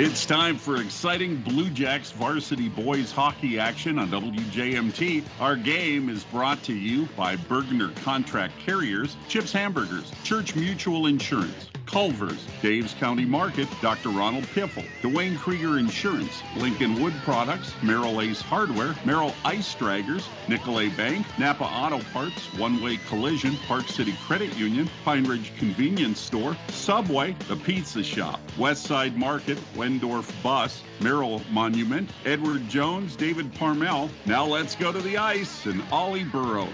It's time for exciting Blue Jacks varsity boys hockey action on WJMT. Our game is brought to you by Bergner Contract Carriers, Chips Hamburgers, Church Mutual Insurance, Culver's, Dave's County Market, Dr. Ronald Piffle, Dwayne Krieger Insurance, Lincoln Wood Products, Merrill Ace Hardware, Merrill Ice Draggers, Nicolet Bank, Napa Auto Parts, One Way Collision, Park City Credit Union, Pine Ridge Convenience Store, Subway, The Pizza Shop, West Side Market, Wendorf Bus, Merrill Monument, Edward Jones, David Parmel. Now let's go to the ice and Ollie Burrows.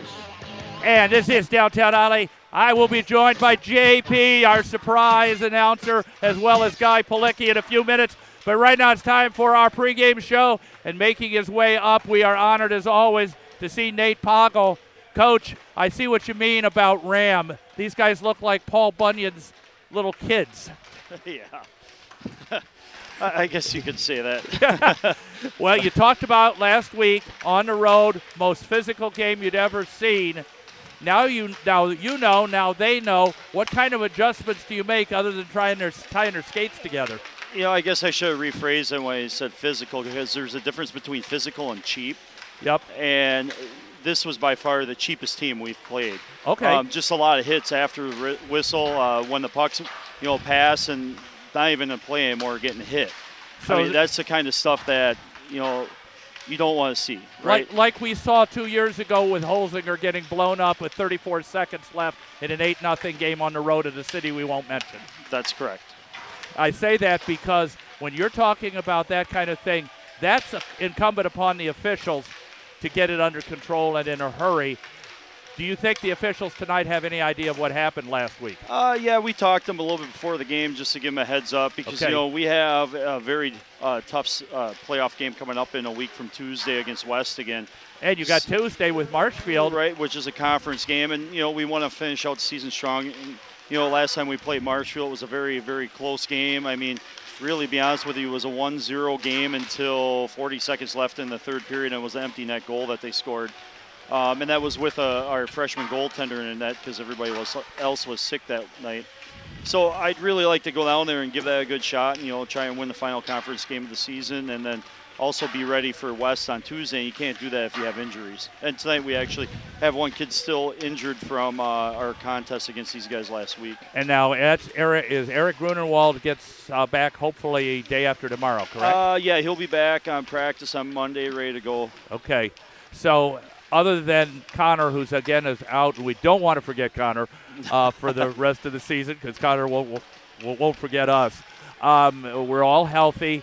And this is Downtown Ollie. I will be joined by JP, our surprise announcer, as well as Guy Palicki in a few minutes. But right now it's time for our pregame show. And making his way up, we are honored as always to see Nate Poggle. Coach, I see what you mean about Ram. These guys look like Paul Bunyan's little kids. yeah. I guess you could say that. well, you talked about last week on the road, most physical game you'd ever seen. Now you now you know, now they know. What kind of adjustments do you make other than trying their tying their skates together? You know, I guess I should have rephrased it when I said physical because there's a difference between physical and cheap. Yep. And this was by far the cheapest team we've played. Okay. Um, just a lot of hits after the whistle uh, when the pucks, you know, pass and not even in play anymore, getting hit. So I mean, that's the kind of stuff that you know you don't want to see, right? Like, like we saw two years ago with Holzinger getting blown up with 34 seconds left in an 8 0 game on the road at a city we won't mention. That's correct. I say that because when you're talking about that kind of thing, that's incumbent upon the officials to get it under control and in a hurry. Do you think the officials tonight have any idea of what happened last week? Uh, yeah, we talked to them a little bit before the game just to give them a heads up because okay. you know we have a very uh, tough uh, playoff game coming up in a week from Tuesday against West again. And you got Tuesday with Marshfield, right, which is a conference game, and you know we want to finish out the season strong. And, you know, last time we played Marshfield it was a very, very close game. I mean, really, be honest with you, it was a 1-0 game until 40 seconds left in the third period, and it was an empty net goal that they scored. Um, and that was with uh, our freshman goaltender in that because everybody was, else was sick that night. So I'd really like to go down there and give that a good shot, and you know, try and win the final conference game of the season, and then also be ready for West on Tuesday. You can't do that if you have injuries. And tonight we actually have one kid still injured from uh, our contest against these guys last week. And now Eric, is Eric gets uh, back hopefully day after tomorrow, correct? Uh, yeah, he'll be back on practice on Monday, ready to go. Okay, so other than Connor, who's again is out. We don't want to forget Connor uh, for the rest of the season because Connor won't, won't, won't forget us. Um, we're all healthy.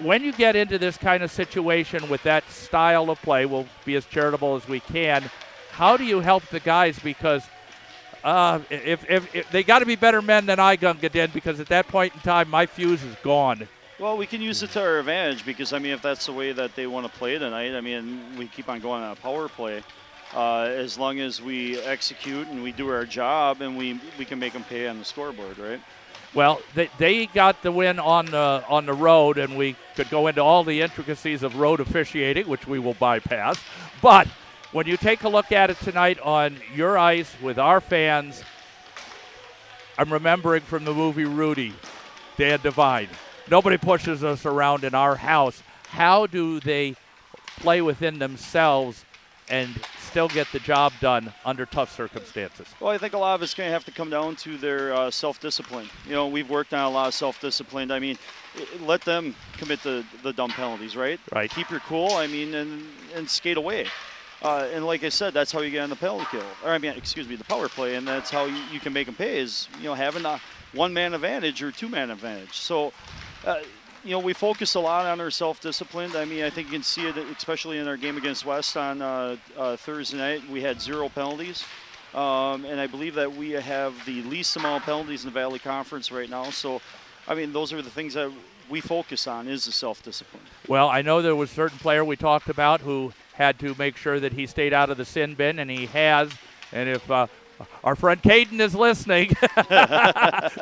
When you get into this kind of situation with that style of play, we'll be as charitable as we can. How do you help the guys? Because uh, if, if, if, they got to be better men than I, Gunga Din, because at that point in time, my fuse is gone. Well, we can use it to our advantage because I mean, if that's the way that they want to play tonight, I mean, we keep on going on a power play. Uh, as long as we execute and we do our job, and we we can make them pay on the scoreboard, right? Well, they, they got the win on the on the road, and we could go into all the intricacies of road officiating, which we will bypass. But when you take a look at it tonight on your ice with our fans, I'm remembering from the movie Rudy, Dan Devine nobody pushes us around in our house. How do they play within themselves and still get the job done under tough circumstances? Well, I think a lot of it's going to have to come down to their uh, self-discipline. You know, we've worked on a lot of self-discipline. I mean, let them commit the, the dumb penalties, right? Right. Keep your cool. I mean, and and skate away. Uh, and like I said, that's how you get on the penalty kill, or I mean, excuse me, the power play, and that's how you, you can make them pay is you know having a one-man advantage or two-man advantage. So uh, you know, we focus a lot on our self-discipline. I mean, I think you can see it, especially in our game against West on uh, uh, Thursday night. We had zero penalties, um, and I believe that we have the least amount of penalties in the Valley Conference right now. So, I mean, those are the things that we focus on is the self-discipline. Well, I know there was a certain player we talked about who had to make sure that he stayed out of the sin bin, and he has. And if uh, our friend Caden is listening,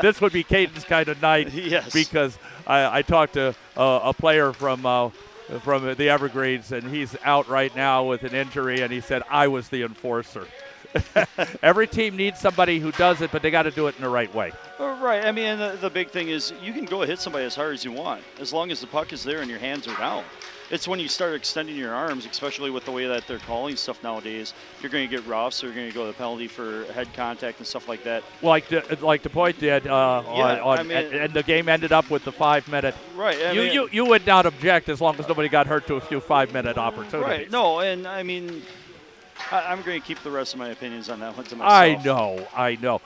this would be Caden's kind of night. Yes. Because I, I talked to uh, a player from uh, from the Evergreens, and he's out right now with an injury, and he said I was the enforcer. Every team needs somebody who does it, but they got to do it in the right way. Uh, Right. I mean, the, the big thing is you can go hit somebody as hard as you want, as long as the puck is there and your hands are down. It's when you start extending your arms, especially with the way that they're calling stuff nowadays, you're going to get roughs, or you're going to go to the penalty for head contact and stuff like that. Like the, like the point did, uh, Yeah, on, on, I mean- and, and the game ended up with the five minute. Right. I you, mean, you you would not object as long as nobody got hurt to a few five minute opportunities. Right. No, and I mean, I, I'm going to keep the rest of my opinions on that one to myself. I know, I know.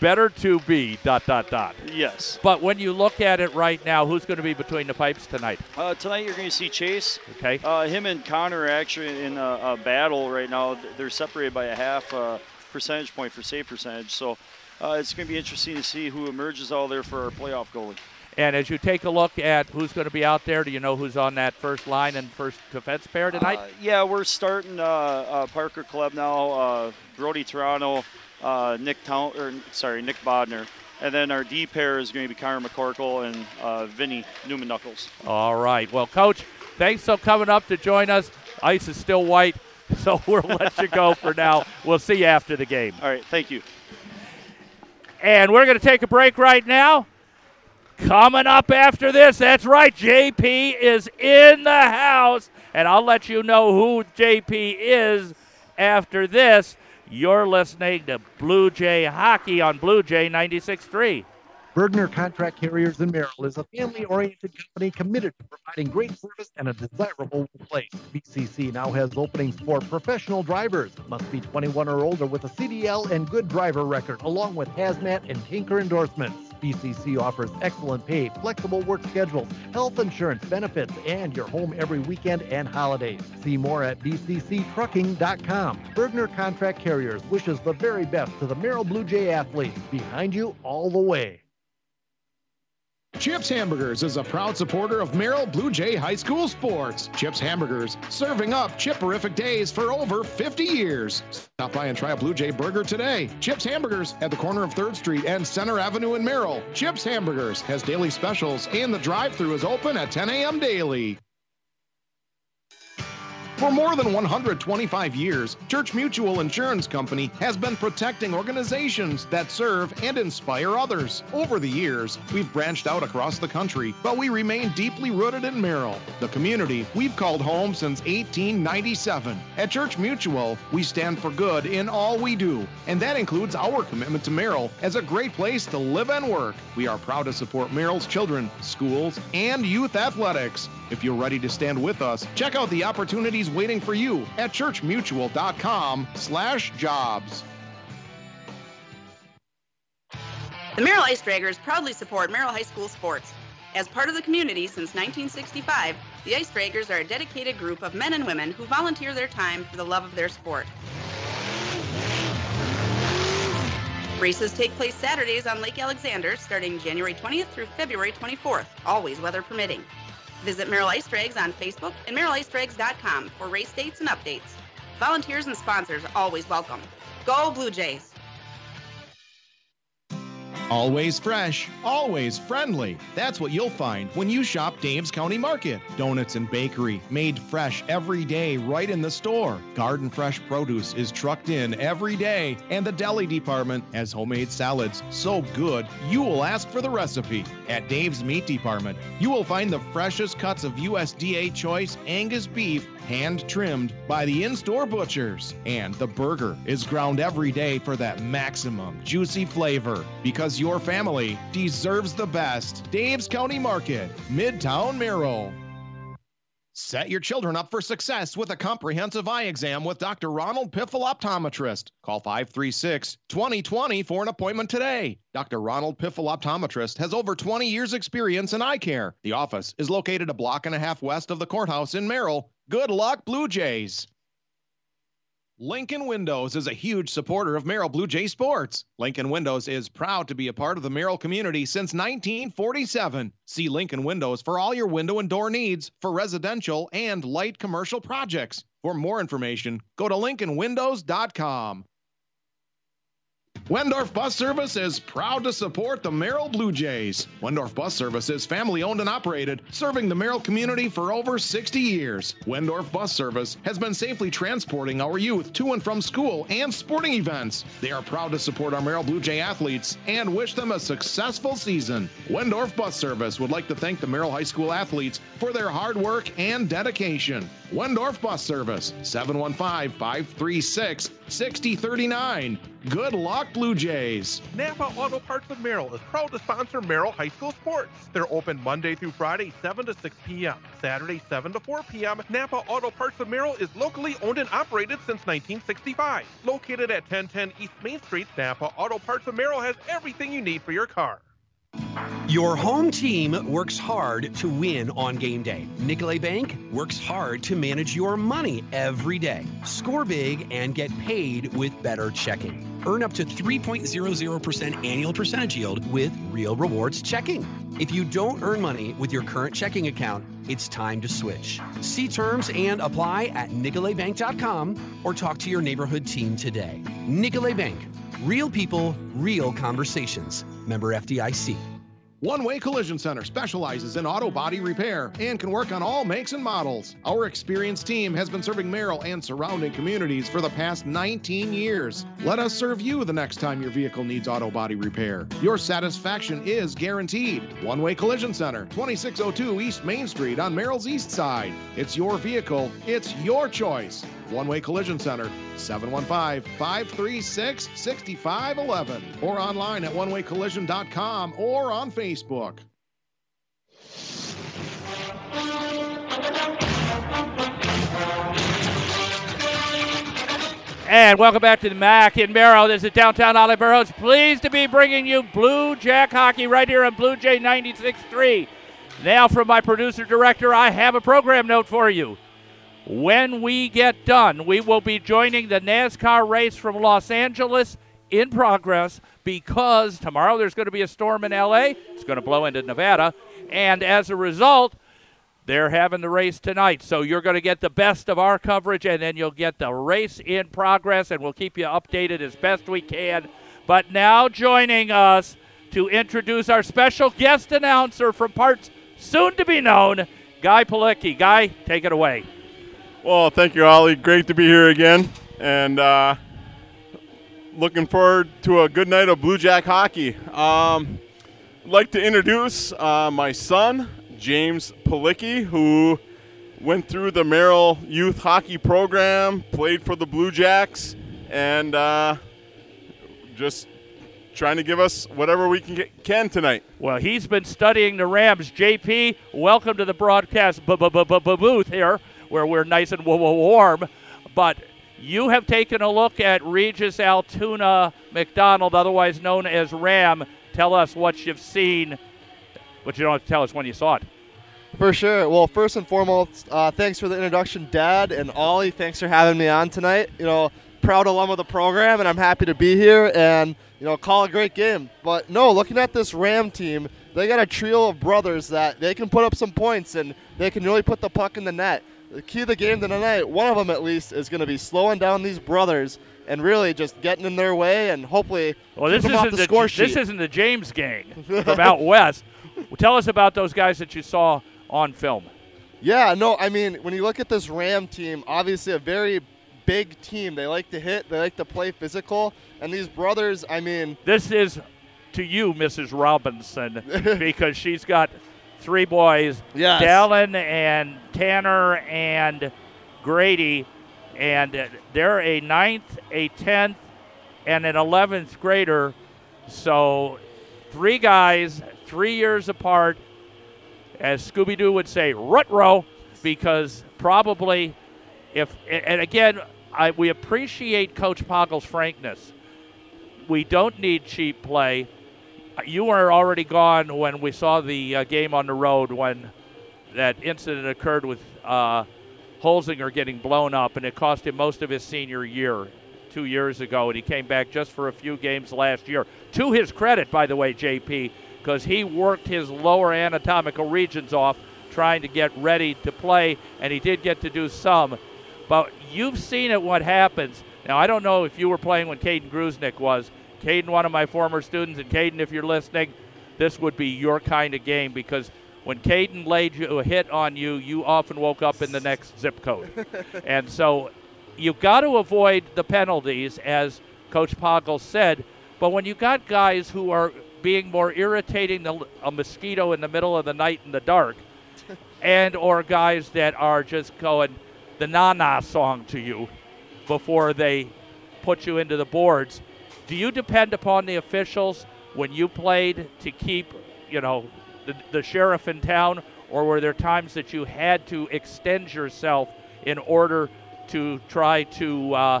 Better to be dot dot dot. Yes. But when you look at it right now, who's going to be between the pipes tonight? Uh, tonight you're going to see Chase. Okay. Uh, him and Connor are actually in a, a battle right now. They're separated by a half uh, percentage point for save percentage. So uh, it's going to be interesting to see who emerges out there for our playoff goalie. And as you take a look at who's going to be out there, do you know who's on that first line and first defense pair tonight? Uh, yeah, we're starting uh, uh, Parker Club now. Uh, Brody Tranto, uh, Nick Town, or sorry, Nick Bodner, and then our D pair is going to be Connor McCorkle and uh, Vinny Newman Knuckles. All right. Well, Coach, thanks for coming up to join us. Ice is still white, so we'll let you go for now. We'll see you after the game. All right, thank you. And we're going to take a break right now. Coming up after this, that's right, JP is in the house. And I'll let you know who JP is after this. You're listening to Blue Jay Hockey on Blue Jay 96.3. Bergner Contract Carriers in Merrill is a family oriented company committed to providing great service and a desirable workplace. BCC now has openings for professional drivers. Must be 21 or older with a CDL and good driver record, along with hazmat and tanker endorsements. BCC offers excellent pay, flexible work schedules, health insurance benefits, and your home every weekend and holidays. See more at bcctrucking.com. Bergner Contract Carriers wishes the very best to the Merrill Blue Jay athletes. Behind you all the way. Chips Hamburgers is a proud supporter of Merrill Blue Jay High School sports. Chips Hamburgers, serving up chipperific days for over 50 years. Stop by and try a Blue Jay burger today. Chips Hamburgers at the corner of 3rd Street and Center Avenue in Merrill. Chips Hamburgers has daily specials and the drive-thru is open at 10 a.m. daily. For more than 125 years, Church Mutual Insurance Company has been protecting organizations that serve and inspire others. Over the years, we've branched out across the country, but we remain deeply rooted in Merrill, the community we've called home since 1897. At Church Mutual, we stand for good in all we do, and that includes our commitment to Merrill as a great place to live and work. We are proud to support Merrill's children, schools, and youth athletics. If you're ready to stand with us, check out the opportunities waiting for you at churchmutual.com slash jobs. The Merrill Ice Draggers proudly support Merrill High School sports. As part of the community since 1965, the Ice Draggers are a dedicated group of men and women who volunteer their time for the love of their sport. Races take place Saturdays on Lake Alexander starting January 20th through February 24th, always weather permitting. Visit Merrill Ice Drags on Facebook and merrillicedrags.com for race dates and updates. Volunteers and sponsors always welcome. Go Blue Jays! Always fresh, always friendly. That's what you'll find when you shop Dave's County Market. Donuts and bakery made fresh every day right in the store. Garden fresh produce is trucked in every day, and the deli department has homemade salads so good you will ask for the recipe. At Dave's Meat Department, you will find the freshest cuts of USDA choice Angus beef hand trimmed by the in store butchers. And the burger is ground every day for that maximum juicy flavor because your family deserves the best. Dave's County Market, Midtown Merrill. Set your children up for success with a comprehensive eye exam with Dr. Ronald Piffle Optometrist. Call 536 2020 for an appointment today. Dr. Ronald Piffle Optometrist has over 20 years' experience in eye care. The office is located a block and a half west of the courthouse in Merrill. Good luck, Blue Jays. Lincoln Windows is a huge supporter of Merrill Blue Jay sports. Lincoln Windows is proud to be a part of the Merrill community since 1947. See Lincoln Windows for all your window and door needs for residential and light commercial projects. For more information, go to lincolnwindows.com. Wendorf Bus Service is proud to support the Merrill Blue Jays. Wendorf Bus Service is family owned and operated, serving the Merrill community for over 60 years. Wendorf Bus Service has been safely transporting our youth to and from school and sporting events. They are proud to support our Merrill Blue Jay athletes and wish them a successful season. Wendorf Bus Service would like to thank the Merrill High School athletes for their hard work and dedication. Wendorf Bus Service, 715 536 6039. Good luck, Blue Jays. Napa Auto Parts of Merrill is proud to sponsor Merrill High School sports. They're open Monday through Friday, 7 to 6 p.m. Saturday, 7 to 4 p.m. Napa Auto Parts of Merrill is locally owned and operated since 1965. Located at 1010 East Main Street, Napa Auto Parts of Merrill has everything you need for your car. Your home team works hard to win on game day. Nicolet Bank works hard to manage your money every day. Score big and get paid with better checking. Earn up to 3.00% annual percentage yield with Real Rewards checking. If you don't earn money with your current checking account, it's time to switch. See terms and apply at nicoletbank.com or talk to your neighborhood team today. Nicolet Bank. Real people, real conversations. Member FDIC. One Way Collision Center specializes in auto body repair and can work on all makes and models. Our experienced team has been serving Merrill and surrounding communities for the past 19 years. Let us serve you the next time your vehicle needs auto body repair. Your satisfaction is guaranteed. One Way Collision Center, 2602 East Main Street on Merrill's East Side. It's your vehicle, it's your choice. One Way Collision Center, 715 536 6511, or online at onewaycollision.com or on Facebook. And welcome back to the MAC in Merrill. This is downtown Ollie Burrows. Pleased to be bringing you Blue Jack Hockey right here on Blue Jay 96.3. Now, from my producer director, I have a program note for you. When we get done, we will be joining the NASCAR race from Los Angeles in progress because tomorrow there's going to be a storm in LA. It's going to blow into Nevada. And as a result, they're having the race tonight. So you're going to get the best of our coverage, and then you'll get the race in progress, and we'll keep you updated as best we can. But now joining us to introduce our special guest announcer from parts soon to be known, Guy Palicki. Guy, take it away. Well, thank you, Ollie. Great to be here again, and uh, looking forward to a good night of Blue Jack hockey. Um, I'd like to introduce uh, my son, James Palicki, who went through the Merrill Youth Hockey Program, played for the Blue Jacks, and uh, just trying to give us whatever we can get, can tonight. Well, he's been studying the Rams. JP, welcome to the broadcast booth here, where we're nice and warm. But you have taken a look at Regis Altoona McDonell, otherwise known as Ram. Tell us what you've seen, but you don't have to tell us when you saw it. For sure. Well, first and foremost, uh, thanks for the introduction, Dad and Ollie. Thanks for having me on tonight. You know, proud alum of the program, and I'm happy to be here and you know call a great game. But no, looking at this Ram team, they got a trio of brothers that they can put up some points and they can really put the puck in the net. The key of the game tonight, one of them at least, is going to be slowing down these brothers and really just getting in their way and hopefully well, this keep them off isn't the score the, sheet. this isn't the James gang from out west. Tell us about those guys that you saw on film. Yeah, no, I mean, when you look at this Ram team, obviously a very big team. They like to hit, they like to play physical, and these brothers, I mean, This is to you, Mrs. Robinson, because she's got three boys, Yes. Dallin and Tanner and Grady, and they're a ninth, a tenth, and an eleventh grader. So three guys, three years apart, as Scooby Doo would say, rut row, because probably if and again, I, we appreciate Coach Poggle's frankness. We don't need cheap play. You were already gone when we saw the uh, game on the road when that incident occurred with uh, Holzinger getting blown up, and it cost him most of his senior year two years ago, and he came back just for a few games last year. To his credit, by the way, JP, because he worked his lower anatomical regions off trying to get ready to play, and he did get to do some. But you've seen it what happens. Now, I don't know if you were playing when Caden Gruznik was. Caden, one of my former students, and Caden, if you're listening, this would be your kind of game because when Caden laid you a hit on you, you often woke up in the next zip code. and so you've got to avoid the penalties, as Coach Poggle said. But when you've got guys who are being more irritating than a mosquito in the middle of the night in the dark, and or guys that are just going the na-na song to you before they put you into the boards, do you depend upon the officials when you played to keep, you know, the, the sheriff in town, or were there times that you had to extend yourself in order to try to uh,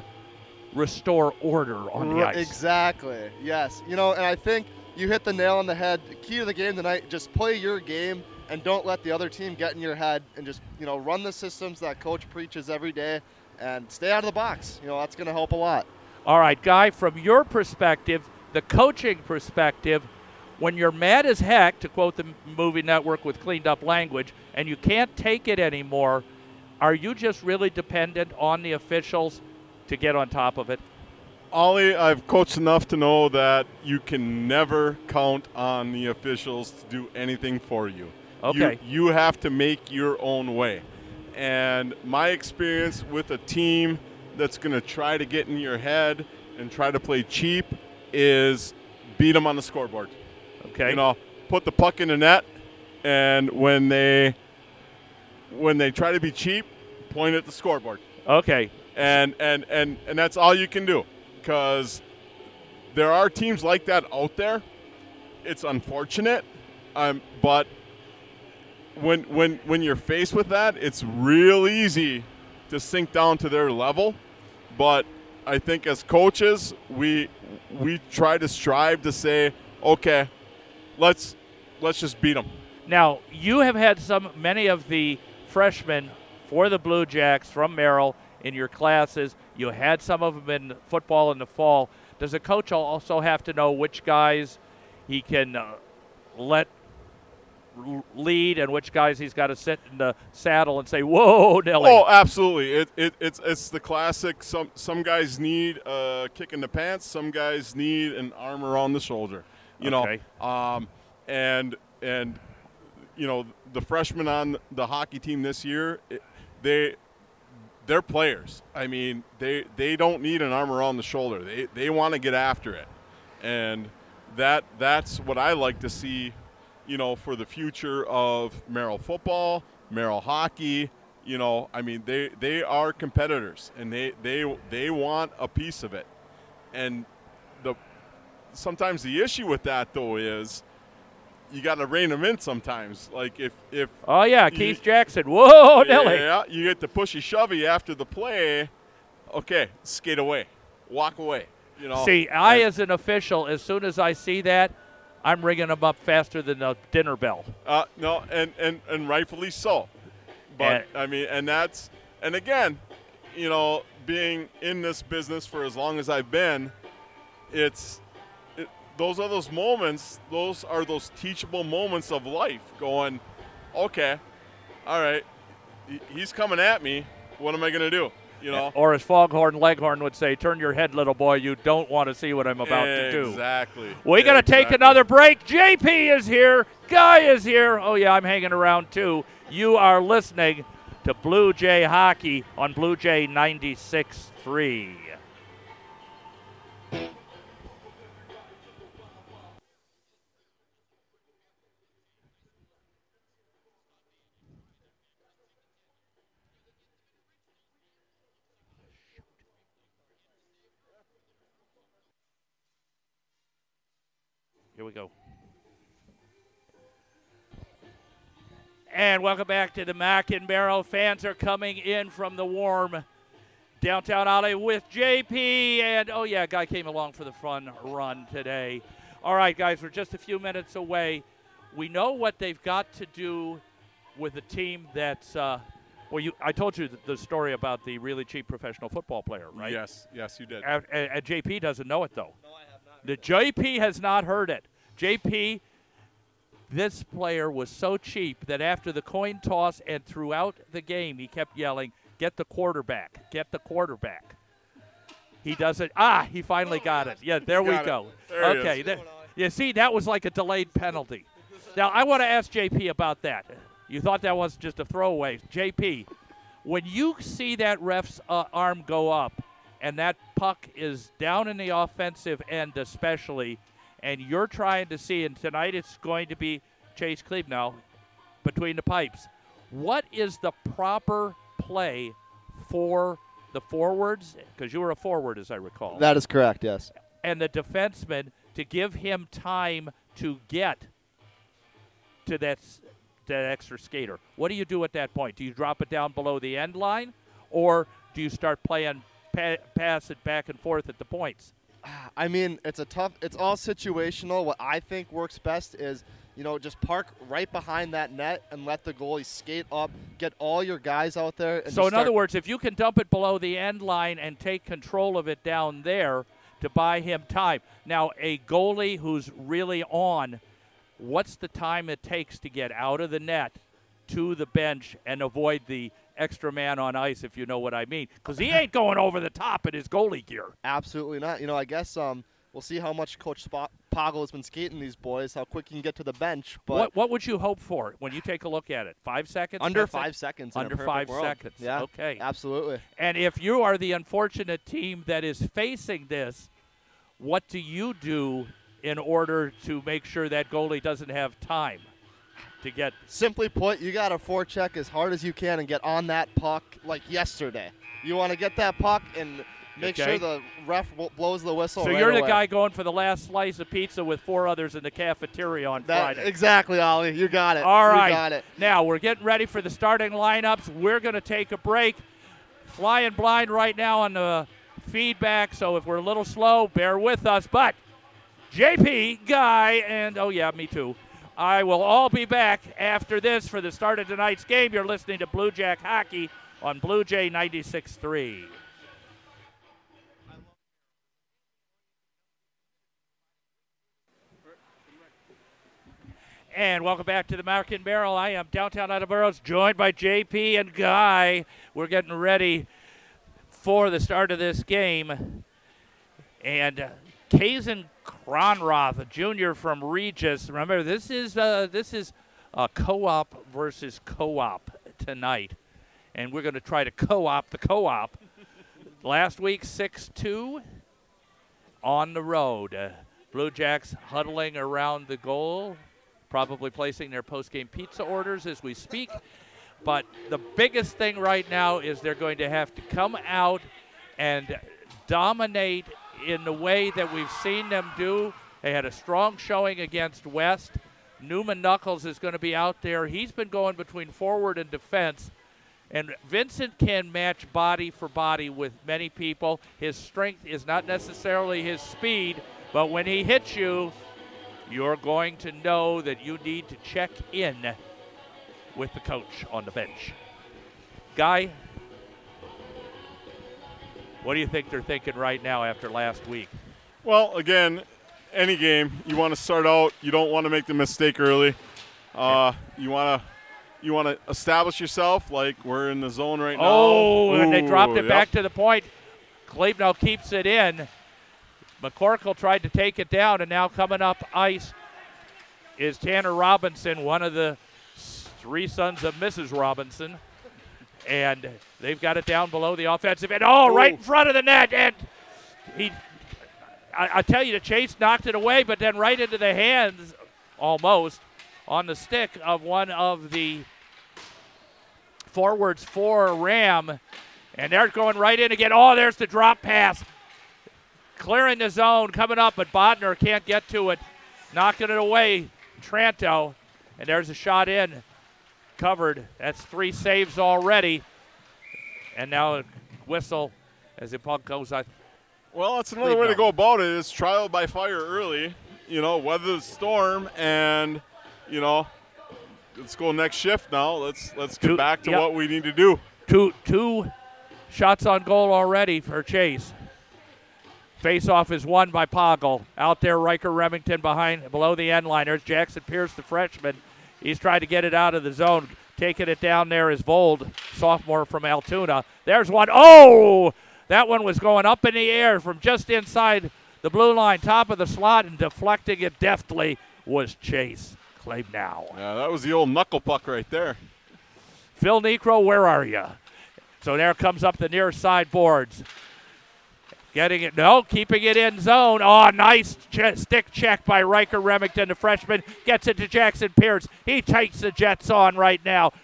restore order on the ice? Exactly. Yes. You know, and I think you hit the nail on the head. The key to the game tonight: just play your game and don't let the other team get in your head, and just you know run the systems that coach preaches every day, and stay out of the box. You know that's going to help a lot. All right, Guy, from your perspective, the coaching perspective, when you're mad as heck, to quote the movie network with cleaned up language, and you can't take it anymore, are you just really dependent on the officials to get on top of it? Ollie, I've coached enough to know that you can never count on the officials to do anything for you. Okay. You, you have to make your own way. And my experience with a team that's going to try to get in your head and try to play cheap is beat them on the scoreboard. Okay. You know, put the puck in the net, and when they when they try to be cheap, point at the scoreboard. Okay. And and and and that's all you can do, because there are teams like that out there. It's unfortunate, um, but when when when you're faced with that, it's real easy to sink down to their level. But I think as coaches, we we try to strive to say, okay, let's let's just beat them. Now, you have had some many of the freshmen for the Blue Jacks from Merrill in your classes. You had some of them in football in the fall. Does a coach also have to know which guys he can uh, let lead and which guys he's got to sit in the saddle and say, "Whoa, Nelly"? Oh, absolutely. It, it, it's it's the classic. Some some guys need a kick in the pants. Some guys need an arm around the shoulder. You Okay. know, um, and and you know the freshmen on the hockey team this year, they they're players. I mean, they they don't need an arm around the shoulder. They they want to get after it, and that that's what I like to see. You know, for the future of Merrill football, Merrill hockey. You know, I mean, they they are competitors, and they they they want a piece of it, and the sometimes the issue with that though is you got to rein them in sometimes. Like if if Oh yeah, you- Keith Jackson. Whoa, Nelly. yeah, you get the pushy shovey after the play. Okay, skate away, walk away. You know. See, I And- as an official, as soon as I see that, I'm ringing them up faster than a dinner bell. Uh, no, and, and, and rightfully so. But I mean, and that's and again, you know, being in this business for as long as I've been, it's it, those are those moments. Those are those teachable moments of life. Going, okay, all right, he's coming at me. What am I gonna do? You know. Or as Foghorn Leghorn would say, turn your head, little boy. You don't want to see what I'm about to do. Exactly. We got to take another break. JP is here. Guy is here. Oh, yeah, I'm hanging around too. You are listening to Blue Jay Hockey on Blue Jay 96.3. Here we go. And welcome back to the MAC in Merrill. Fans are coming in from the warm downtown alley with JP. And oh, yeah, guy came along for the fun run today. All right, guys, we're just a few minutes away. We know what they've got to do with a team that's. Uh, well, you, I told you the, the story about the really cheap professional football player, right? Yes, yes, you did. And, and- and JP doesn't know it though. No, I have not. The JP has not heard it. JP, this player was so cheap that after the coin toss and throughout the game, he kept yelling, "Get the quarterback! Get the quarterback!" He doesn't. Ah, he finally got it. Yeah, there we go. There okay. there- you see, that was like a delayed penalty. Now, I want to ask JP about that. You thought that was just a throwaway. JP, when you see that ref's uh, arm go up and that puck is down in the offensive end, especially, and you're trying to see, and tonight it's going to be Chase Klebnow between the pipes. What is the proper play for the forwards? Because you were a forward, as I recall That is correct. Yes. and the defenseman to give him time to get to that that extra skater. What do you do at that point? Do you drop it down below the end line, or do you start playing pa- pass it back and forth at the points? I mean, it's a tough. It's all situational. What I think works best is, you know, just park right behind that net and let the goalie skate up, get all your guys out there. And So, in other words, if you can dump it below the end line and take control of it down there to buy him time. Now, a goalie who's really on, what's the time it takes to get out of the net to the bench and avoid the extra man on ice, if you know what I mean? Because he ain't going over the top in his goalie gear. absolutely not. You know, I guess um, we'll see how much Coach Spo- Poggle has been skating these boys, how quick he can get to the bench. But what, what would you hope for when you take a look at it? Five seconds? under 10 five seconds. Under five world. seconds. Yeah. Okay. Absolutely. And if you are the unfortunate team that is facing this, what do you do in order to make sure that goalie doesn't have time to get? Simply put, you got to forecheck as hard as you can and get on that puck like yesterday. You want to get that puck and make Okay. sure the ref w- blows the whistle. So right you're the away. guy going for the last slice of pizza with four others in the cafeteria on That, Friday. exactly, Ollie. You got it. All right. You got it. Now we're getting ready for the starting lineups. We're going to take a break. Flying blind right now on the feedback, so if we're a little slow, bear with us. But JP, Guy, and oh yeah, me too. I will all be back after this for the start of tonight's game. You're listening to Blue Jack Hockey on Blue Jay 96.3. And welcome back to the MAC in Merrill. I am downtown Ollie Burrows, joined by JP and Guy. We're getting ready for the start of this game. And uh, Kazan Cronrath, a junior from Regis. Remember, this is uh, this is uh, co-op versus co-op tonight, and we're going to try to co-op the co-op. Last week, six-two on the road. Uh, Blue Jacks huddling around the goal, probably placing their post-game pizza orders as we speak. But the biggest thing right now is they're going to have to come out and dominate in the way that we've seen them do. They had a strong showing against West. Newman Knuckles is going to be out there. He's been going between forward and defense. And Vincent can match body for body with many people. His strength is not necessarily his speed, but when he hits you, you're going to know that you need to check in with the coach on the bench. Guy, what do you think they're thinking right now after last week? Well, again, any game you want to start out. You don't want to make the mistake early. Uh, you want to you want to establish yourself like we're in the zone right now. Oh, and they dropped it Ooh, back to the point. Klebnow keeps it in. McCorkle tried to take it down, and now coming up ice is Tanner Robinson, one of the three sons of Mrs. Robinson. And they've got it down below the offensive end. Oh, right in front of the net. And he, I, I tell you, the chase knocked it away, but then right into the hands, almost, on the stick of one of the forwards for Ram. And they're going right in again. Oh, there's the drop pass. Clearing the zone, coming up, but Bodner can't get to it. Knocking it away, Tranto. And there's a shot in. Covered. That's three saves already. And now a whistle as the puck goes out. Well, that's another way to go about it. Is trial by fire early. You know, weather the storm, and you know, let's go next shift now. Let's let's get Two- back to yep. what we need to do. Two two shots on goal already for Chase. Face off is won by Poggle. Out there, Riker Remington behind below the end line. There's Jackson Pierce, the freshman. He's trying to get it out of the zone. Taking it down there is Vold, sophomore from Altoona. There's one. Oh! That one was going up in the air from just inside the blue line, top of the slot, and deflecting it deftly was Chase Klebnow. Yeah, that was the old knuckle puck right there. Phil Niekro, where are you? So there comes up the near side boards. Getting it, no, keeping it in zone. Oh, nice ch- stick check by Riker Remington, the freshman. Gets it to Jackson Pierce. He takes the Jets on right now.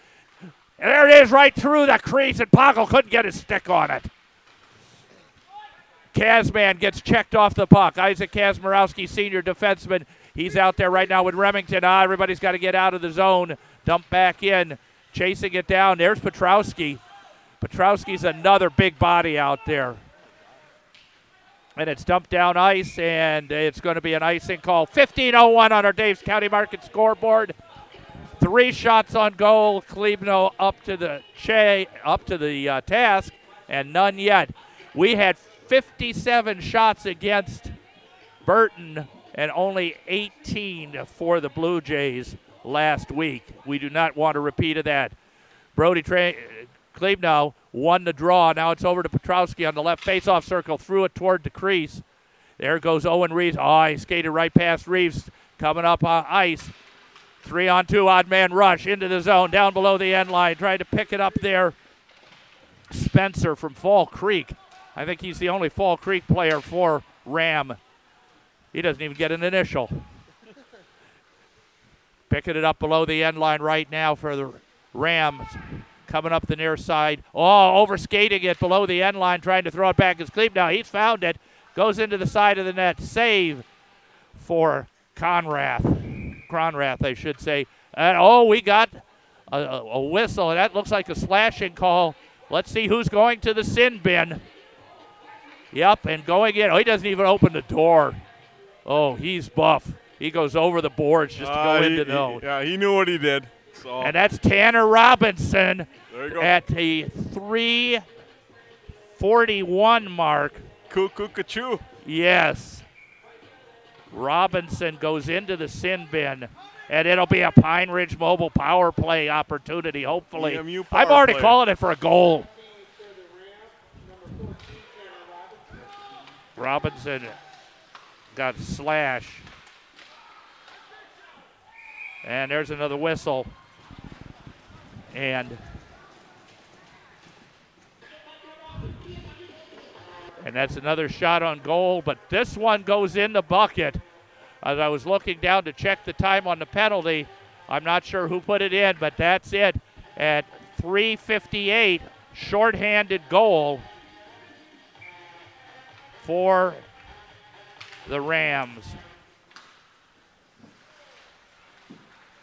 There it is, right through the crease, and Poggle couldn't get his stick on it. Kazman gets checked off the puck. Isaac Kazmarowski, senior defenseman. He's out there right now with Remington. Ah, everybody's got to get out of the zone. Dump back in. Chasing it down. There's Petrowski. Petrowski's another big body out there. And it's dumped down ice, and it's going to be an icing call. 15:01 on our Dave's County Market scoreboard. Three shots on goal. Klebnow up to the che, up to the uh, task, and none yet. We had 57 shots against Burton and only 18 for the Blue Jays last week. We do not want a repeat of that. Brody Tra- Klebnow won the draw. Now it's over to Petrowski on the left faceoff circle. Threw it toward the crease. There goes Owen Reeves. Oh, ah, he skated right past Reeves. Coming up on ice. Three on two, odd man rush into the zone, down below the end line. Tried to pick it up there. Spencer from Fall Creek. I think he's the only Fall Creek player for Ram. He doesn't even get an initial. Picking it up below the end line right now for the Rams. Coming up the near side. Oh, over skating it below the end line, trying to throw it back as Cleve. Now he's found it. Goes into the side of the net. Save for Conrath. Cronrath, I should say. And oh, we got a, a, whistle, and that looks like a slashing call. Let's see who's going to the sin bin. Yep, and going in. Oh, he doesn't even open the door. Oh, he's buff. He goes over the boards just to Uh, go he- into he- Yeah, he knew what he did. So And that's Tanner Robinson there you go. At the 341 mark. Cuckoo Yes. Robinson goes into the sin bin, and it'll be a Pine Ridge Mobile power play opportunity, hopefully. EMU I'm already play. calling it for a goal. Robinson got slash. And there's another whistle. And and that's another shot on goal, but this one goes in the bucket. As I was looking down to check the time on the penalty, I'm not sure who put it in, but that's it. At 3:58, shorthanded goal for the Rams.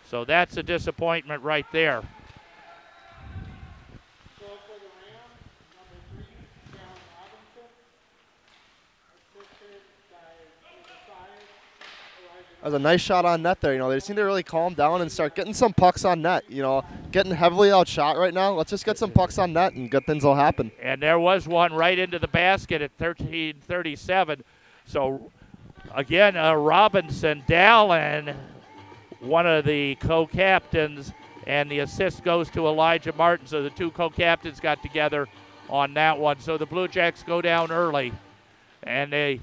So that's a disappointment right there. That was a nice shot on net there. You know, they seem to really calm down and start getting some pucks on net. You know, getting heavily outshot right now. Let's just get some pucks on net and good things will happen. And there was one right into the basket at 13:37. So again, uh, Robinson, Dallin, one of the co-captains, and the assist goes to Elijah Martin. So the two co-captains got together on that one. So the Blue Jacks go down early, and the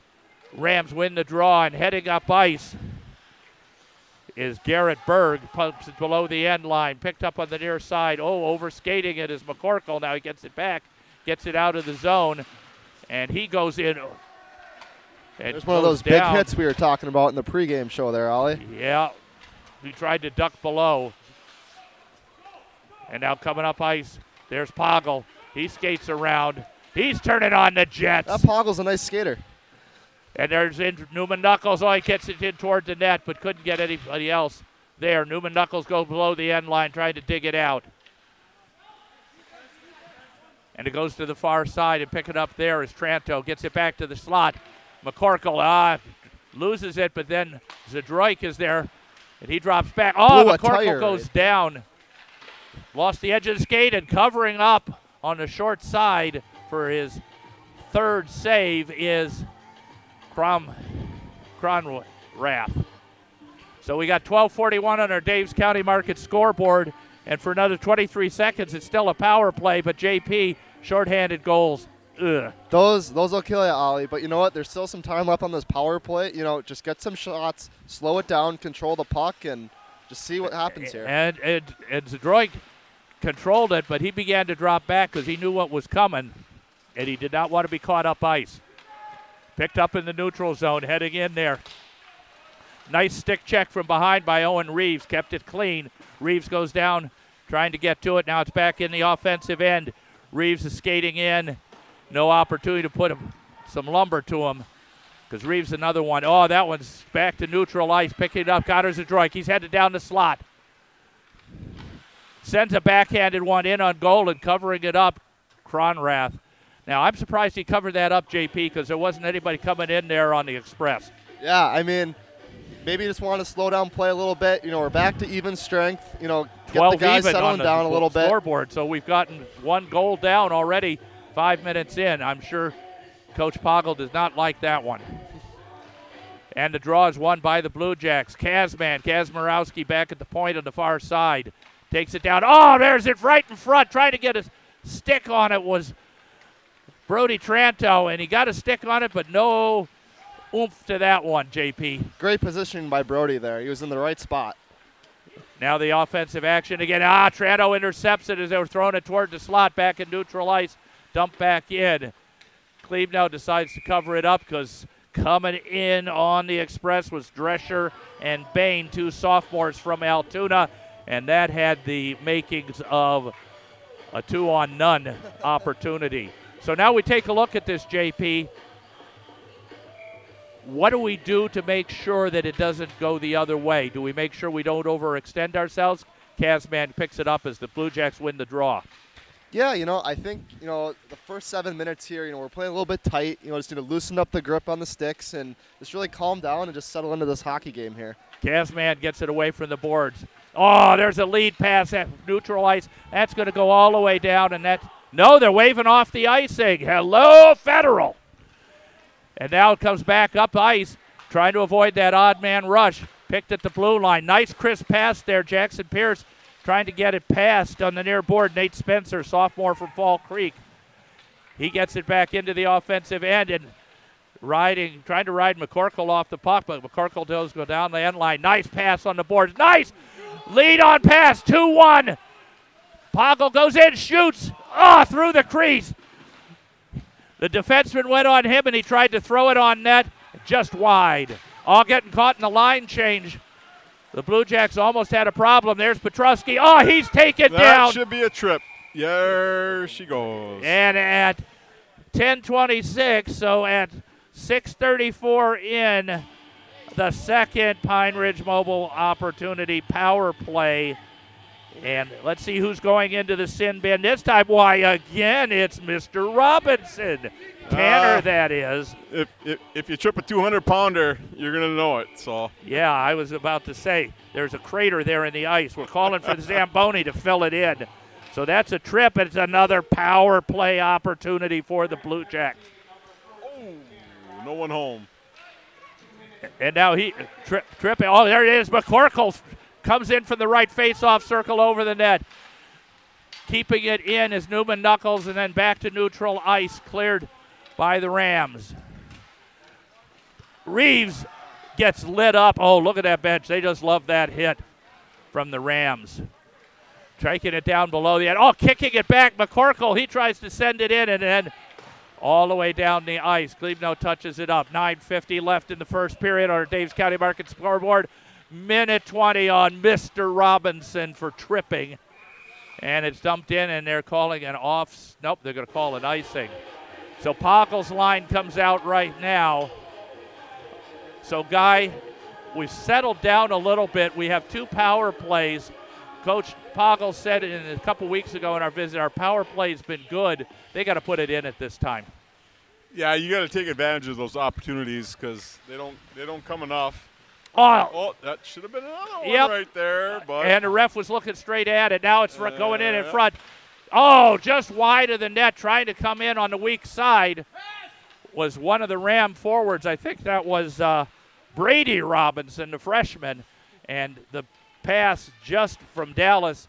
Rams win the draw. And heading up ice is Garrett Berg. Pumps it below the end line. Picked up on the near side. Oh, over skating it is McCorkle. Now he gets it back. Gets it out of the zone. And he goes in. and There's one of those big hits we were talking about in the pregame show there, Ollie. Yeah. He tried to duck below. And now coming up ice, there's Poggle. He skates around. He's turning on the Jets. That Poggle's a nice skater. And there's in Newman Knuckles. Oh, he gets it in toward the net, but couldn't get anybody else there. Newman Knuckles goes below the end line trying to dig it out. And it goes to the far side and pick it up there as Tranto gets it back to the slot. McCorkle ah, loses it, but then Zadroik is there and he drops back. Oh, Blew McCorkle goes down. Lost the edge of the skate and covering up on the short side for his third save is Crom Cronrath. So we got 12:41 on our Dave's County Market scoreboard, and for another 23 seconds, it's still a power play. But JP shorthanded goals ugh. Those those will kill you, Ollie. But you know what? There's still some time left on this power play. You know, just get some shots, slow it down, control the puck, and just see what happens here. And and and Zadroik controlled it, but he began to drop back because he knew what was coming, and he did not want to be caught up ice. Picked up in the neutral zone, heading in there. Nice stick check from behind by Owen Reeves, kept it clean. Reeves goes down, trying to get to it. Now it's back in the offensive end. Reeves is skating in. No opportunity to put some lumber to him because Reeves another one. Oh, that one's back to neutral ice, picking it up. Connor Zadroik. He's headed down the slot. Sends a backhanded one in on goal and covering it up. Cronrath. Now I'm surprised he covered that up, JP, because there wasn't anybody coming in there on the express. Yeah, I mean, maybe just want to slow down play a little bit. You know, we're back to even strength. You know, get 12 the guys settling on the down a little bit. scoreboard. So we've gotten one goal down already, five minutes in. I'm sure Coach Poggle does not like that one. And the draw is won by the Blue Jacks. Kazman, Kazmarowski back at the point on the far side. Takes it down. Oh, there's it right in front. Trying to get a stick on it was Brody Tranto, and he got a stick on it, but no oomph to that one, JP. Great positioning by Brody there. He was in the right spot. Now the offensive action again. Ah, Tranto intercepts it as they were throwing it toward the slot back in neutral ice. Dump back in. Klebnow decides to cover it up because coming in on the express was Drescher and Bain, two sophomores from Altoona, and that had the makings of a two on none opportunity. So now we take a look at this, JP. What do we do to make sure that it doesn't go the other way? Do we make sure we don't overextend ourselves? Kazman picks it up as the Blue Jacks win the draw. Yeah, you know, I think, you know, the first seven minutes here, you know, we're playing a little bit tight. You know, just need to loosen up the grip on the sticks and just really calm down and just settle into this hockey game here. Kazman gets it away from the boards. Oh, there's a lead pass at neutral ice. That's going to go all the way down, and that. No, they're waving off the icing. Hello, Federal. And now it comes back up ice, trying to avoid that odd man rush. Picked at the blue line. Nice crisp pass there. Jackson Pierce trying to get it past on the near board. Nate Spencer, sophomore from Fall Creek. He gets it back into the offensive end and riding, trying to ride McCorkle off the puck, but McCorkle does go down the end line. Nice pass on the boards. Nice lead on pass. 2 1. Poggle goes in, shoots. Oh, through the crease. The defenseman went on him and he tried to throw it on net, just wide. All getting caught in the line change. The Blue Jacks almost had a problem. There's Petrovsky. Oh, ah, he's taken that down. That should be a trip. There she goes. And at 10:26, so at 6:34 in the second Pine Ridge Mobile opportunity power play. And let's see who's going into the sin bin this time. Why, again, it's Mr. Robinson. Tanner, Uh, that is. If, if, if you trip a 200 pounder, you're going to know it. So Yeah, I was about to say there's a crater there in the ice. We're calling for the Zamboni to fill it in. So that's a trip. It's another power play opportunity for the Blue Jacks. no one home. And now he tri- tripping. Oh, there it is. McCorkle comes in from the right face-off circle over the net. Keeping it in is Newman Knuckles, and then back to neutral ice, cleared by the Rams. Reeves gets lit up. Oh, look at that bench. They just love that hit from the Rams. Taking it down below the end. Oh, kicking it back. McCorkle, he tries to send it in, and then all the way down the ice. Klebnow touches it up. 9.50 left in the first period on our Dave's County Market scoreboard. Minute 20 on Mr. Robinson for tripping. And it's dumped in, and they're calling an off. Nope, they're going to call an icing. So Poggle's line comes out right now. So, Guy, we've settled down a little bit. We have two power plays. Coach Poggle said in a couple weeks ago in our visit, our power play's been good. They got to put it in at this time. Yeah, you got to take advantage of those opportunities because they don't they don't come enough. Oh, Oh, that should have been another one Yep. right there. But and the ref was looking straight at it. Now it's going in in front. Oh, just wide of the net, trying to come in on the weak side was one of the Ram forwards. I think that was uh, Brady Robinson, the freshman, and the pass just from Dallas,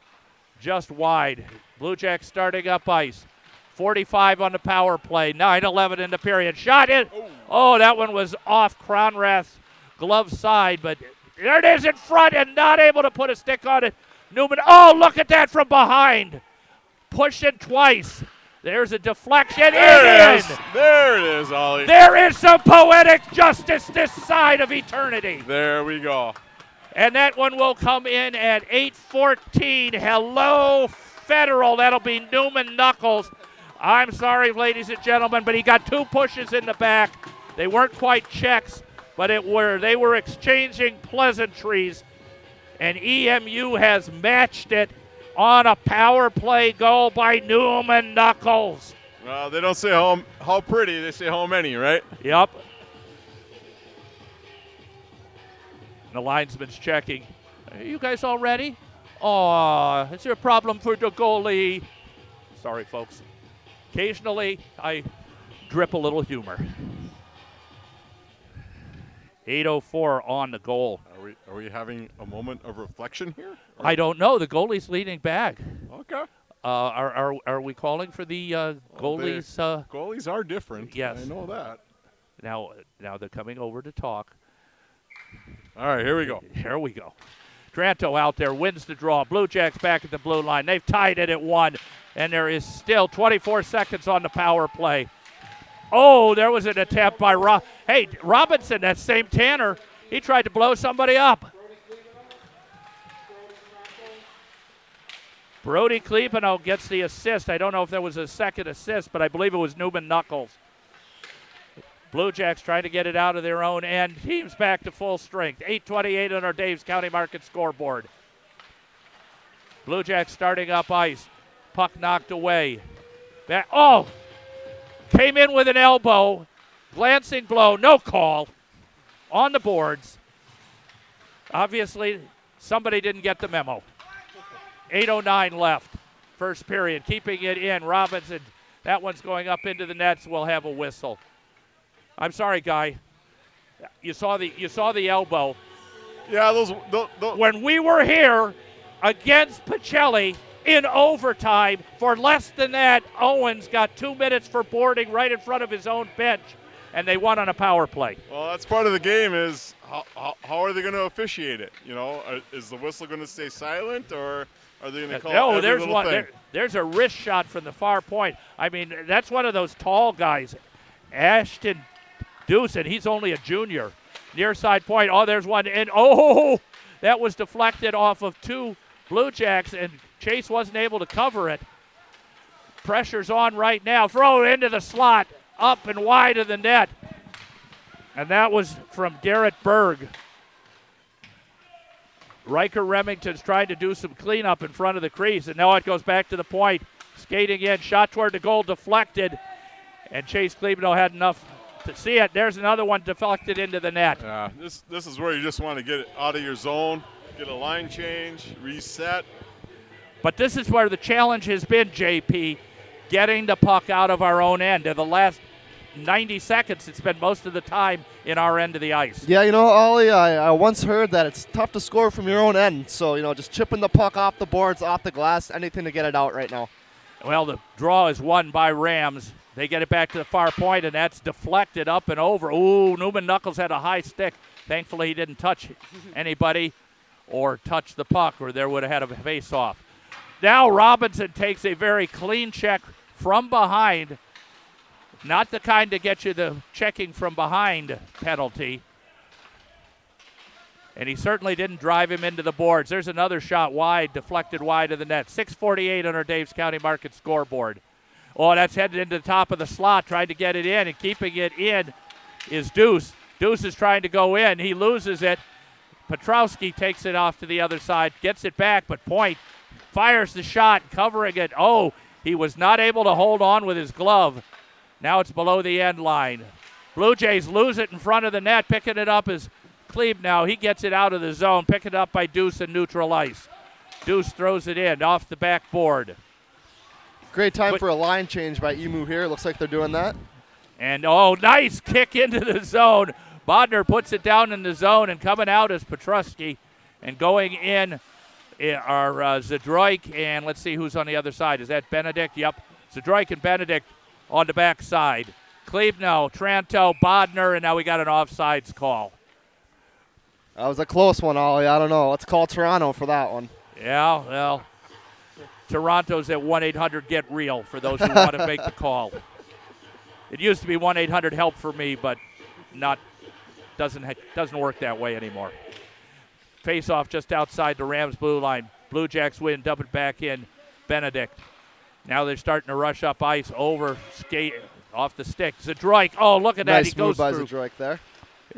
just wide. Blue Jacks starting up ice. 45 on the power play. 9 11 in the period. Shot in. Oh, that one was off Cronrath's glove side, but there it is in front and not able to put a stick on it. Newman. Oh, look at that from behind. Pushing twice. There's a deflection. There it is. There it is, Ollie. There is some poetic justice this side of eternity. There we go. And that one will come in at 8:14. Hello, Federal. That'll be Newman Knuckles. I'm sorry, ladies and gentlemen, but he got two pushes in the back. They weren't quite checks, but it were they were exchanging pleasantries, and EMU has matched it on a power play goal by Newman Knuckles. Well, they don't say how, how pretty, they say how many, right? Yep. The linesman's checking. Are you guys all ready? Oh, is there a problem for the goalie? Sorry, folks. Occasionally, I drip a little humor. 804 on the goal. Are we are we having a moment of reflection here? I don't know. The goalie's leading back. Okay. Uh, are, are, are we calling for the uh, Well, they- goalies? Uh, goalies are different. Yes. I know that. now, now they're coming over to talk. All right, here we go. Here we go. Tranto out there wins the draw. Blue Jacks back at the blue line. They've tied it at one, and there is still 24 seconds on the power play. Oh, there was an attempt by Rob. Hey, Robinson, that same Tanner, he tried to blow somebody up. Brody Klebnow gets the assist. I don't know if there was a second assist, but I believe it was Newman Knuckles. Blue Jacks trying to get it out of their own end. Teams back to full strength. 8:28 on our Dave's County Market scoreboard. Blue Jacks starting up ice. Puck knocked away. Back. Oh, came in with an elbow, glancing blow, no call, on the boards. Obviously, somebody didn't get the memo. 8:09 left, first period. Keeping it in. Robinson. That one's going up into the nets. We'll have a whistle. I'm sorry, guy. You saw the you saw the elbow. Yeah, those, those, those When we were here against Pacelli in overtime, for less than that, Owens got two minutes for boarding right in front of his own bench, and they won on a power play. Well, that's part of the game. Is how, how, how are they going to officiate it? You know, uh, is the whistle going to stay silent, or are they going to uh, call no, every there's little one. thing? There, there's a wrist shot from the far point. I mean, that's one of those tall guys, Ashton Deuce, and he's only a junior. Near side point. Oh, there's one, and oh, that was deflected off of two Blue Jacks, and Chase wasn't able to cover it. Pressure's on right now. Throw it into the slot, up and wide of the net, and that was from Garrett Berg. Riker Remington's trying to do some cleanup in front of the crease, and now it goes back to the point. Skating in, shot toward the goal, deflected, and Chase Klebnow had enough to see it. There's another one deflected into the net. Yeah, this this is where you just want to get it out of your zone, get a line change, reset. But this is where the challenge has been, JP, getting the puck out of our own end. In the last 90 seconds, it's been most of the time in our end of the ice. Yeah, you know, Ollie, I, I once heard that it's tough to score from your own end. So, you know, just chipping the puck off the boards, off the glass, anything to get it out right now. Well, the draw is won by Rams. They get it back to the far point, and that's deflected up and over. Ooh, Newman Knuckles had a high stick. Thankfully, he didn't touch anybody or touch the puck, or there would have had a face off. Now Robinson takes a very clean check from behind. Not the kind to get you the checking from behind penalty. And he certainly didn't drive him into the boards. There's another shot wide, deflected wide of the net. 648 on our Dave's County Market scoreboard. Oh, that's headed into the top of the slot, trying to get it in, and keeping it in is Deuce. Deuce is trying to go in. He loses it. Petrowski takes it off to the other side, gets it back, but Point fires the shot, covering it. Oh, he was not able to hold on with his glove. Now it's below the end line. Blue Jays lose it in front of the net. Picking it up is Klebnow. He gets it out of the zone. Picked it up by Deuce in neutral ice. Deuce throws it in off the backboard. Great time But- for a line change by Emu here. Looks like they're doing that. And oh, nice kick into the zone. Bodner puts it down in the zone, and coming out is Petrusky. And going in are uh, Zadroik, and let's see who's on the other side. Is that Benedict? Yep. Zadroik and Benedict on the back side. Klebnow, Tranto, Bodner, and now we got an offsides call. That was a close one, Ollie. I don't know. Let's call Toronto for that one. Yeah, well, Toronto's at 1 800 Get Real for those who want to make the call. It used to be 1 800 Help for me, but not doesn't ha- doesn't work that way anymore. Face off just outside the Rams blue line. Blue Jacks win, dump it back in. Benedict. Now they're starting to rush up ice over skate off the stick. Zadroik. Oh, look at that. Nice he goes move by through. Zadroik there.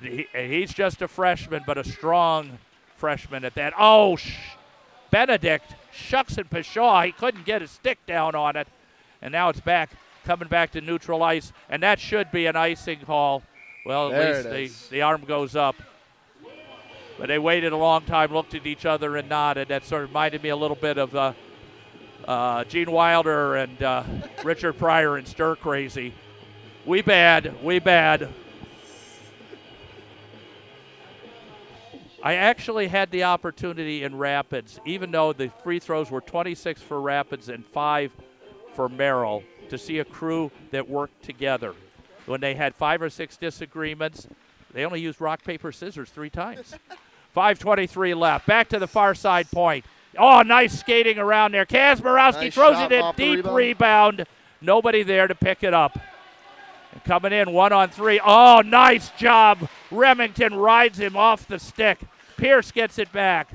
He- he's just a freshman, but a strong freshman at that. Oh, sh- Benedict shucks and pshaw. He couldn't get his stick down on it, and now it's back, coming back to neutral ice, and that should be an icing call. Well, at There least the, the arm goes up. But they waited a long time, looked at each other, and nodded. That sort of reminded me a little bit of uh, uh, Gene Wilder and uh, Richard Pryor in Stir Crazy. We bad, we bad. I actually had the opportunity in Rapids, even though the free throws were 26 for Rapids and 5 for Merrill, to see a crew that worked together. When they had five or six disagreements, they only used rock, paper, scissors three times. 5.23 left. Back to the far side point. Oh, nice skating around there. Kazmarowski Nice throws it in, deep rebound. rebound. Nobody there to pick it up. And coming in one on three. Oh, nice job. Remington rides him off the stick. Pierce gets it back.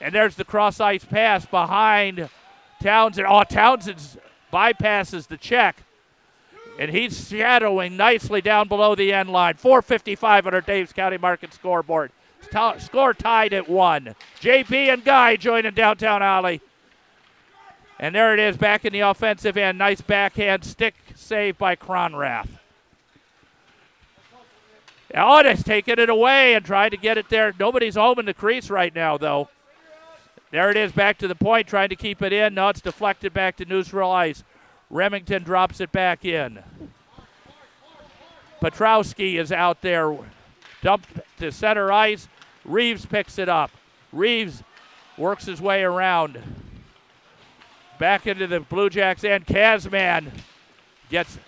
And there's the cross ice pass behind Townsend. Oh, Townsend bypasses the check. And he's shadowing nicely down below the end line. 455 on our Dave's County Market scoreboard. Sto- Score tied at one. JP and Guy joining downtown Ollie. And there it is back in the offensive end. Nice backhand stick save by Cronrath. Otis taking it away and trying to get it there. Nobody's home in the crease right now, though. There it is back to the point, trying to keep it in. Now it's deflected back to neutral ice. Remington drops it back in. Petrowski is out there, dumped to center ice. Reeves picks it up. Reeves works his way around. Back into the Blue Jacks end. Kazman gets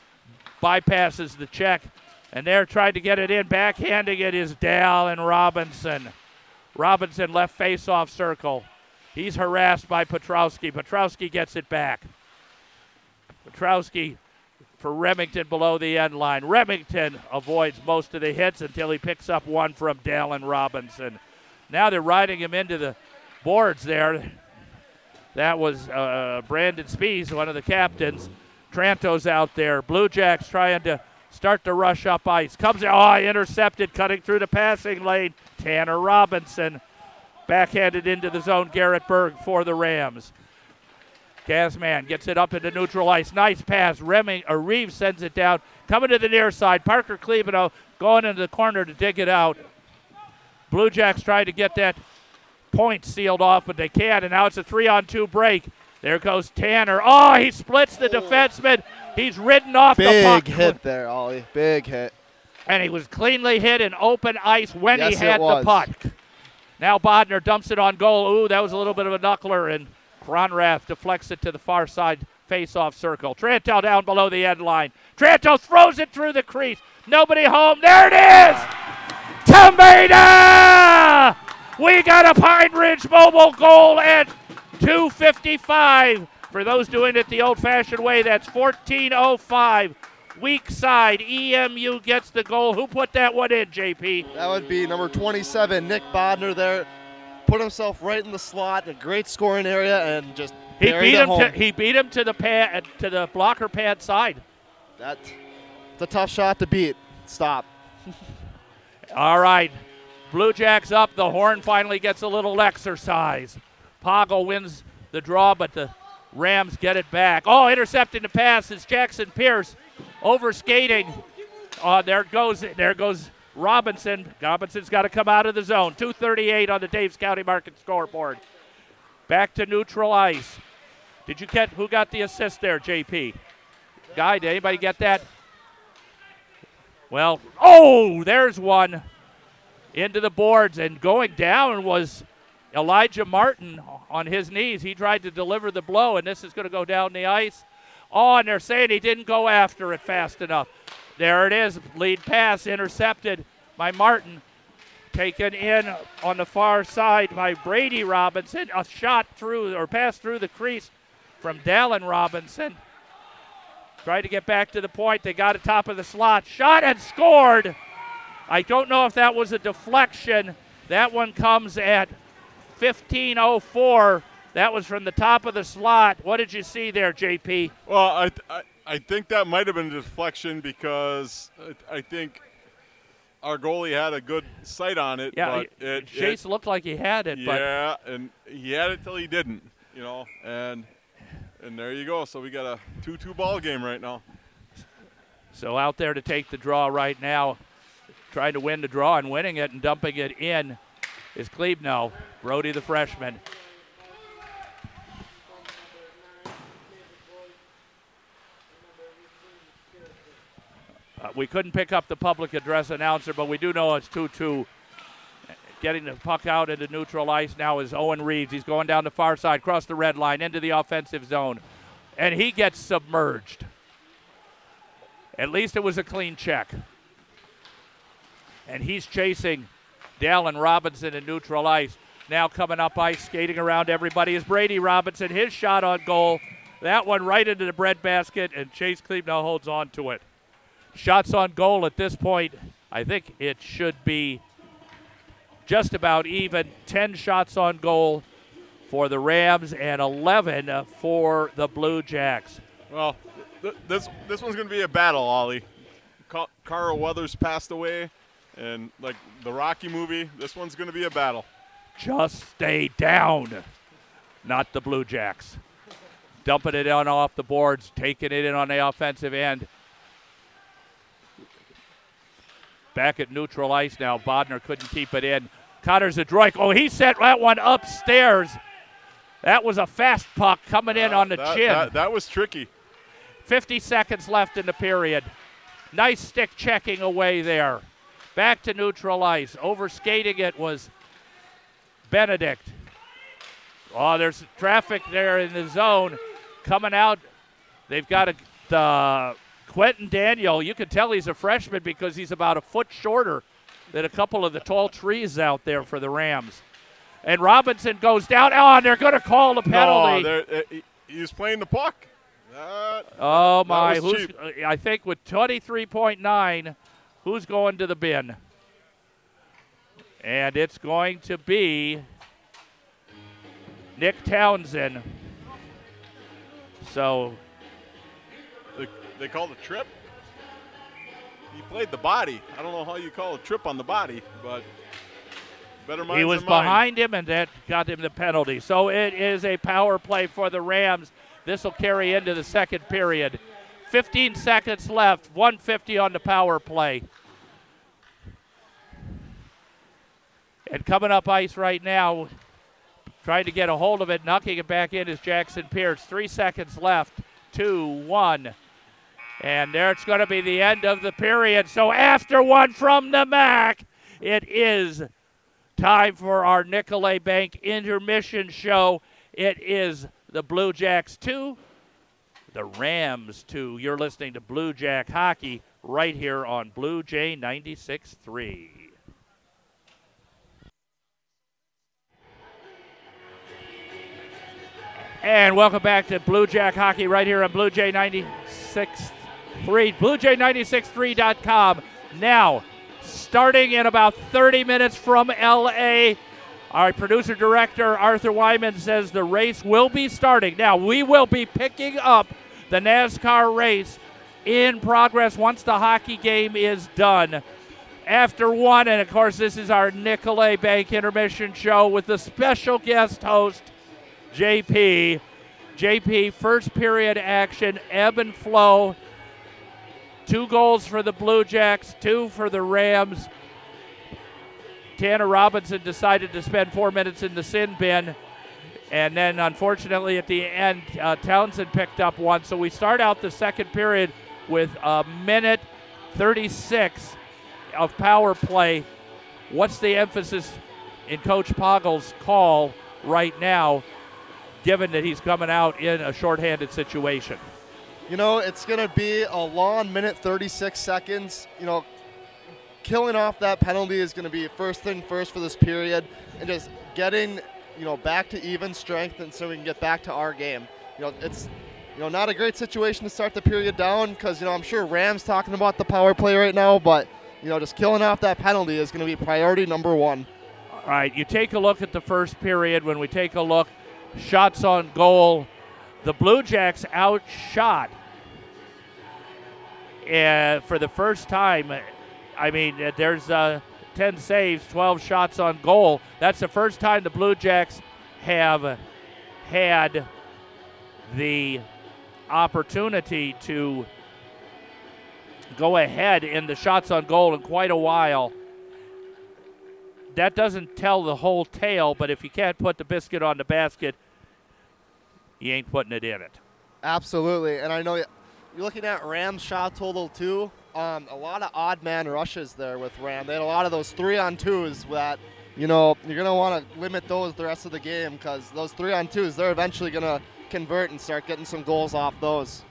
bypasses the check, and they're trying to get it in. Backhanding it is Dallin Robinson. Robinson left face-off circle. He's harassed by Petrowski. Petrowski gets it back. Petrowski for Remington below the end line. Remington avoids most of the hits until he picks up one from Dallin Robinson. Now they're riding him into the boards there. That was uh, Brandon Spees, one of the captains. Tranto's out there. Blue Jacks trying to start to rush up ice. Comes in. oh, intercepted, cutting through the passing lane. Tanner Robinson backhanded into the zone. Garrett Berg for the Rams. Kazman gets it up into neutral ice. Nice pass. Remy, or Reeves sends it down. Coming to the near side. Parker Cleveno going into the corner to dig it out. Blue Jacks trying to get that point sealed off, but they can't. And now it's a three on two break. There goes Tanner. Oh, he splits the oh. defenseman. He's ridden off the puck. Big hit there, Ollie. Big hit. And he was cleanly hit in open ice when he Yes, it had the puck. Now Bodner dumps it on goal. Ooh, that was a little bit of a knuckler, and Cronrath deflects it to the far side face-off circle. Tranto down below the end line. Tranto throws it through the crease. Nobody home. There it is! Tomato! We got a Pine Ridge mobile goal at 255. For those doing it the old-fashioned way, that's 1405. Weak side. EMU gets the goal. Who put that one in, JP? That would be number 27, Nick Bodner there. Put himself right in the slot, a great scoring area, and just He beat him. home. To, he beat him to the pad uh, to the blocker pad side. That's a tough shot to beat. Stop. All right, Blue Jacks up. The horn finally gets a little exercise. Poggle wins the draw, but the Rams get it back. Oh, intercepting the pass is Jackson Pierce over skating. Oh, uh, there goes there goes Robinson. Robinson's got to come out of the zone. 238 on the Dave's County Market scoreboard. Back to neutral ice. Did you get who got the assist there, JP? Guy, did anybody get that? Well, oh, there's one into the boards and going down was Elijah Martin on his knees. He tried to deliver the blow, and this is going to go down the ice. Oh, and they're saying he didn't go after it fast enough. There it is. Lead pass intercepted by Martin. Taken in on the far side by Brady Robinson. A shot through or pass through the crease from Dallin Robinson. Tried to get back to the point. They got it top of the slot. Shot and scored. I don't know if that was a deflection. That one comes at 15.04. That was from the top of the slot. What did you see there, JP? Well, I, I, I think that might have been a deflection because I, think our goalie had a good sight on it. Yeah, but it, Chase it, looked like he had it. Yeah, and he had it till he didn't. You know, and and there you go. So we got a two-two ball game right now. So out there to take the draw right now, trying to win the draw and winning it and dumping it in is Klebnow, Brody the freshman. Uh, we couldn't pick up the public address announcer, but we do know it's 2 2. Getting the puck out into neutral ice now is Owen Reeves. He's going down the far side, across the red line, into the offensive zone. And he gets submerged. At least it was a clean check. And he's chasing Dallin Robinson in neutral ice. Now coming up ice, skating around everybody is Brady Robinson. His shot on goal. That one right into the breadbasket, and Chase Klebnow holds on to it. Shots on goal at this point, I think it should be just about even. 10 shots on goal for the Rams and 11 for the Blue Jacks. Well, th- this this one's going to be a battle, Ollie. Ca- Carl Weathers passed away, and like the Rocky movie, this one's going to be a battle. Just stay down, not the Blue Jacks. Dumping it on off the boards, taking it in on the offensive end. Back at neutral ice now. Bodner couldn't keep it in. Connor Zadroik. Oh, he sent that one upstairs. That was a fast puck coming in Uh, on the that, chin. That, that was tricky. 50 seconds left in the period. Nice stick checking away there. Back to neutral ice. Overskating it was Benedict. Oh, there's traffic there in the zone. Coming out, they've got a uh, Quentin Daniel. You can tell he's a freshman because he's about a foot shorter than a couple of the tall trees out there for the Rams. And Robinson goes down. Oh, and they're going to call the penalty. No, uh, he, he was playing the puck. That- Oh my! Who's? cheap. I think with 23.9, who's going to the bin? And it's going to be Nick Townsend. So They, called a trip. He played the body. I don't know how you call a trip on the body, but better minds he was than mine. behind him, and that got him the penalty. So it is a power play for the Rams. This will carry into the second period. 15 seconds left. 150 on the power play. And coming up ice right now, trying to get a hold of it, knocking it back in is Jackson Pierce. Three seconds left. Two, one. And there it's going to be the end of the period. So after one from the MAC, it is time for our Nicolet Bank intermission show. It is the Blue Jacks 2, the Rams 2. You're listening to Blue Jack Hockey right here on Blue Jay 96.3. And welcome back to Blue Jack Hockey right here on Blue Jay 96.3. BlueJay963.com. Now, starting in about 30 minutes from LA, our producer director Arthur Wyman says the race will be starting. Now, we will be picking up the NASCAR race in progress once the hockey game is done. After one, and of course, this is our Nicolet Bank intermission show with the special guest host, JP. JP, first period action, ebb and flow. Two goals for the Blue Jacks, two for the Rams. Tanner Robinson decided to spend four minutes in the sin bin. And then, unfortunately, at the end, uh, Townsend picked up one. So we start out the second period with a minute 36 of power play. What's the emphasis in Coach Poggle's call right now, given that he's coming out in a shorthanded situation? You know, it's going to be a long minute 36 seconds. You know, killing off that penalty is going to be first thing first for this period and just getting, you know, back to even strength and so we can get back to our game. You know, it's you know, not a great situation to start the period down because, you know, I'm sure Rams talking about the power play right now, but, you know, just killing off that penalty is going to be priority number one. All right, you take a look at the first period. When we take a look, shots on goal, the Blue Jacks outshot uh, for the first time. I mean, uh, there's uh, 10 saves, 12 shots on goal. That's the first time the Blue Jacks have had the opportunity to go ahead in the shots on goal in quite a while. That doesn't tell the whole tale, but if you can't put the biscuit on the basket, you ain't putting it in it. Absolutely, and I know you're looking at Rams shot total too. Um, a lot of odd man rushes there with Ram. They had a lot of those three on twos that you know you're gonna want to limit those the rest of the game because those three on twos they're eventually gonna convert and start getting some goals off those.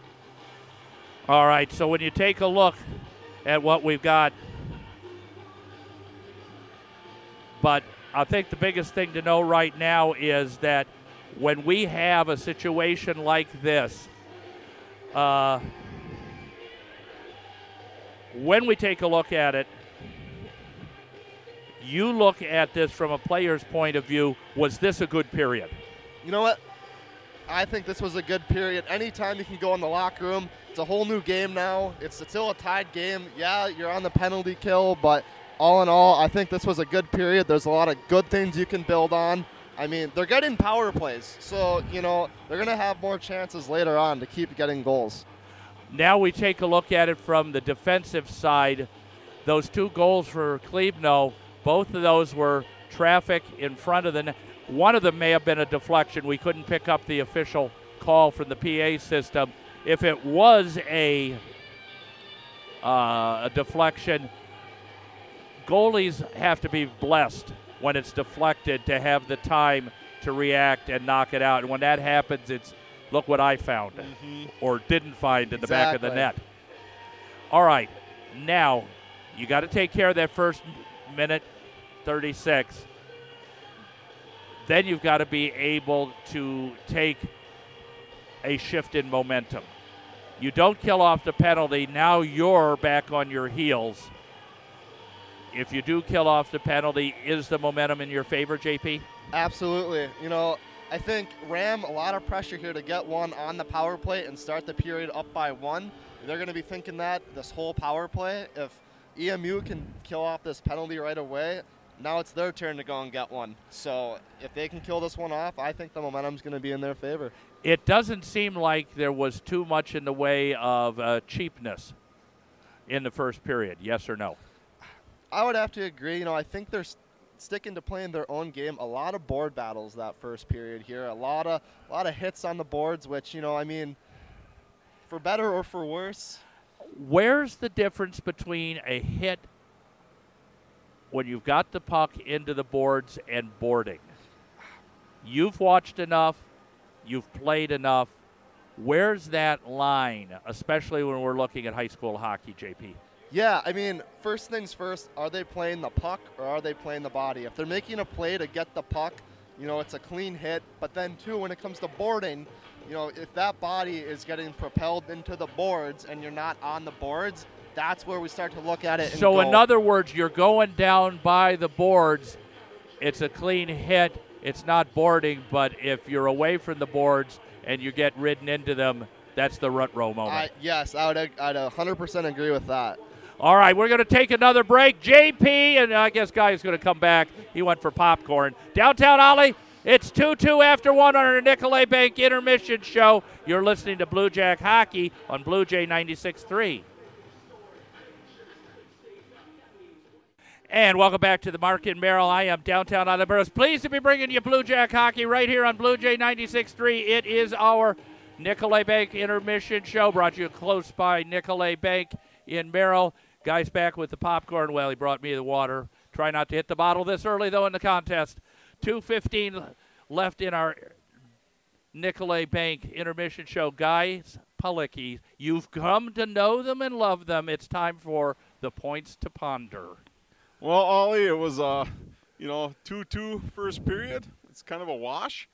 All right, so when you take a look at what we've got, but I think the biggest thing to know right now is that when we have a situation like this, uh, when we take a look at it, you look at this from a player's point of view. Was this a good period? You know what? I think this was a good period. Anytime you can go in the locker room, it's a whole new game now. It's still a tied game. Yeah, you're on the penalty kill, but all in all, I think this was a good period. There's a lot of good things you can build on. I mean, they're getting power plays, so you know they're going to have more chances later on to keep getting goals. Now we take a look at it from the defensive side. Those two goals for Klebnow, both of those were traffic in front of the net. One of them may have been a deflection. We couldn't pick up the official call from the PA system. If it was a, uh, a deflection, goalies have to be blessed when it's deflected to have the time to react and knock it out. And when that happens, it's look what I found mm-hmm. or didn't find in exactly. the back of the net. All right, now you got to take care of that first minute 36 then you've got to be able to take a shift in momentum. You don't kill off the penalty, now you're back on your heels. If you do kill off the penalty, is the momentum in your favor, JP? Absolutely. You know, I think Ram a lot of pressure here to get one on the power play and start the period up by one. They're going to be thinking that this whole power play. If EMU can kill off this penalty right away, now it's their turn to go and get one. So if they can kill this one off, I think the momentum's going to be in their favor. It doesn't seem like there was too much in the way of uh, cheapness in the first period. Yes or no? I would have to agree. You know, I think they're sticking to playing their own game. A lot of board battles that first period here. A lot of a lot of hits on the boards, which you know, I mean, for better or for worse. Where's the difference between a hit when you've got the puck into the boards and boarding. You've watched enough, you've played enough. Where's that line, especially when we're looking at high school hockey, JP? Yeah, I mean, first things first, are they playing the puck or are they playing the body? If they're making a play to get the puck, you know, it's a clean hit. But then, too, when it comes to boarding, you know, if that body is getting propelled into the boards and you're not on the boards, that's where we start to look at it. So, go, in other words, you're going down by the boards. It's a clean hit. It's not boarding, but if you're away from the boards and you get ridden into them, that's the rut row moment. I, yes, I would. I'd 100% agree with that. All right, we're going to take another break. JP, and uh, I guess Guy's going to come back. He went for popcorn. Downtown Ollie, it's 2 2 after 1 on our Nicolet Bank intermission show. You're listening to Blue Jack Hockey on Blue Jay 96.3. And welcome back to the MAC in Merrill. I am downtown Ollie Burrows. Pleased to be bringing you Blue Jack hockey right here on Blue Jay 96.3. It is our Nicolet Bank intermission show brought to you close by Nicolet Bank in Merrill. Guys back with the popcorn. Well, he brought me the water. Try not to hit the bottle this early, though, in the contest. 2.15 left in our Nicolet Bank intermission show. Guys, Palicki, you've come to know them and love them. It's time for the points to ponder. Well, Ollie, it was uh, you know, two-two first period. It's kind of a wash.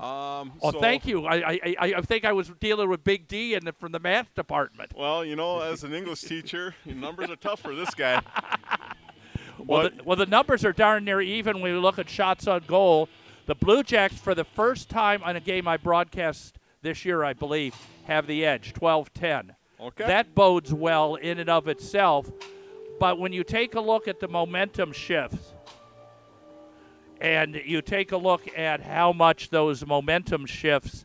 Um, oh, so, thank you. I, I, I, I think I was dealing with Big D and from the math department. Well, you know, as an English teacher, numbers are tough for this guy. well, the, well, the numbers are darn near even when we look at shots on goal. The Blue Jacks, for the first time on a game I broadcast this year, I believe, have the edge 12 10. Okay. That bodes well in and of itself. But when you take a look at the momentum shifts, and you take a look at how much those momentum shifts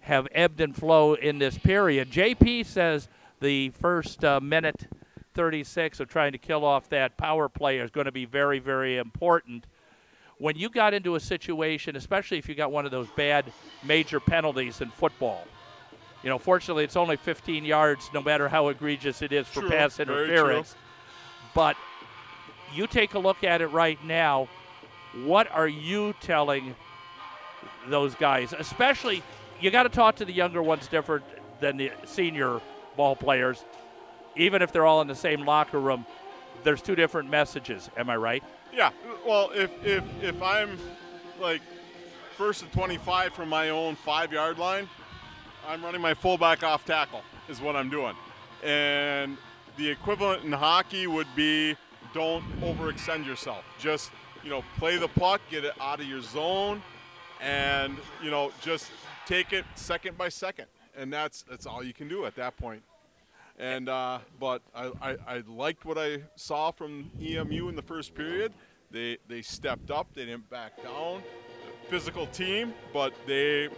have ebbed and flowed in this period, JP says the first uh, minute 36 of trying to kill off that power play is going to be very, very important. When you got into a situation, especially if you got one of those bad major penalties in football, you know, fortunately, it's only 15 yards, no matter how egregious it is for true, pass interference. But you take a look at it right now. What are you telling those guys? Especially, you got to talk to the younger ones different than the senior ball players. Even if they're all in the same locker room, there's two different messages. Am I right? Yeah. Well, if if if I'm like first and 25 from my own five yard line, I'm running my fullback off tackle is what I'm doing, and the equivalent in hockey would be don't overextend yourself. Just you know, play the puck, get it out of your zone, and you know, just take it second by second, and that's that's all you can do at that point. And uh, but I, I, I liked what I saw from EMU in the first period. They they stepped up. They didn't back down. Physical team, but they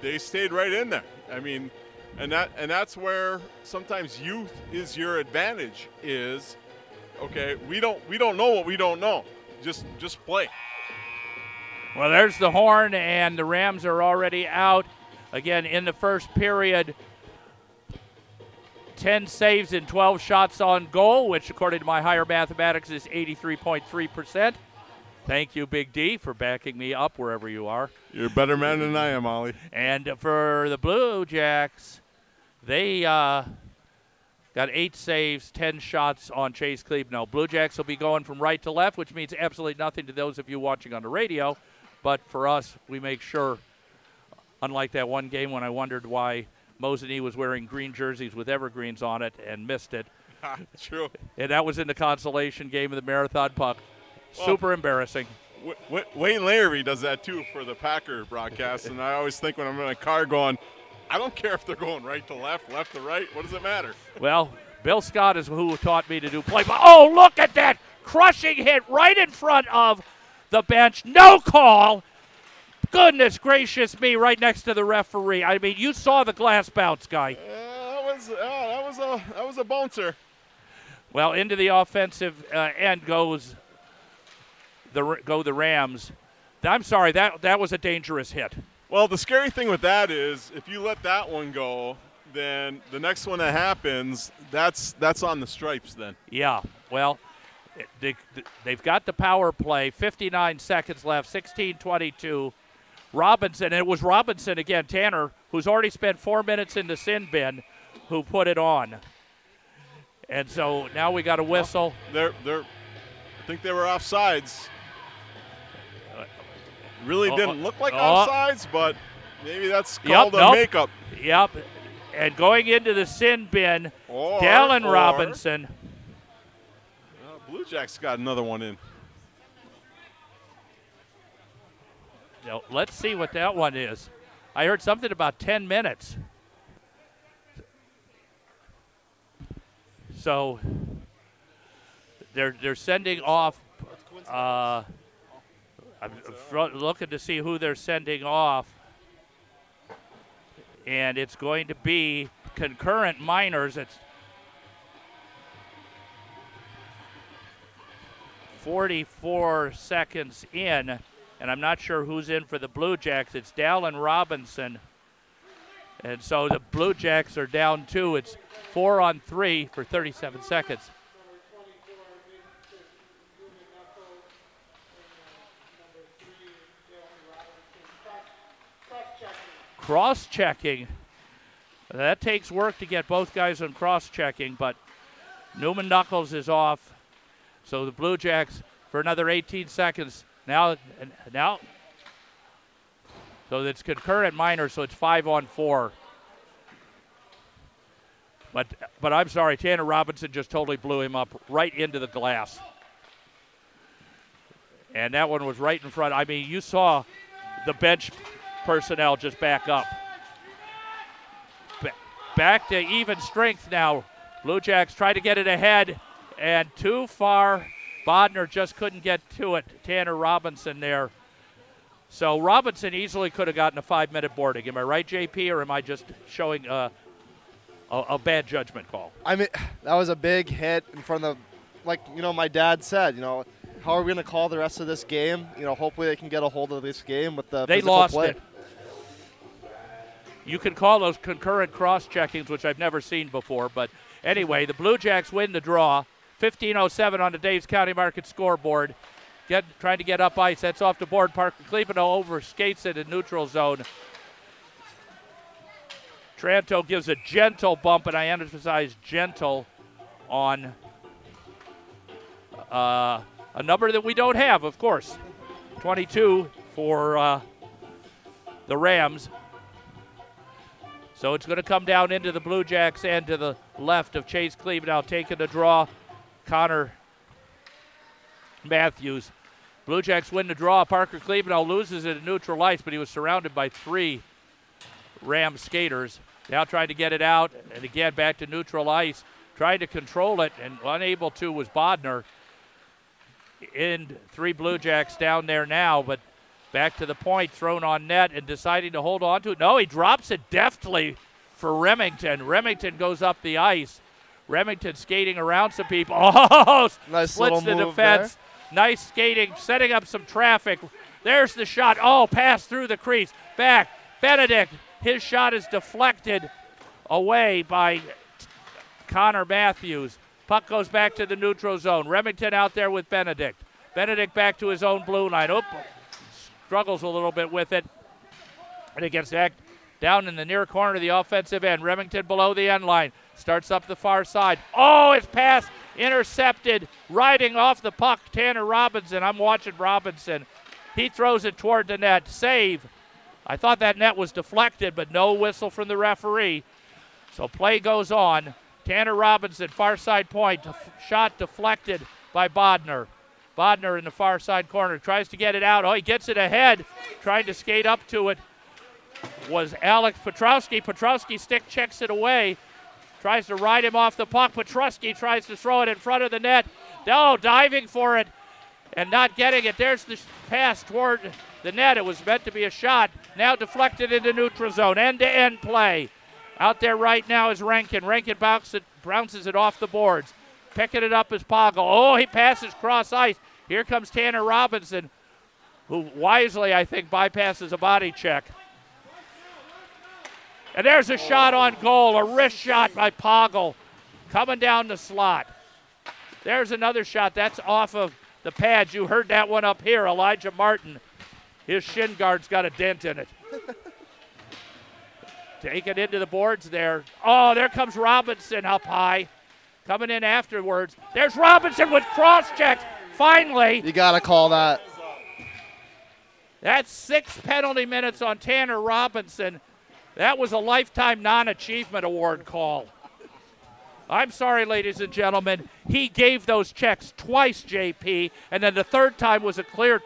they stayed right in there. I mean, and that and that's where sometimes youth is your advantage. Is okay. We don't we don't know what we don't know. Just just play. Well, there's the horn, and the Rams are already out. Again, in the first period, 10 saves and 12 shots on goal, which, according to my higher mathematics, is 83.3%. Thank you, Big D, for backing me up wherever you are. You're a better man than I am, Ollie. And for the Blue Jacks, they uh, got eight saves, 10 shots on Chase Klebnow. Blue Jacks will be going from right to left, which means absolutely nothing to those of you watching on the radio. But for us, we make sure, unlike that one game when I wondered why Mosinee was wearing green jerseys with evergreens on it and missed it. True. And that was in the consolation game of the marathon puck. Super well, embarrassing. W- w- Wayne Larrivee does that too for the Packer broadcast, and I always think when I'm in a car going, I don't care if they're going right to left, left to right. What does it matter? Well, Bill Scott is who taught me to do play. But oh, look at that crushing hit right in front of the bench. No call. Goodness gracious me, right next to the referee. I mean, you saw the glass bounce, guy. Uh, that was uh, that was a that was a bouncer. Well, into the offensive uh, end goes the go the Rams. I'm sorry, that that was a dangerous hit. Well, the scary thing with that is if you let that one go, then the next one that happens, that's that's on the stripes then. Yeah. Well, they, they've got the power play. 59 seconds left. 16-22. Robinson. And it was Robinson again, Tanner, who's already spent four minutes in the sin bin, who put it on. And so now we got a whistle. Well, they're they're. I think they were offsides. Really uh, didn't look like uh, offsides, but maybe that's called yep, a nope. makeup. Yep. And going into the sin bin, or, Dallin or, Robinson. Blue Jacks got another one in. Now, let's see what that one is. I heard something about 10 minutes. So they're they're sending off. Uh, I'm looking to see who they're sending off, and it's going to be concurrent minors. It's 44 seconds in, and I'm not sure who's in for the Blue Jacks. It's Dallin Robinson. And so the Blue Jacks are down two. It's four on three for 37 seconds. Cross checking. That takes work to get both guys on cross checking, but Newman Knuckles is off. So the Blue Jacks for another 18 seconds. Now, now. So it's concurrent minor, so it's five on four. But, but I'm sorry, Tanner Robinson just totally blew him up right into the glass. And that one was right in front. I mean, you saw the bench personnel just back up. back to even strength now. Blue Jacks try to get it ahead, and too far. Bodner just couldn't get to it. Tanner Robinson there. So Robinson easily could have gotten a five-minute boarding. Am I right, JP, or am I just showing uh, a, a bad judgment call? I mean, that was a big hit in front of, like you know, my dad said. You know, how are we going to call the rest of this game? You know, hopefully they can get a hold of this game with the they lost play. it. You can call those concurrent cross checkings, which I've never seen before. But anyway, the Blue Jacks win the draw. 15:07 on the Daves County Market scoreboard. Get trying to get up ice. That's off the board. Parker Klebnow over skates it in neutral zone. Tranto gives a gentle bump, and I emphasize gentle on uh, a number that we don't have, of course. 22 for uh, the Rams. So it's going to come down into the Blue Jacks and to the left of Chase Klebnow taking the draw. Connor Matthews. Blue Jacks win the draw. Parker Klebnow loses it at neutral ice, but he was surrounded by three Ram skaters. Now trying to get it out, and again back to neutral ice. Trying to control it, and unable to was Bodner in three Blue Jacks down there now, but back to the point, thrown on net and deciding to hold on to it. No, he drops it deftly for Remington. Remington goes up the ice. Remington skating around some people. Oh, nice splits the defense. There. Nice skating, setting up some traffic. There's the shot. Oh, pass through the crease. Back. Benedict. His shot is deflected away by Connor Matthews. Puck goes back to the neutral zone. Remington out there with Benedict. Benedict back to his own blue line. Oop, struggles a little bit with it. And it gets back down in the near corner of the offensive end. Remington below the end line. Starts up the far side. Oh, it's pass intercepted. Riding off the puck, Tanner Robinson. I'm watching Robinson. He throws it toward the net. Save. I thought that net was deflected, but no whistle from the referee. So play goes on. Tanner Robinson, far side point. Shot deflected by Bodner. Bodner in the far side corner tries to get it out. Oh, he gets it ahead. Trying to skate up to it was Alex Petrowski. Petrowski stick checks it away. Tries to ride him off the puck. Petrowski tries to throw it in front of the net. No, diving for it and not getting it. There's the pass toward the net. It was meant to be a shot. Now deflected into neutral zone. End to end play. Out there right now is Rankin. Rankin bounces it, bounces it off the boards. Picking it up is Poggle. Oh, he passes cross ice. Here comes Tanner Robinson, who wisely, I think, bypasses a body check. And there's a shot on goal, a wrist shot by Poggle coming down the slot. There's another shot. That's off of the pads. You heard that one up here. Elijah Martin. His shin guard's got a dent in it. Take it into the boards there. Oh, there comes Robinson up high. Coming in afterwards. There's Robinson with cross checks. Finally. You got to call that. That's six penalty minutes on Tanner Robinson. That was a lifetime non achievement award call. I'm sorry, ladies and gentlemen. He gave those checks twice, JP, and then the third time was a clear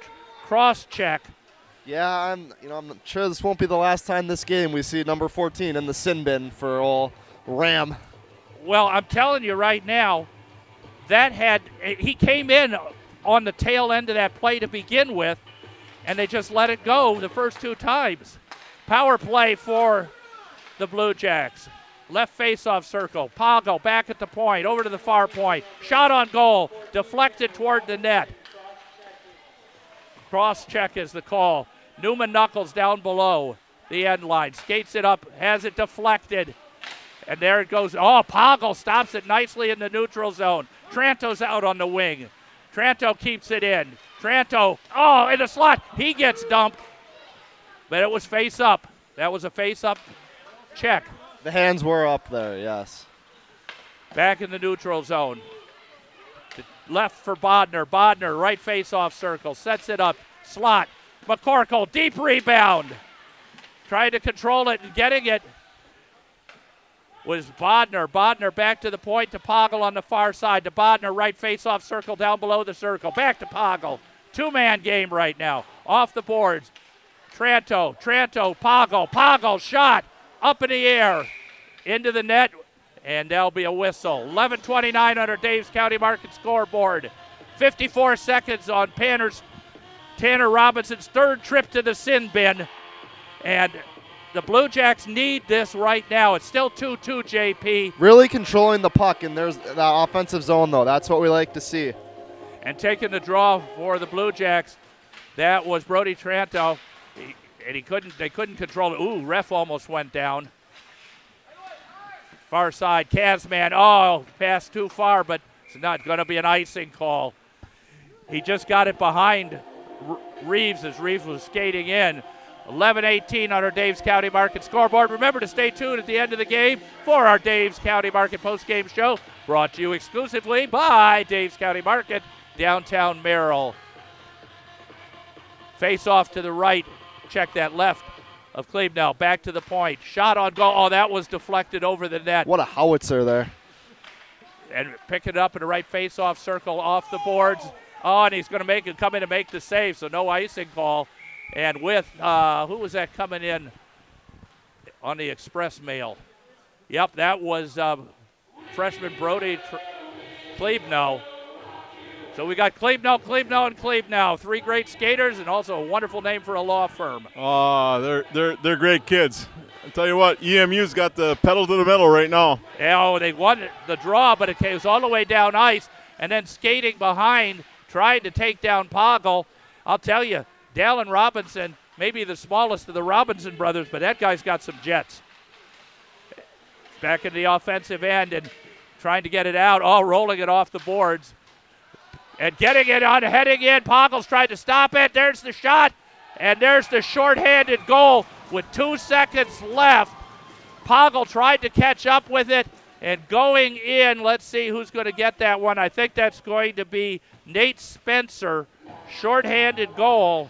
cross check. Yeah, I'm. You know, I'm sure this won't be the last time this game we see number 14 in the sin bin for all Ram. Well, I'm telling you right now, that had he came in on the tail end of that play to begin with, and they just let it go the first two times. Power play for the Blue Jacks. Left face-off circle. Pago back at the point, over to the far point. Shot on goal, deflected toward the net. Cross check is the call. Newman Knuckles down below the end line. Skates it up, has it deflected. And there it goes. Oh, Poggle stops it nicely in the neutral zone. Tranto's out on the wing. Tranto keeps it in. Tranto, oh, in the slot. He gets dumped. But it was face up. that was a face-up check. The hands were up there, yes. Back in the neutral zone. Left for Bodner. Bodner, right face-off circle, sets it up. Slot. McCorkle, deep rebound. Trying to control it and getting it was Bodner. Bodner back to the point to Poggle on the far side. To Bodner, right face-off circle down below the circle. Back to Poggle. Two-man game right now. Off the boards. Tranto, Tranto, Poggle, Poggle shot up in the air into the net, and there'll be a whistle. 11:29 on our Dave's County Market scoreboard. 54 seconds on Panner's Tanner Robinson's third trip to the sin bin, and the Blue Jacks need this right now. It's still 2-2, JP. Really controlling the puck, and there's the offensive zone though. That's what we like to see. And taking the draw for the Blue Jacks, that was Brody Tranto and he couldn't. They couldn't control it. Ooh, ref almost went down. Far side, Kazman. Oh, passed too far, but it's not going to be an icing call. He just got it behind Reeves as Reeves was skating in. 11-18 on our Dave's County Market scoreboard. Remember to stay tuned at the end of the game for our Dave's County Market post-game show, brought to you exclusively by Dave's County Market, downtown Merrill. Face off to the right check that left of Klebnow. Back to the point. Shot on goal. Oh, that was deflected over the net. What a howitzer there. And pick it up in the right face-off circle off the boards. Oh, and he's going to make it come in and make the save, so no icing call. And with uh, who was that coming in on the express mail? Yep, that was uh, freshman Brody Tr- Klebnow. So we got Klebnow, Klebnow, and Klebnow. Three great skaters and also a wonderful name for a law firm. Oh, they're they're they're great kids. I tell you what, EMU's got the pedal to the metal right now. Yeah, oh, they won the draw, but it was all the way down ice, and then skating behind, trying to take down Poggle. I'll tell you, Dallin Robinson, maybe the smallest of the Robinson brothers, but that guy's got some jets. Back in the offensive end and trying to get it out, all rolling it off the boards. And getting it on, heading in. Poggle's tried to stop it. There's the shot. And there's the shorthanded goal with two seconds left. Poggle tried to catch up with it. And going in, let's see who's going to get that one. I think that's going to be Nate Spencer. Shorthanded goal.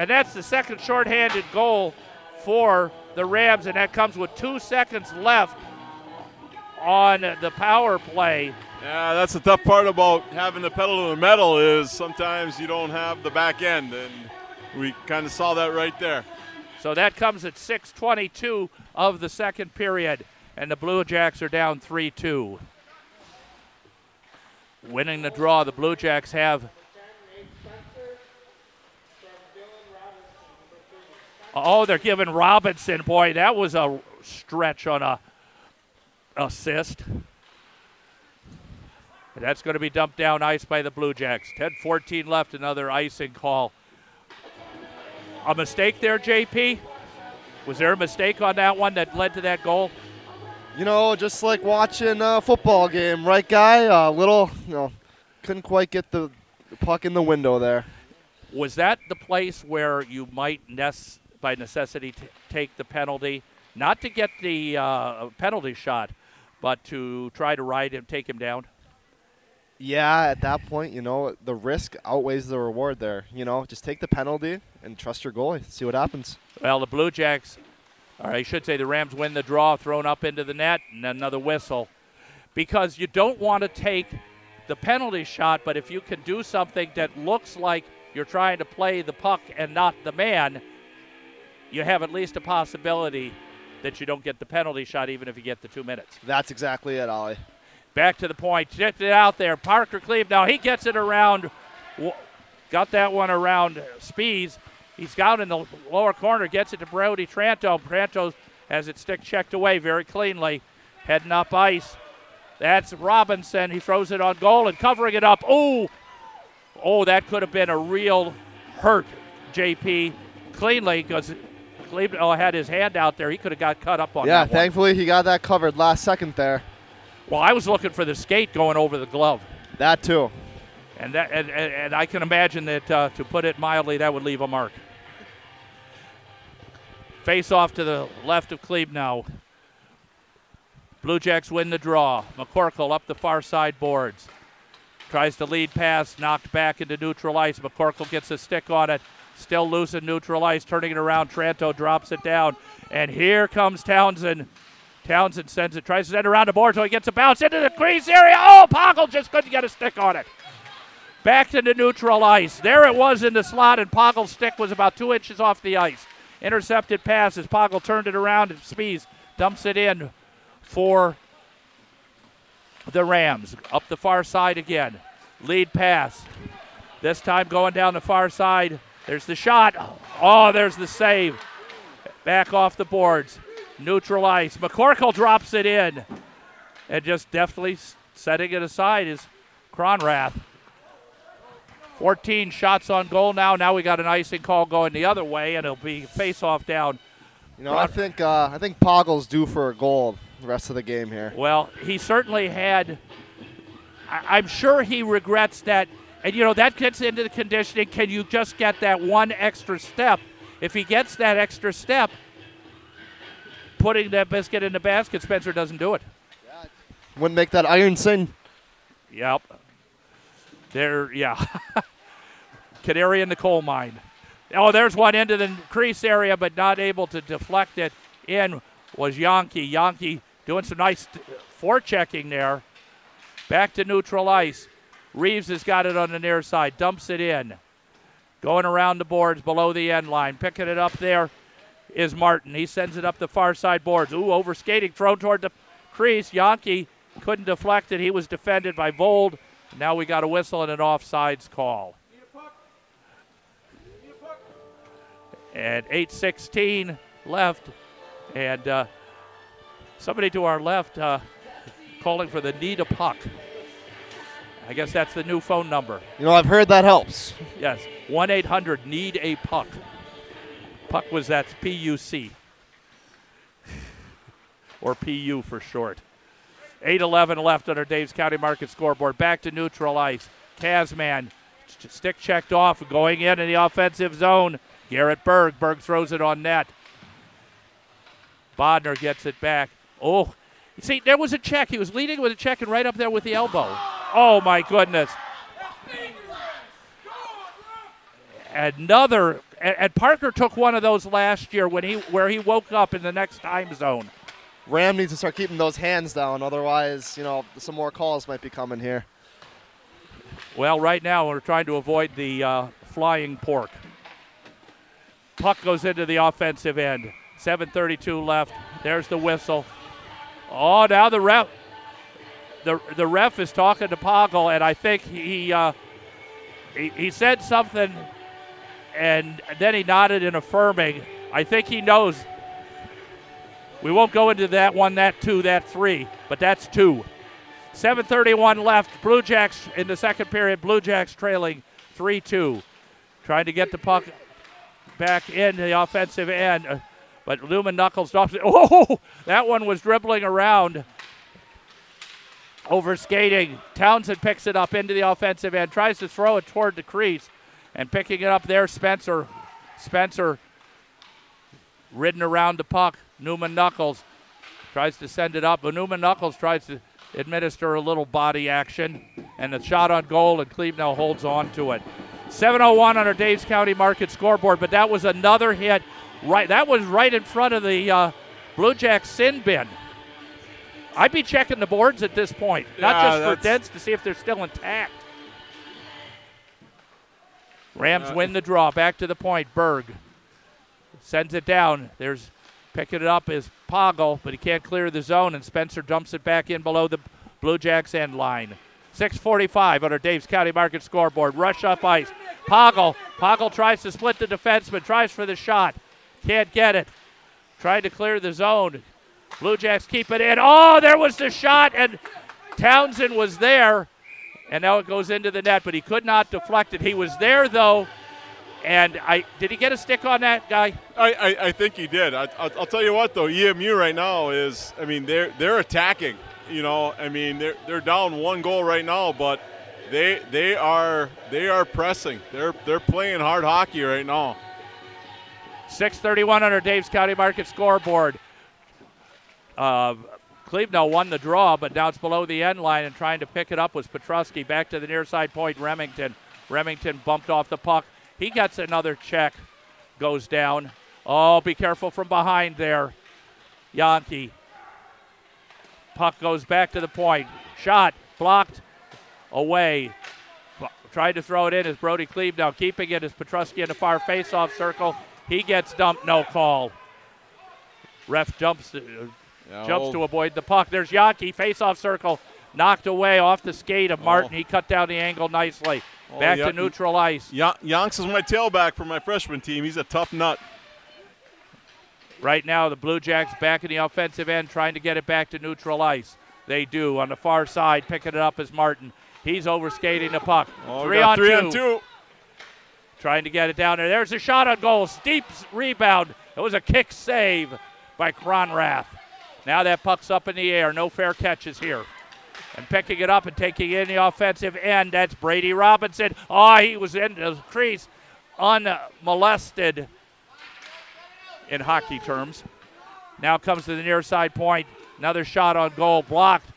And that's the second shorthanded goal for the Rams. And that comes with two seconds left on the power play. Yeah, that's the tough part about having the pedal to the metal is sometimes you don't have the back end, and we kind of saw that right there. So that comes at 6:22 of the second period, and the Blue Jacks are down 3-2. Winning the draw, the Blue Jacks have. Oh, they're giving Robinson. Boy, that was a stretch on a assist. That's going to be dumped down ice by the Blue Jacks. 10 14 left, another icing call. A mistake there, JP? Was there a mistake on that one that led to that goal? You know, just like watching a football game, right, guy? A little, you know, couldn't quite get the puck in the window there. Was that the place where you might, nec- by necessity, t- take the penalty? Not to get the uh, penalty shot, but to try to ride him, take him down? Yeah, at that point, you know, the risk outweighs the reward there. You know, just take the penalty and trust your goalie. See what happens. Well, the Blue Jacks, or I should say the Rams win the draw, thrown up into the net, and another whistle. Because you don't want to take the penalty shot, but if you can do something that looks like you're trying to play the puck and not the man, you have at least a possibility that you don't get the penalty shot, even if you get the two minutes. That's exactly it, Ollie. Back to the point. Tipped it out there. Parker Klebnow he gets it around. Got that one around Spees. He's got in the lower corner. Gets it to Brody Tranto. Tranto has it stick checked away very cleanly. Heading up ice. That's Robinson. He throws it on goal and covering it up. Oh, oh, that could have been a real hurt, JP, cleanly because Cleveland had his hand out there. He could have got cut up on yeah, that. Yeah, thankfully he got that covered last second there. Well, I was looking for the skate going over the glove. That too. And that and, and, and I can imagine that uh, to put it mildly, that would leave a mark. Face off to the left of Klebnow. Blue Jacks win the draw. McCorkle up the far side boards. Tries to lead pass, knocked back into neutral ice. McCorkle gets a stick on it. Still loose in neutral ice, turning it around. Tranto drops it down. And here comes Townsend. Townsend sends it, tries to send it around the board so he gets a bounce into the crease area. Oh, Poggle just couldn't get a stick on it. Back to the neutral ice. There it was in the slot, and Poggle's stick was about two inches off the ice. Intercepted pass as Poggle turned it around, and Spees dumps it in for the Rams. Up the far side again. Lead pass. This time going down the far side. There's the shot. Oh, there's the save. Back off the boards. Neutral ice. McCorkle drops it in. And just deftly setting it aside is Cronrath. 14 shots on goal now. Now we got an icing call going the other way, and it'll be face off down. You know, I think uh, I think Poggle's due for a goal the rest of the game here. Well, he certainly had. I, I'm sure he regrets that. And, you know, that gets into the conditioning. Can you just get that one extra step? If he gets that extra step, putting that biscuit in the basket, Spencer doesn't do it. Wouldn't make that iron sing. Yep. There, yeah. Canary in the coal mine. Oh, there's one into the crease area, but not able to deflect it. In was Yankee. Yankee doing some nice forechecking there. Back to neutral ice. Reeves has got it on the near side, dumps it in. Going around the boards below the end line. Picking it up there is Martin. He sends it up the far side boards. Ooh, over skating, thrown toward the crease. Yankee couldn't deflect it. He was defended by Vold. Now we got a whistle and an offsides call. And 8.16 left. And uh, somebody to our left uh, calling for the need a puck. I guess that's the new phone number. You know, I've heard that helps. Yes, 1 800 need a puck. Puck was that's P U C. Or PU for short. 8 11 left under Dave's County Market scoreboard. Back to neutral ice. Kazman, stick checked off, going in in the offensive zone. Garrett Berg. Berg throws it on net. Bodner gets it back. Oh, see, there was a check. He was leading with a check and right up there with the elbow. Oh, my goodness. Another, and, Parker took one of those last year when he where he woke up in the next time zone. Ram needs to start keeping those hands down, otherwise, you know, some more calls might be coming here. Well, right now we're trying to avoid the uh, flying pork. Puck goes into the offensive end. 7:32 left. There's the whistle. Oh, now the ref. The, the ref is talking to Poggle, and I think he, uh, he he said something, and then he nodded in affirming. I think he knows. We won't go into that one, that two, that three, but that's two. 7:31 left. Blue Jacks in the second period. Blue Jacks trailing 3-2, trying to get the puck back in the offensive end. But Newman Knuckles drops it. Oh, that one was dribbling around. Over skating. Townsend picks it up into the offensive end, tries to throw it toward the crease, and picking it up there, Spencer. Spencer ridden around the puck. Newman Knuckles tries to send it up, but Newman Knuckles tries to administer a little body action, and a shot on goal, and Cleveland holds on to it. 7:01 on our Daves County Market scoreboard, but that was another hit. Right, that was right in front of the uh, Blue Jack sin bin. I'd be checking the boards at this point, not Yeah, just for dents to see if they're still intact. Rams win the draw. Back to the point. Berg sends it down. There's picking it up is Poggle, but he can't clear the zone, and Spencer dumps it back in below the Blue Jacks end line. 6:45 on our Dave's County Market scoreboard. Rush up ice. Poggle. Poggle tries to split the defenseman. Tries for the shot. Can't get it. Tried to clear the zone. Blue Jacks keep it in. Oh, there was the shot, and Townsend was there, and now it goes into the net, but he could not deflect it. He was there though, and I did he get a stick on that guy? I, I, I think he did. I, I'll, I'll tell you what, though, EMU right now is, I mean, they're they're attacking. You know, I mean, they're they're down one goal right now, but they they are they are pressing. They're they're playing hard hockey right now. 6:31 on our Dave's County Market scoreboard. Uh, Cleveland won the draw, but now it's below the end line and trying to pick it up was Petruski. Back to the near side point, Remington. Remington bumped off the puck. He gets another check, goes down. Oh, be careful from behind there. Yankee. Puck goes back to the point. Shot blocked away. Tried to throw it in as Brody Klebnow keeping it as Petruski in the far face-off circle. He gets dumped, no call. Ref jumps uh, jumps to avoid the puck. There's Yankee, face-off circle, knocked away off the skate of Martin. Oh. He cut down the angle nicely. Oh, Back to neutral ice. Yon- Yonks is my tailback for my freshman team. He's a tough nut. Right now, the Blue Jacks back in the offensive end, trying to get it back to neutral ice. They do on the far side, picking it up as Martin. He's overskating the puck. Oh, three on three two. on two. Trying to get it down there. There's a shot on goal. Steep rebound. It was a kick save by Cronrath. Now that puck's up in the air. No fair catches here. And picking it up and taking in the offensive end, that's Brady Robinson. Oh, he was in the crease unmolested in hockey terms. Now comes to the near side point. Another shot on goal, blocked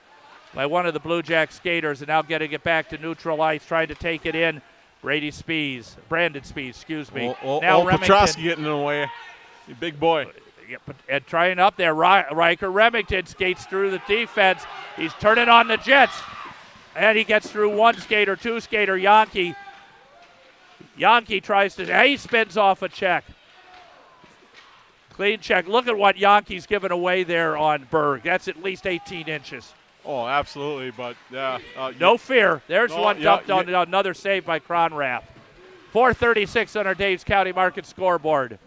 by one of the Blue Jack skaters, and now getting it back to neutral ice, trying to take it in. Brady Spees, Brandon Spees, excuse me. Oh, oh, now Remington, Petrosky getting in the way. You big boy. and trying up there. Riker Remington skates through the defense. He's turning on the Jets, and he gets through one skater, two skater. Yankee. Yankee tries to. He spins off a check. Clean check. Look at what Yankee's given away there on Berg. That's at least 18 inches. Oh, absolutely. But yeah, uh, No fear. There's No, one dumped yeah. on another save by Cronrath. 436 on our Dave's County Market scoreboard.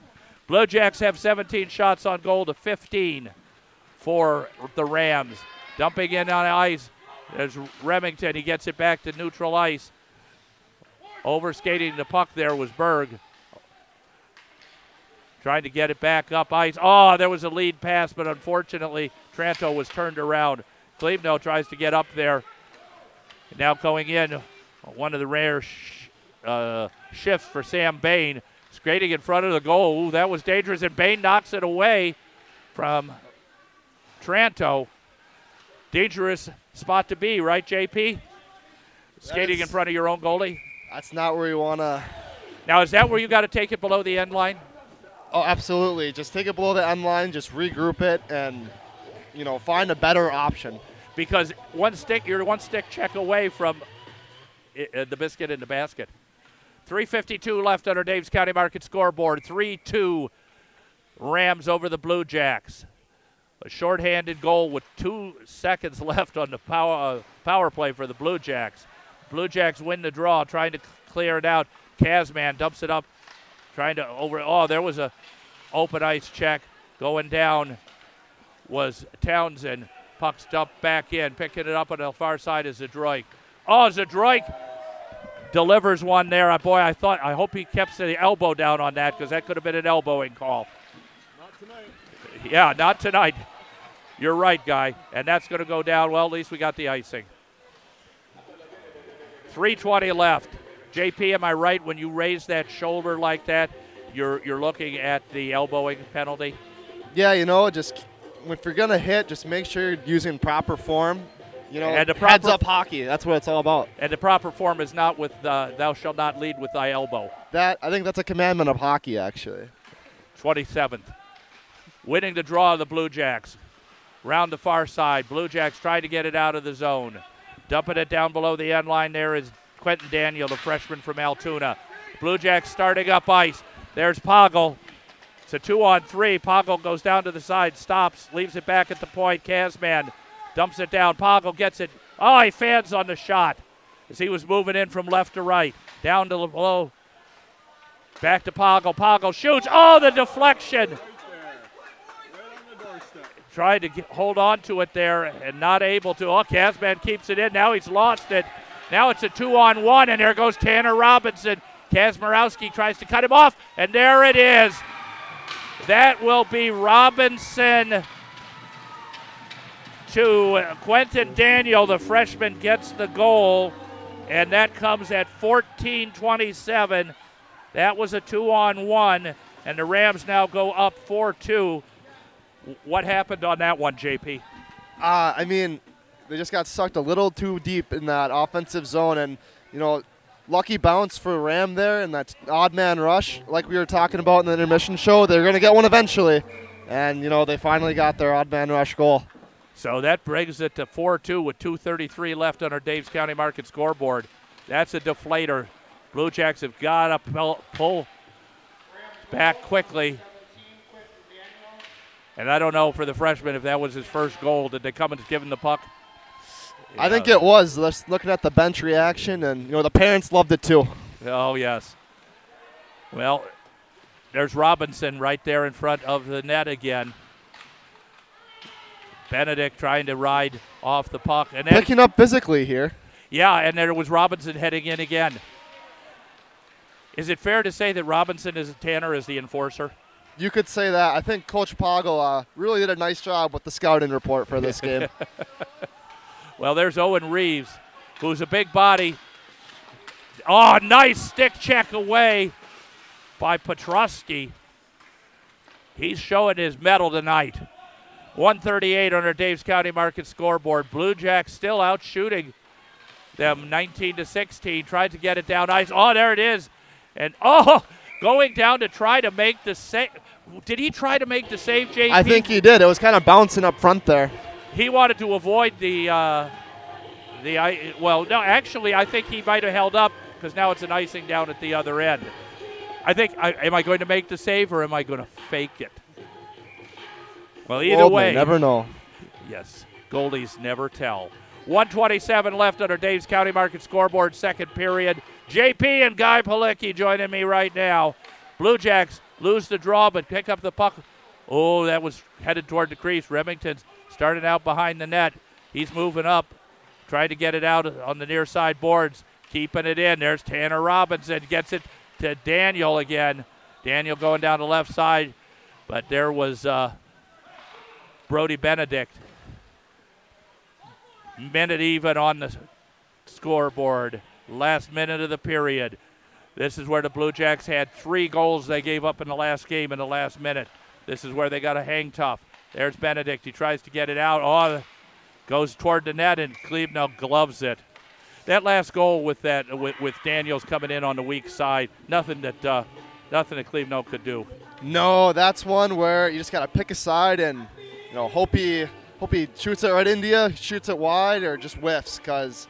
Blue Jacks have 17 shots on goal to 15 for the Rams. Dumping in on ice. There's Remington. He gets it back to neutral ice. Overskating the puck there was Berg. Trying to get it back up ice. Oh, there was a lead pass, but unfortunately, Tranto was turned around. Cleveland tries to get up there. Now going in, one of the rare sh- uh, shifts for Sam Bain. Skating in front of the goal. Ooh, that was dangerous, and Bain knocks it away from Tranto. Dangerous spot to be, right, JP? Skating in front of your own goalie. That's not where you want to. Now, is that where you got to take it below the end line? Oh, absolutely. Just take it below the end line, just regroup it, and you know find a better option. Because one stick, you're one stick check away from uh, the biscuit in the basket. 352 left under Dave's County Market scoreboard. 3-2 Rams over the Blue Jacks. A shorthanded goal with two seconds left on the power uh, power play for the Blue Jacks. Blue Jacks win the draw, trying to clear it out. Kazman dumps it up, trying to over. Oh, there was a open ice check going down. Was Townsend pucks dumped back in, picking it up on the far side is Zadroik. Oh, Zadroik delivers one there. Boy, I thought I hope he kept the elbow down on that because that could have been an elbowing call. Not tonight. Yeah, not tonight. You're right, guy. And that's going to go down. Well, at least we got the icing. 320 left. JP, am I right when you raise that shoulder like that? You're you're looking at the elbowing penalty. Yeah, you know, just if you're gonna hit, just make sure you're using proper form. You know, And the heads up hockey. That's what it's all about. And the proper form is not with uh, thou shalt not lead with thy elbow. That I think that's a commandment of hockey, actually. 27th. Winning the draw of the Blue Jacks. Round the far side. Blue Jacks trying to get it out of the zone. Dumping it down below the end line there is Quentin Daniel, the freshman from Altoona. Blue Jacks starting up ice. There's Poggle. It's a two on three. Poggle goes down to the side, stops, leaves it back at the point. Kazman dumps it down. Poggle gets it. Oh, he fans on the shot as he was moving in from left to right. Down to below. Back to Poggle. Poggle shoots. Oh, the deflection. Tried to get, hold on to it there and not able to. Oh, Kazman keeps it in. Now he's lost it. Now it's a two on one, and there goes Tanner Robinson. Kazmarowski tries to cut him off, and there it is. That will be Robinson to Quentin Daniel. The freshman gets the goal, and that comes at 14 27. That was a two on one. and the Rams now go up 4 2. What happened on that one, JP? Uh, I mean, they just got sucked a little too deep in that offensive zone, and you know, lucky bounce for Ram there and that odd man rush, like we were talking about in the intermission show. They're going to get one eventually, and you know they finally got their odd man rush goal. So that brings it to 4-2 with 2:33 left on our Daves County Market scoreboard. That's a deflator. Blue Jacks have got to pull back quickly. And I don't know for the freshman if that was his first goal. Did they come and give him the puck? I think it was. Just looking at the bench reaction, and you know the parents loved it too. Oh yes. Well, there's Robinson right there in front of the net again. Benedict trying to ride off the puck and then, Picking up physically here. Yeah, and there was Robinson heading in again. Is it fair to say that Robinson is a Tanner is the enforcer? You could say that. I think Coach Poggle uh, really did a nice job with the scouting report for this game. Well, there's Owen Reeves, who's a big body. Oh, nice stick check away by Petrosky. He's showing his medal tonight. 138 on our Daves County Market scoreboard. Blue Jacks still out shooting them 19 to 16. Tried to get it down ice. Oh, there it is. And oh, going down to try to make the save. Did he try to make the save, JP? I think he did. It was kind of bouncing up front there. He wanted to avoid the uh, the well. No, actually, I think he might have held up because now it's an icing down at the other end. I think. I, am I going to make the save or am I going to fake it? Well, either way, never know. Yes, Goldies never tell. 127 left under Daves County Market scoreboard, second period. JP and Guy Palicki joining me right now. Blue Jacks lose the draw but pick up the puck. Oh, that was headed toward the crease. Remington's starting out behind the net. He's moving up, trying to get it out on the near side boards, keeping it in. There's Tanner Robinson, gets it to Daniel again. Daniel going down the left side, but there was uh, Brody Benedict. Minute even on the scoreboard. Last minute of the period. This is where the Blue Jacks had three goals they gave up in the last game in the last minute. This is where they got to hang tough. There's Benedict. He tries to get it out. Oh, goes toward the net, and Klebnow gloves it. That last goal with that with, with Daniels coming in on the weak side, nothing that uh, nothing that Klebnow could do. No, that's one where you just got to pick a side and you know hope he hope he shoots it right into you, shoots it wide, or just whiffs because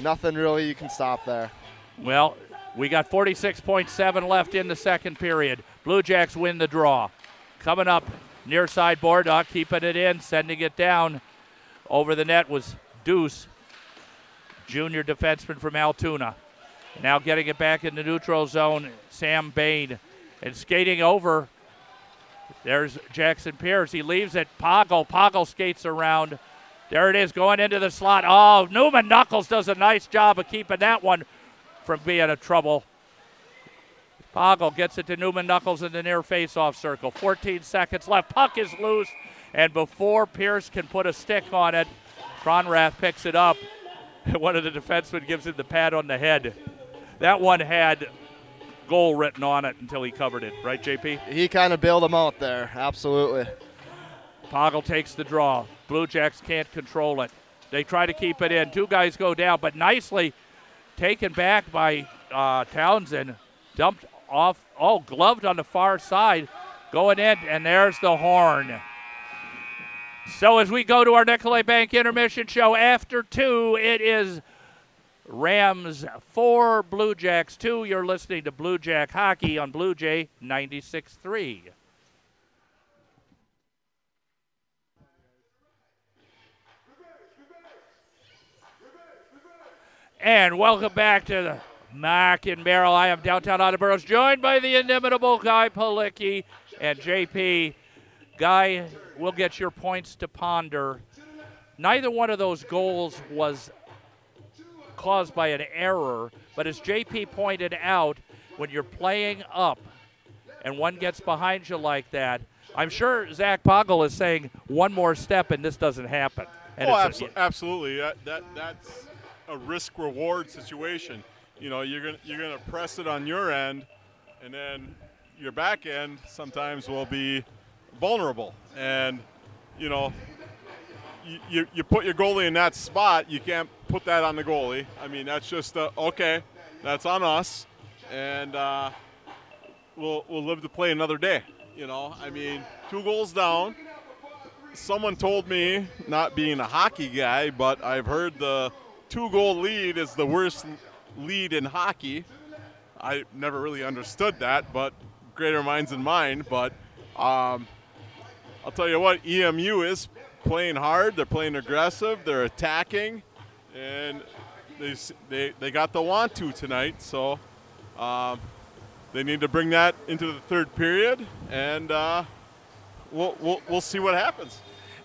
nothing really you can stop there. Well, we got 46.7 left in the second period. Blue Jacks win the draw. Coming up near side uh, keeping it in, sending it down over the net was Deuce, junior defenseman from Altoona. Now getting it back in the neutral zone, Sam Bain. And skating over, there's Jackson Pierce. He leaves it. Poggle. Poggle skates around. There it is, going into the slot. Oh, Newman Knuckles does a nice job of keeping that one from being a trouble. Poggle gets it to Newman Knuckles in the near face-off circle. 14 seconds left. Puck is loose, and before Pierce can put a stick on it, Cronrath picks it up. One of the defensemen gives him the pat on the head. That one had goal written on it until he covered it, right, JP? He kind of bailed him out there, absolutely. Poggle takes the draw. Blue Jacks can't control it. They try to keep it in. Two guys go down, but nicely taken back by uh, Townsend. Dumped off, oh, gloved on the far side, going in, and there's the horn. So as we go to our Nicolet Bank intermission show after two, it is Rams four, Blue Jacks two. You're listening to Blue Jack Hockey on Blue Jay 96.3. And welcome back to the MAC in Merrill. I am downtown Audubon, joined by the inimitable Guy Palicki and JP. Guy, we'll get your points to ponder. Neither one of those goals was caused by an error, but as JP pointed out, when you're playing up and one gets behind you like that, I'm sure Zach Poggle is saying one more step and this doesn't happen. And oh, it's a- absolutely. That, that that's a risk reward situation. You know, you're gonna you're gonna press it on your end, and then your back end sometimes will be vulnerable, and you know, you, you, you put your goalie in that spot, you can't put that on the goalie. I mean, that's just uh, okay. That's on us, and uh, we'll we'll live to play another day. You know, I mean, two goals down. Someone told me, not being a hockey guy, but I've heard the two goal lead is the worst lead in hockey. I never really understood that, but greater minds than mine. But um, I'll tell you what, EMU is playing hard. They're playing aggressive. They're attacking, and they they, they got the want to tonight. So um, they need to bring that into the third period, and uh, we'll, we'll we'll see what happens.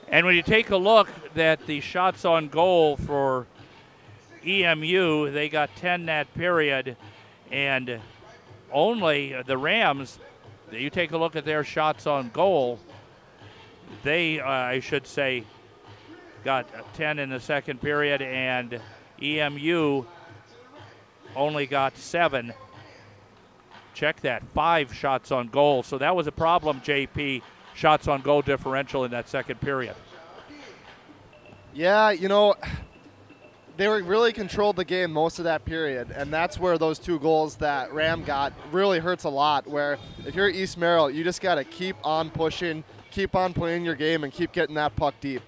And when you take a look at the shots on goal for EMU, they got 10 that period, and only the Rams. You take a look at their shots on goal. They, uh, I should say, got 10 in the second period, and EMU only got seven. Check that, five shots on goal. So that was a problem, JP, shots on goal differential in that second period. Yeah, you know, they were really controlled the game most of that period, and that's where those two goals that Ram got really hurts a lot. Where if you're East Merrill, you just got to keep on pushing, keep on playing your game, and keep getting that puck deep.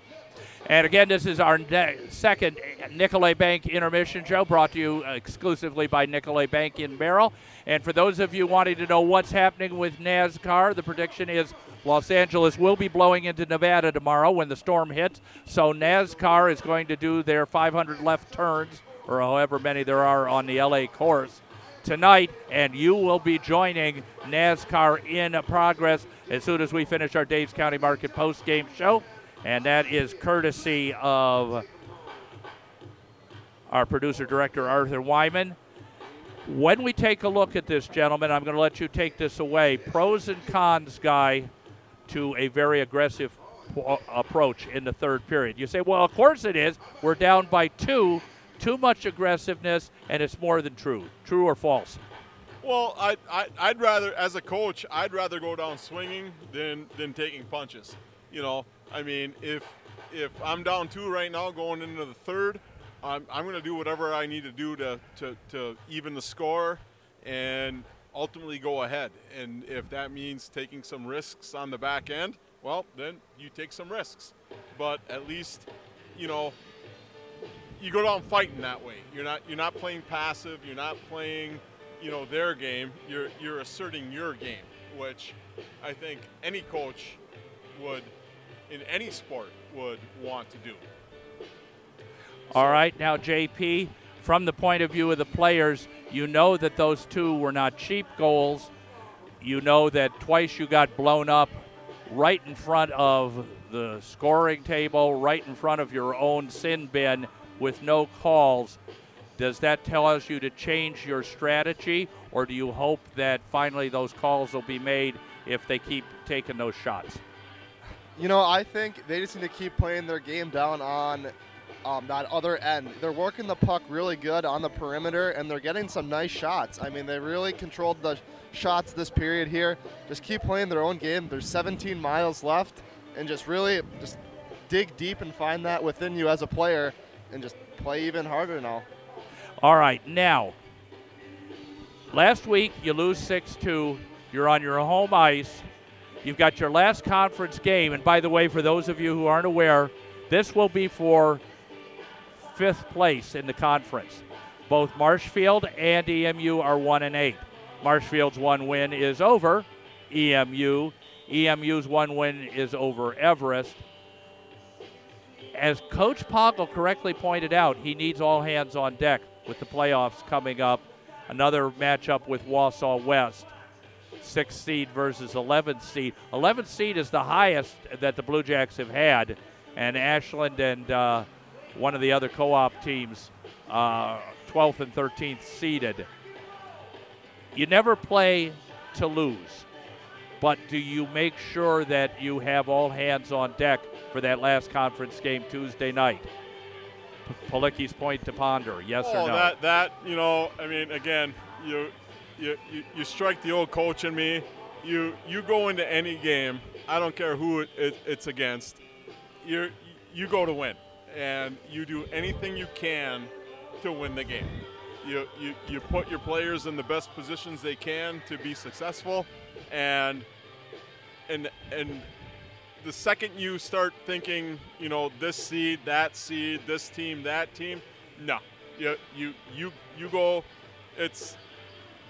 And again, this is our ne- second Nicolet Bank intermission show brought to you exclusively by Nicolet Bank in Merrill. And for those of you wanting to know what's happening with NASCAR, the prediction is Los Angeles will be blowing into Nevada tomorrow when the storm hits. So NASCAR is going to do their 500 left turns, or however many there are on the LA course tonight, and you will be joining NASCAR in progress as soon as we finish our Daves County Market post game show and that is courtesy of our producer director Arthur Wyman. When we take a look at this, gentlemen, I'm going to let you take this away. Pros and cons guy to a very aggressive uh, approach in the third period. You say, well, of course it is. We're down by two. Too much aggressiveness, and it's more than true. True or false? Well, I, I, I'd rather, as a coach, I'd rather go down swinging than than taking punches. You know, I mean, if if I'm down two right now going into the third, I'm, I'm going to do whatever I need to do to, to, to even the score and ultimately go ahead. And if that means taking some risks on the back end, well, then you take some risks. But at least, you know, you go down fighting that way. You're not you're not playing passive. You're not playing, you know, their game. You're you're asserting your game, which I think any coach would – in any sport would want to do. All right, now JP, from the point of view of the players, you know that those two were not cheap goals. You know that twice you got blown up right in front of the scoring table, right in front of your own sin bin with no calls. Does that tell us you to change your strategy, or do you hope that finally those calls will be made if they keep taking those shots? You know, I think they just need to keep playing their game down on um, that other end. They're working the puck really good on the perimeter, and they're getting some nice shots. I mean, they really controlled the shots this period here. Just keep playing their own game. There's 17 miles left, and just really just dig deep and find that within you as a player, and just play even harder now. All right, now. Last week you lose 6-2. You're on your home ice You've got your last conference game. And by the way, for those of you who aren't aware, this will be for fifth place in the conference. Both Marshfield and EMU are 1 and 8. Marshfield's one win is over EMU. EMU's one win is over Everest. As Coach Poggle correctly pointed out, he needs all hands on deck with the playoffs coming up. Another matchup with Wausau West sixth seed versus 11th seed. 11th seed is the highest that the Blue Jacks have had, and Ashland and uh, one of the other co-op teams, uh, 12th and 13th seeded. You never play to lose, but do you make sure that you have all hands on deck for that last conference game Tuesday night? Policki's point to ponder, yes oh, or no? That, that, you know, I mean, again, you you, you, you strike the old coach in me. you you go into any game. I don't care who it, it, it's against. You you go to win, and you do anything you can to win the game. You, you you put your players in the best positions they can to be successful, and and and the second you start thinking, you know, this seed, that seed, this team, that team, no, you you you you go. It's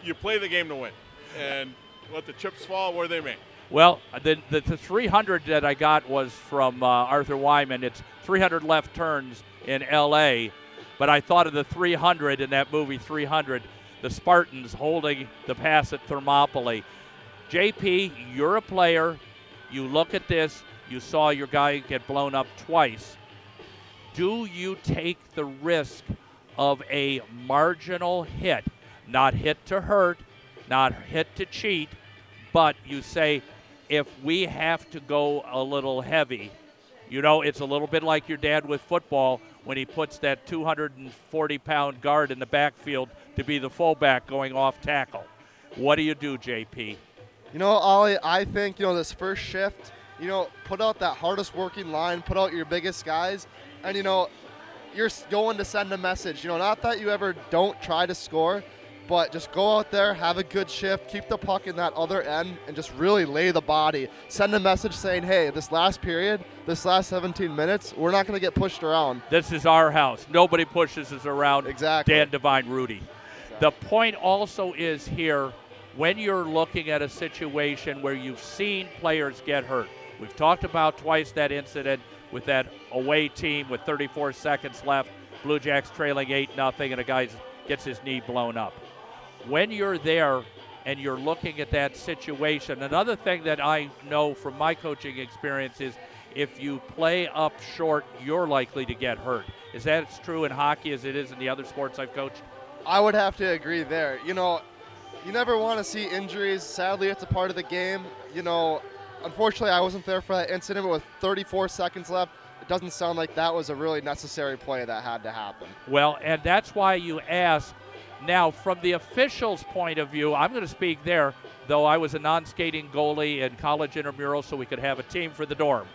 you play the game to win, and let the chips fall where they may. Well, the, the, the 300 that I got was from uh, Arthur Wyman. It's 300 left turns in L.A., but I thought of the 300 in that movie 300, the Spartans holding the pass at Thermopylae. JP, you're a player. You look at this, you saw your guy get blown up twice. Do you take the risk of a marginal hit? Not hit to hurt, not hit to cheat, but you say, if we have to go a little heavy, you know, it's a little bit like your dad with football when he puts that 240 pound guard in the backfield to be the fullback going off tackle. What do you do, JP? You know, Ollie, I think, you know, this first shift, you know, put out that hardest working line, put out your biggest guys, and, you know, you're going to send a message. You know, not that you ever don't try to score, but just go out there, have a good shift, keep the puck in that other end, and just really lay the body. Send a message saying, hey, this last period, this last 17 minutes, we're not going to get pushed around. This is our house. Nobody pushes us around. Exactly. Dan Devine, Rudy. The point also is here when you're looking at a situation where you've seen players get hurt. We've talked about twice that incident with that away team with 34 seconds left, Blue Jacks trailing 8 nothing, and a guy gets his knee blown up. When you're there and you're looking at that situation, another thing that I know from my coaching experience is if you play up short, you're likely to get hurt. Is that as true in hockey as it is in the other sports I've coached? I would have to agree there. You know, you never want to see injuries. Sadly, it's a part of the game. You know, unfortunately, I wasn't there for that incident but with 34 seconds left. It doesn't sound like that was a really necessary play that had to happen. Well, and that's why you ask. Now, from the officials' point of view, I'm going to speak there, though I was a non skating goalie in college intramural, so we could have a team for the dorm.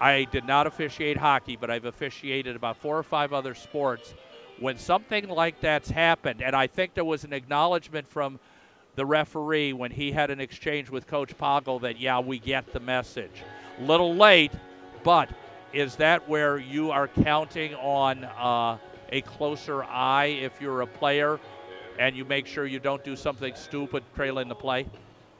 I did not officiate hockey, but I've officiated about four or five other sports. When something like that's happened, and I think there was an acknowledgement from the referee when he had an exchange with Coach Poggle that, yeah, we get the message. Little late, but is that where you are counting on uh, a closer eye if you're a player and you make sure you don't do something stupid trailing the play?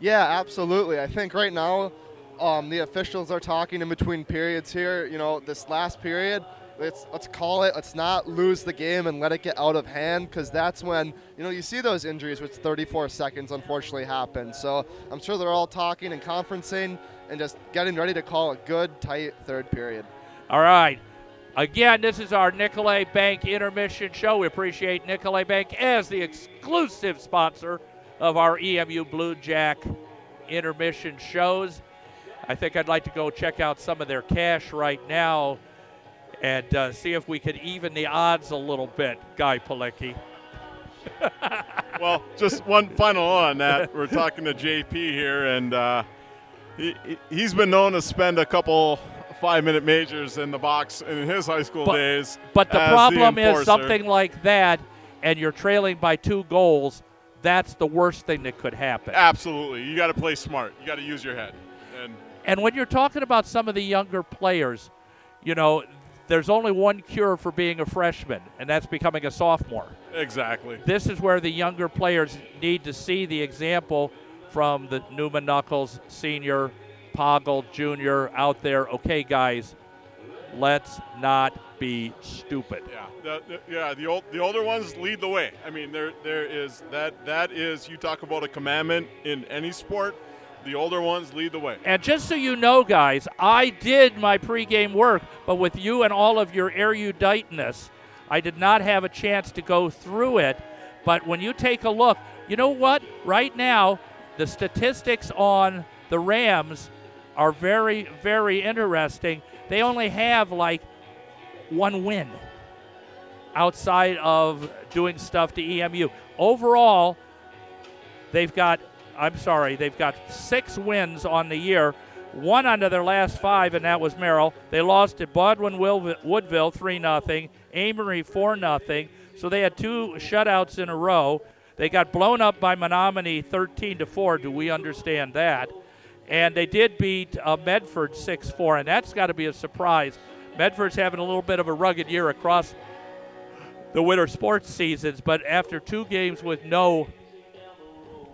Yeah, absolutely. I think right now um, the officials are talking in between periods here. You know, this last period, let's let's call it. Let's not lose the game and let it get out of hand because that's when you know you see those injuries, which 34 seconds unfortunately happen. So I'm sure they're all talking and conferencing and just getting ready to call a good, tight third period. All right. Again, this is our Nicolet Bank intermission show. We appreciate Nicolet Bank as the exclusive sponsor of our EMU Blue Jack intermission shows. I think I'd like to go check out some of their cash right now and uh, see if we could even the odds a little bit, Guy Palicki. well, just one final on that. We're talking to JP here, and uh, he, he's been known to spend a couple five minute majors in the box in his high school but, days. But the problem the is something like that, and you're trailing by two goals. That's the worst thing that could happen. Absolutely, you got to play smart. You got to use your head. And and when you're talking about some of the younger players, you know, there's only one cure for being a freshman, and that's becoming a sophomore. Exactly. This is where the younger players need to see the example from the Newman Knuckles senior, Poggle junior out there. Okay, guys, let's not be stupid. Yeah, the, the, yeah. The old, the older ones lead the way. I mean, there, there is that. That is, you talk about a commandment in any sport. The older ones lead the way. And just so you know, guys, I did my pregame work, but with you and all of your eruditeness, I did not have a chance to go through it. But when you take a look, you know what? Right now, the statistics on the Rams are very, very interesting. They only have like one win outside of doing stuff to EMU. Overall, they've got I'm sorry, they've got six wins on the year, one under their last five, and that was Merrill. They lost to Baldwin Woodville 3 0, Amery 4 0. So they had two shutouts in a row. They got blown up by Menominee 13 to 4. Do we understand that? And they did beat uh, Medford 6 4, and that's got to be a surprise. Medford's having a little bit of a rugged year across the winter sports seasons, but after two games with no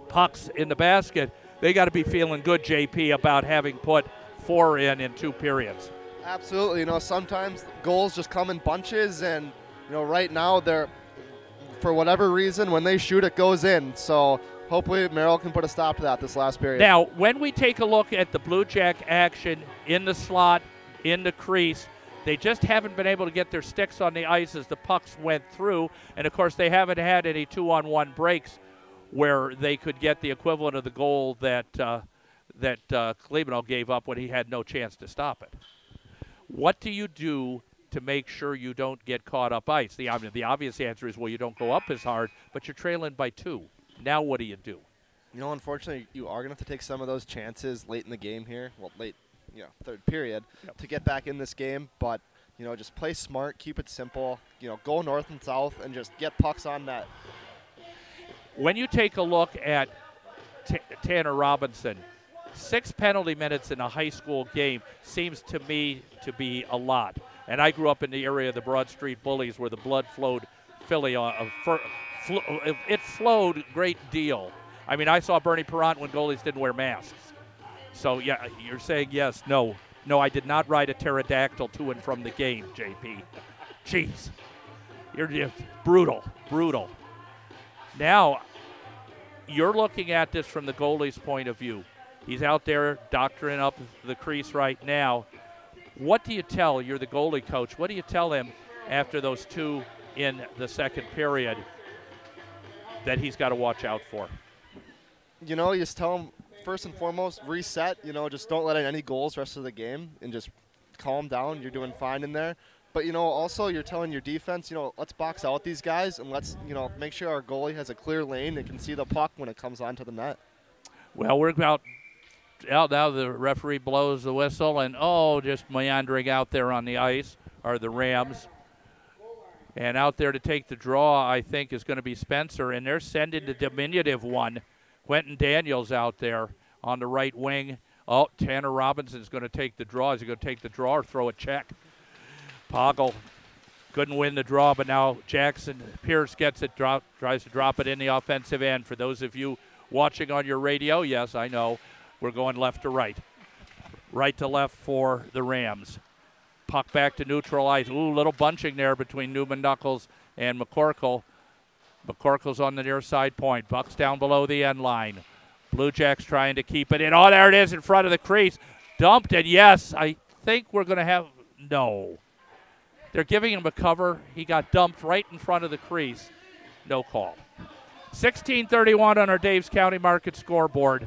pucks in the basket, they got to be feeling good, JP, about having put four in in two periods. Absolutely. You know, sometimes goals just come in bunches, and, you know, right now they're, for whatever reason, when they shoot, it goes in. So hopefully Merrill can put a stop to that this last period. Now, when we take a look at the Blue Jack action in the slot, in the crease, they just haven't been able to get their sticks on the ice as the pucks went through. And of course, they haven't had any two on one breaks where they could get the equivalent of the goal that uh, that uh, gave up when he had no chance to stop it. What do you do to make sure you don't get caught up ice? The, the obvious answer is well, you don't go up as hard, but you're trailing by two. Now, what do you do? You know, unfortunately, you are going to have to take some of those chances late in the game here. Well, late, you know, third period yep. to get back in this game. But you know, just play smart, keep it simple. You know, go north and south, and just get pucks on net when you take a look at T- Tanner Robinson, six penalty minutes in a high school game seems to me to be a lot. And I grew up in the area of the Broad Street Bullies where the blood flowed Philly on. Uh, it flowed great deal. I mean, I saw Bernie Parent when goalies didn't wear masks. So yeah, you're saying yes, no, no. I did not ride a pterodactyl to and from the game, JP. Jeez, you're just brutal, brutal. Now, you're looking at this from the goalie's point of view. He's out there doctoring up the crease right now. What do you tell? You're the goalie coach. What do you tell him after those two in the second period that he's got to watch out for? You know, you just tell him first and foremost, reset. You know, just don't let in any goals rest of the game and just calm down. You're doing fine in there. But you know, also you're telling your defense, you know, let's box out these guys and let's you know make sure our goalie has a clear lane and can see the puck when it comes onto the net. Well, we're about out now. The referee blows the whistle, and oh, just meandering out there on the ice are the Rams. And out there to take the draw, I think, is going to be Spencer. And they're sending the diminutive one, Quentin Daniels, out there on the right wing. Oh, Tanner Robinson's going to take the draw. Is he going to take the draw or throw a check? Poggle couldn't win the draw, but now Jackson Pierce gets it, drop, tries to drop it in the offensive end. For those of you watching on your radio, yes, I know we're going left to right. Right to left for the Rams. Puck back to neutral ice. Ooh, little bunching there between Newman Knuckles and McCorkle. McCorkle's on the near side point. Bucks down below the end line. Blue Jacks trying to keep it in. Oh, there it is in front of the crease. Dumped it. Yes, I think we're going to have. No. They're giving him a cover. He got dumped right in front of the crease. No call. 1631 on our Daves County Market scoreboard.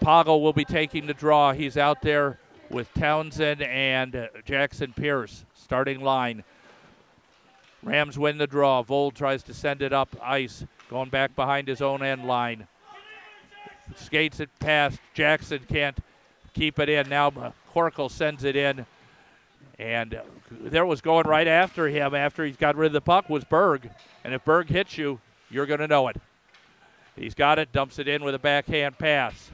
Poggle will be taking the draw. He's out there with Townsend and uh, Jackson Pierce, starting line. Rams win the draw. Vold tries to send it up ice, going back behind his own end line. Skates it past. Jackson can't keep it in. Now uh, Corkle sends it in. And uh, there was going right after him after he's got rid of the puck was Berg. And if Berg hits you, you're going to know it. He's got it, dumps it in with a backhand pass.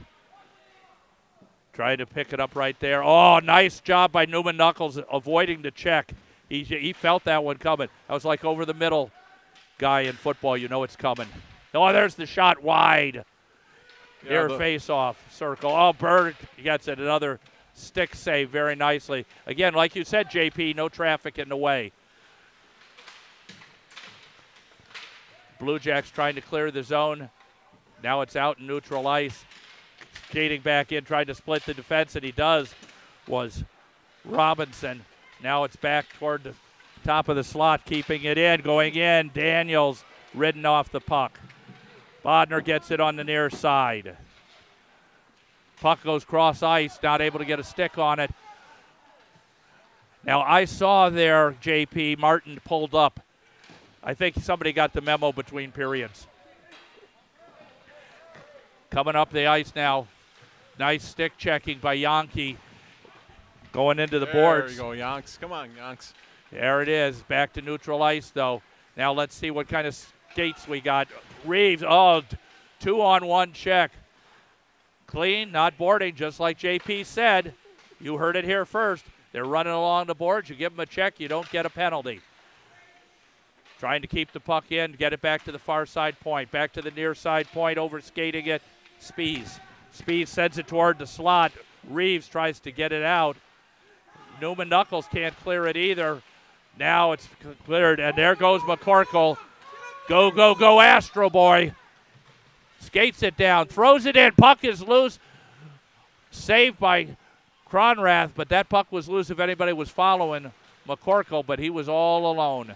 Trying to pick it up right there. Oh, nice job by Newman Knuckles avoiding the check. He, he felt that one coming. That was like over the middle guy in football. You know it's coming. Oh, there's the shot wide. Yeah, Here, face off circle. Oh, Berg gets it. Another stick save very nicely. Again, like you said, JP, no traffic in the way. Blue Jacks trying to clear the zone. Now it's out in neutral ice. Skating back in, trying to split the defense, and he does, was Robinson. Now it's back toward the top of the slot, keeping it in, going in. Daniels ridden off the puck. Bodner gets it on the near side. Puck goes cross ice, not able to get a stick on it. Now, I saw there, JP, Martin pulled up I think somebody got the memo between periods. Coming up the ice now. Nice stick checking by Yankee. Going into the there boards. There you go, Yonks. Come on, Yonks. There it is. Back to neutral ice, though. Now let's see what kind of skates we got. Reeves, oh, two on one check. Clean, not boarding, just like JP said. You heard it here first. They're running along the boards. You give them a check, you don't get a penalty. Trying to keep the puck in, get it back to the far side point. Back to the near side point, over skating it. Spees. Spees sends it toward the slot. Reeves tries to get it out. Newman Knuckles can't clear it either. Now it's cleared, and there goes McCorkle. Go, go, go, Astro Boy. Skates it down, throws it in. Puck is loose. Saved by Cronrath, but that puck was loose if anybody was following McCorkle, but he was all alone.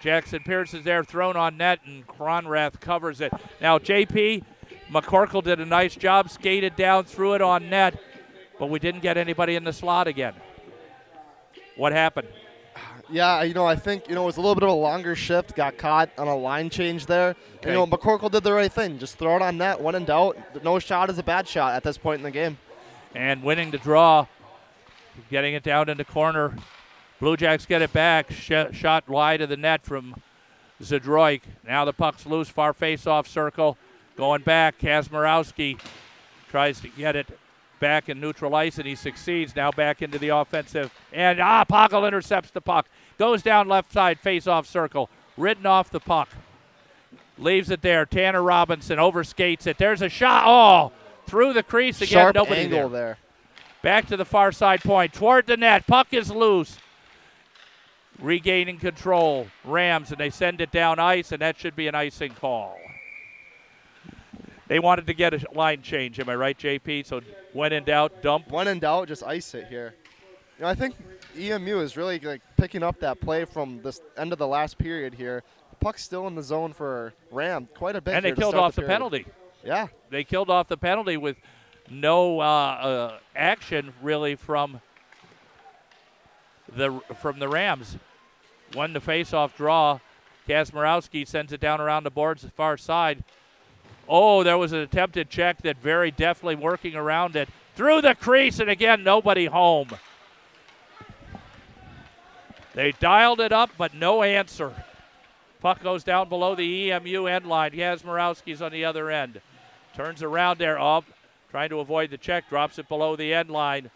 Jackson Pierce is there, thrown on net, and Cronrath covers it. Now, JP, McCorkle did a nice job, skated down, threw it on net, but we didn't get anybody in the slot again. What happened? Yeah, you know, I think you know it was a little bit of a longer shift. Got caught on a line change there. Okay. You know, McCorkle did the right thing. Just throw it on net. When in doubt, no shot is a bad shot at this point in the game. And winning the draw, getting it down in the corner. Blue Jacks get it back. Sh- shot wide of the net from Zadroik. Now the puck's loose, far face-off circle. Going back, Kazmarowski tries to get it back in neutral ice, and he succeeds. Now back into the offensive. And ah, Poggle intercepts the puck. Goes down left side, face-off circle. Ridden off the puck. Leaves it there. Tanner Robinson overskates it. There's a shot. Oh, through the crease again. Sharp Nobody angle there. there. Back to the far side point, toward the net. Puck is loose. Regaining control. Rams, and they send it down ice, and that should be an icing call. They wanted to get a line change, am I right, JP? So when in doubt, dump. When in doubt, just ice it here. You know, I think EMU is really like picking up that play from this end of the last period here. The puck's still in the zone for Ram quite a bit. And they killed off the period. penalty. Yeah. They killed off the penalty with no uh, uh, action really from the from the Rams. Won the face-off draw. Kazmarowski sends it down around the boards far side. Oh, there was an attempted check that very deftly working around it. Through the crease, and again, nobody home. They dialed it up, but no answer. Puck goes down below the EMU end line. Kazmarowski's on the other end. Turns around there, up, trying to avoid the check, drops it below the end line.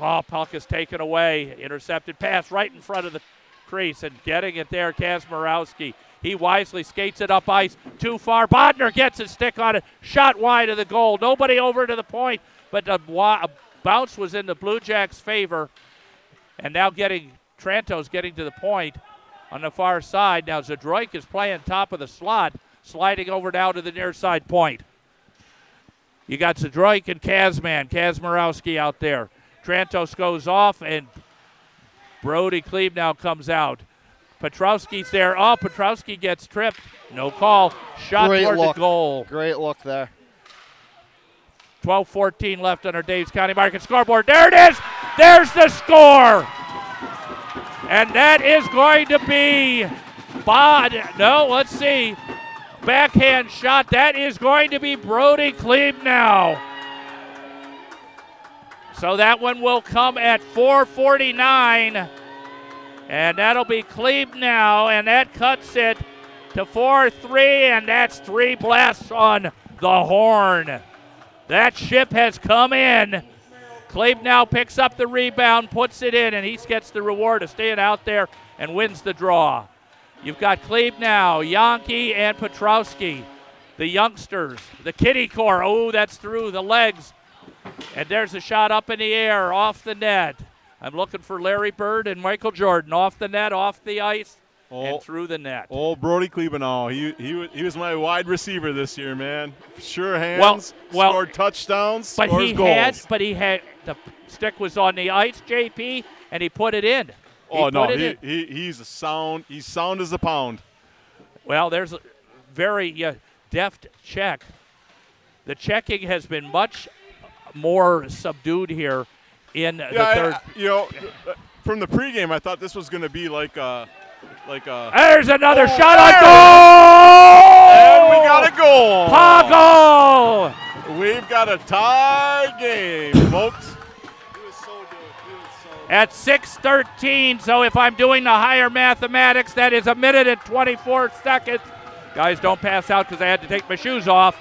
Oh, puck is taken away. Intercepted pass right in front of the crease and getting it there, Kazmarowski. He wisely skates it up ice too far. Bodner gets his stick on it. Shot wide of the goal. Nobody over to the point, but the bounce was in the Blue Jacks' favor. And now getting Tranto's getting to the point on the far side. Now Zadroik is playing top of the slot, sliding over now to the near side point. You got Zadroik and Kazman, Kazmarowski out there. Trantos goes off, and Brody Klebnow comes out. Petrowski's there. Oh, Petrowski gets tripped. No call. Shot Great toward look. the goal. Great look there. 12 14 left under our Daves County Market scoreboard. There it is. There's the score. And that is going to be Bod. No, let's see. Backhand shot. That is going to be Brody Klebnow. So that one will come at 449. And that'll be Klebnow. And that cuts it to 4 3. And that's three blasts on the horn. That ship has come in. Klebnow picks up the rebound, puts it in, and he gets the reward of staying out there and wins the draw. You've got Klebnow, Yankee and Petrowski, the youngsters, the kitty core. Oh, that's through the legs. And there's a shot up in the air, off the net. I'm looking for Larry Bird and Michael Jordan off the net, off the ice, Oh. and through the net. Oh, Brody Klebnow. He, he, he was my wide receiver this year, man. Sure hands, Well- well- scored touchdowns, But he goals. had, but he had the stick was on the ice, JP, and he put it in. He oh, no, he, he, he's a sound. He's sound as a pound. Well, there's a very uh, deft check. The checking has been much more subdued here in Yeah, the third. I- you know, uh, from the pregame, I thought this was going to be like a like a. There's another Oh, shot on there goal! And we got a goal. Poggle! We've got a tie game, folks. At 6:13, so if I'm doing the higher mathematics, that is a minute and 24 seconds. Guys, don't pass out because I had to take my shoes off.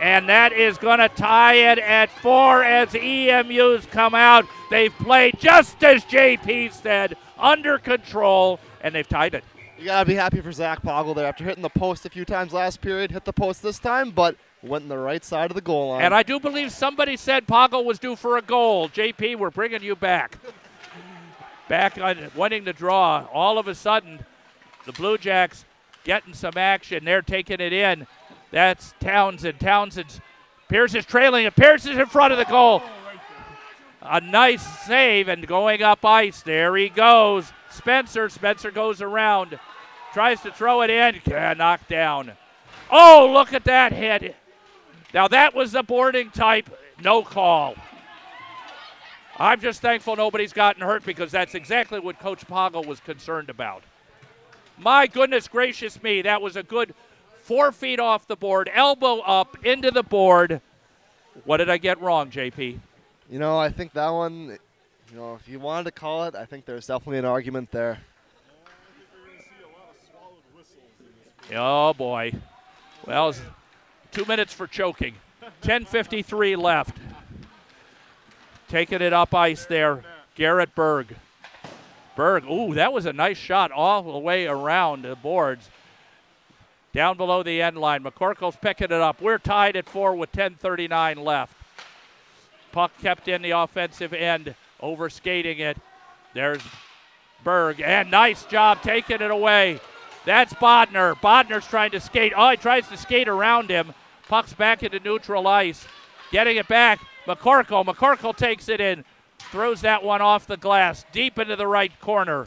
And that is going to tie it at four as EMU's come out. They've played just as JP said, under control, and they've tied it. You gotta be happy for Zach Poggle there after hitting the post a few times last period. Hit the post this time, but went in the right side of the goal line. And I do believe somebody said Poggle was due for a goal. JP, we're bringing you back. Back on winning the draw. All of a sudden, the Blue Jacks getting some action. They're taking it in. That's Townsend. Townsend. Pierce is trailing. Pierce is in front of the goal. A nice save and going up ice. There he goes. Spencer. Spencer goes around. Tries to throw it in. Yeah, knocked down. Oh, look at that hit. Now that was the boarding type. No call. I'm just thankful nobody's gotten hurt because that's exactly what Coach Poggle was concerned about. My goodness gracious me, that was a good four feet off the board, elbow up into the board. What did I get wrong, JP? You know, I think that one, you know, if you wanted to call it, I think there's definitely an argument there. Oh boy. Well, two minutes for choking. 10:53 left. Taking it up ice there, Garrett Berg. Berg, ooh, that was a nice shot all the way around the boards. Down below the end line. McCorkle's picking it up. We're tied at four with 10:39 left. Puck kept in the offensive end, over skating it. There's Berg, and nice job taking it away. That's Bodner. Bodner's trying to skate. Oh, he tries to skate around him. Puck's back into neutral ice. Getting it back. McCorkle. McCorkle takes it in. Throws that one off the glass. Deep into the right corner.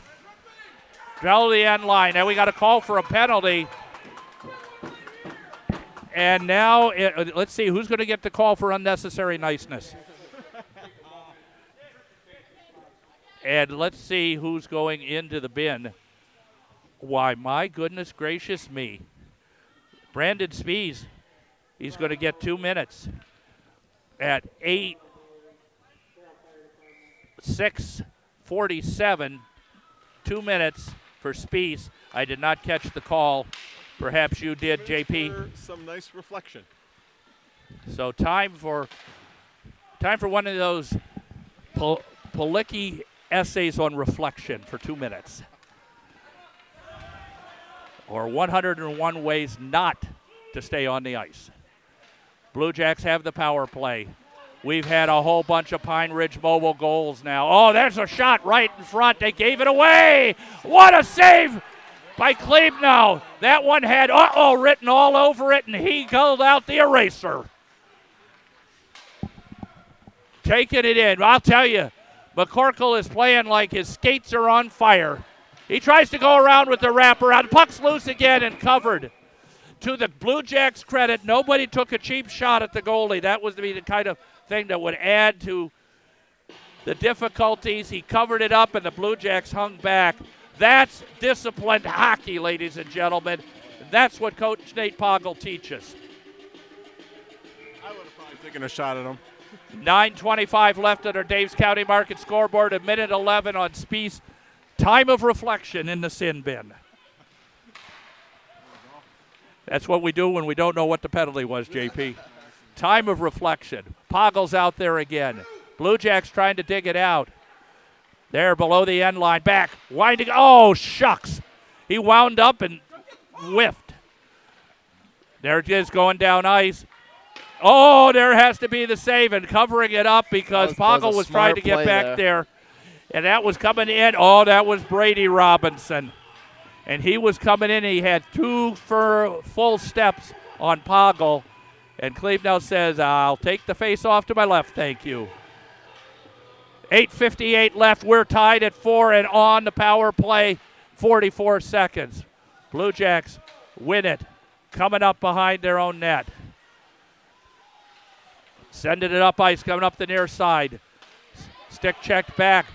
Down the end line. Now we got a call for a penalty. And now, it, let's see who's going to get the call for unnecessary niceness. And let's see who's going into the bin. Why, my goodness gracious me. Brandon Spees, he's going to get two minutes at 8 647. Two minutes for Spees. I did not catch the call. Perhaps you did, JP. Some nice reflection. So time for time for one of those Pol- Policki essays on reflection for two minutes. Or 101 ways not to stay on the ice. Blue Jacks have the power play. We've had a whole bunch of Pine Ridge mobile goals now. Oh, there's a shot right in front. They gave it away. What a save by Klebnow. That one had uh oh written all over it, and he called out the eraser. Taking it in. I'll tell you, McCorkle is playing like his skates are on fire. He tries to go around with the wraparound. Puck's loose again and covered. To the Blue Jacks' credit, nobody took a cheap shot at the goalie. That was to be the kind of thing that would add to the difficulties. He covered it up, and the Blue Jacks hung back. That's disciplined hockey, ladies and gentlemen. That's what Coach Nate Poggle teaches. I would have probably taken a shot at him. 9.25 left on our Dave's County Market scoreboard. A minute 11 on Spees. Time of reflection in the sin bin. That's what we do when we don't know what the penalty was, JP. Time of reflection. Poggle's out there again. Blue Jacks trying to dig it out. There below the end line. Back. Winding. Oh, shucks. He wound up and whiffed. There it is going down ice. Oh, there has to be the save and covering it up because was- that was was trying to get back there. there. And that was coming in. Oh, that was Brady Robinson. And he was coming in. He had two fur, full steps on Poggle. And Klebnow says, I'll take the face off to my left, thank you. 8.58 left. We're tied at four and on the power play. 44 seconds. Blue Jacks win it. Coming up behind their own net. Sending it up ice, coming up the near side. Stick checked back.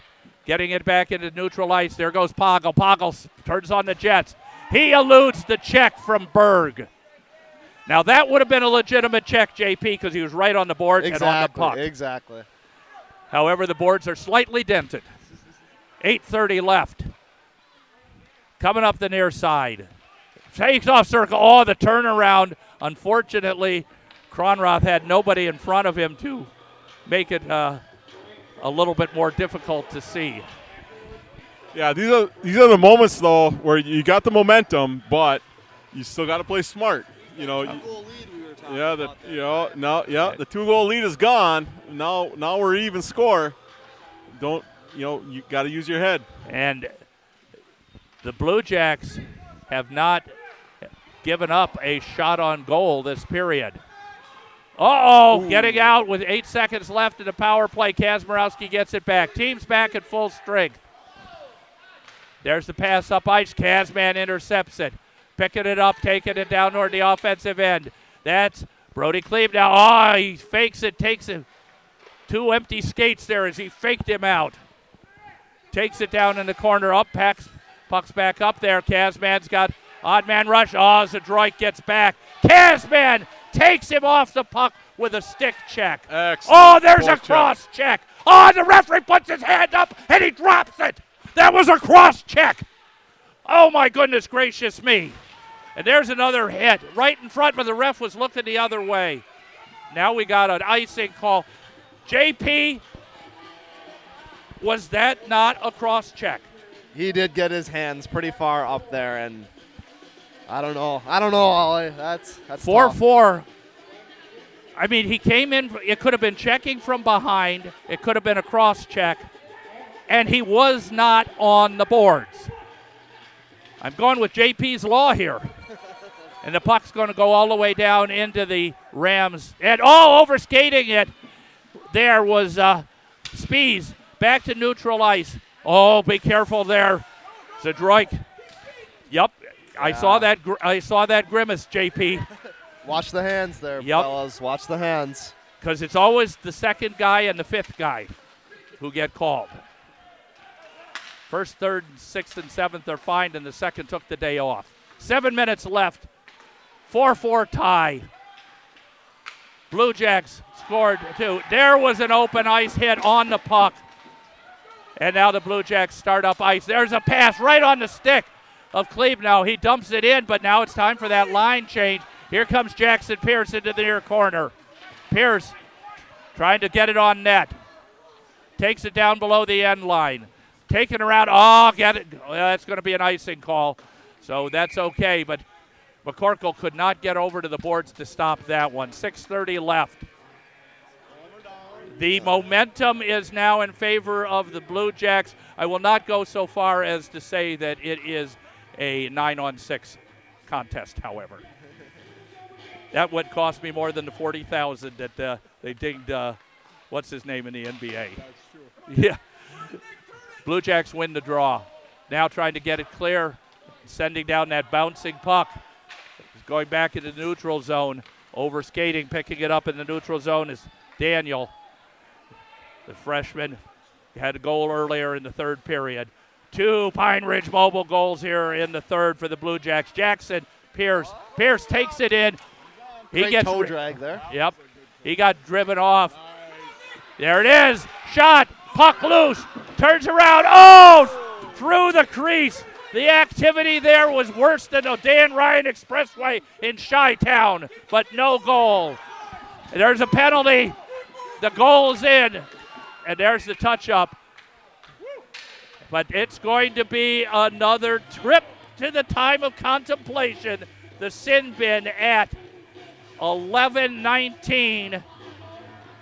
Getting it back into neutral ice. There goes Poggle. Poggle turns on the Jets. He eludes the check from Berg. Now that would have been a legitimate check, JP, because he was right on the board exactly, and on the puck. Exactly. However, the boards are slightly dented. 8.30 left. Coming up the near side. Takes off circle. Oh, the turnaround. Unfortunately, Cronrath had nobody in front of him to make it uh, a little bit more difficult to see. Yeah, these are these are the moments though where you got the momentum, but you still got to play smart. You know, you, yeah, the you know now yeah the two goal lead is gone. Now now we're even score. Don't you know you got to use your head. And the Blue Jacks have not given up a shot on goal this period. Uh oh, getting out with eight seconds left in the power play. Kazmarowski gets it back. Team's back at full strength. There's the pass up ice. Kazman intercepts it. Picking it up, taking it down toward the offensive end. That's Brody Klebnow. Oh, he fakes it, takes it. Two empty skates there as he faked him out. Takes it down in the corner, up, packs, puck's back up there. Kazman's got odd man rush. Ah, oh, Zadroik gets back. Kazman takes him off the puck with a stick check. Excellent. Oh, there's a cross check. check. Oh, the referee puts his hand up and he drops it. That was a cross check. Oh, my goodness gracious me. And there's another hit right in front, but the ref was looking the other way. Now we got an icing call. JP, was that not a cross check? He did get his hands pretty far up there, and I don't know. I don't know, Ollie. That's that's four tough. four. I mean, he came in. It could have been checking from behind. It could have been a cross check, and he was not on the boards. I'm going with JP's law here. And the puck's going to go all the way down into the Rams. And oh, over skating it. There was uh, Spees back to neutral ice. Oh, be careful there, Zadroik. Yep, I Yeah. saw that. Gr- I saw that grimace, JP. Watch the hands there, Yep. fellas. Watch the hands. Because it's always the second guy and the fifth guy who get called. First, third, sixth, and seventh are fined, and the second took the day off. Seven minutes left. 4 4 tie. Blue Jacks scored two. There was an open ice hit on the puck. And now the Blue Jacks start up ice. There's a pass right on the stick of Klebnow. He dumps it in, but now it's time for that line change. Here comes Jackson Pierce into the near corner. Pierce trying to get it on net. Takes it down below the end line. Taking around. Oh, get it. Well, that's going to be an icing call. So that's okay. But McCorkle could not get over to the boards to stop that one. 6.30 left. The momentum is now in favor of the Blue Jacks. I will not go so far as to say that it is a 9 on 6 contest, however. That would cost me more than the 40,000 that uh, they dinged, uh, what's his name in the NBA? Yeah. Blue Jacks win the draw. Now trying to get it clear, sending down that bouncing puck. Going back into the neutral zone, over skating, picking it up in the neutral zone is Daniel, the freshman. Had a goal earlier in the third period. Two Pine Ridge Mobile goals here in the third for the Blue Jacks. Jackson, Pierce. Pierce takes it in. He Great gets toe drag there. Yep. He got driven off. There it is. Shot. Puck loose. Turns around. Oh! Through the crease. The activity there was worse than the Dan Ryan Expressway in Chi Town, but no goal. There's a penalty. The goal's in. And there's the touch up. But it's going to be another trip to the time of contemplation. The sin bin at 11 19.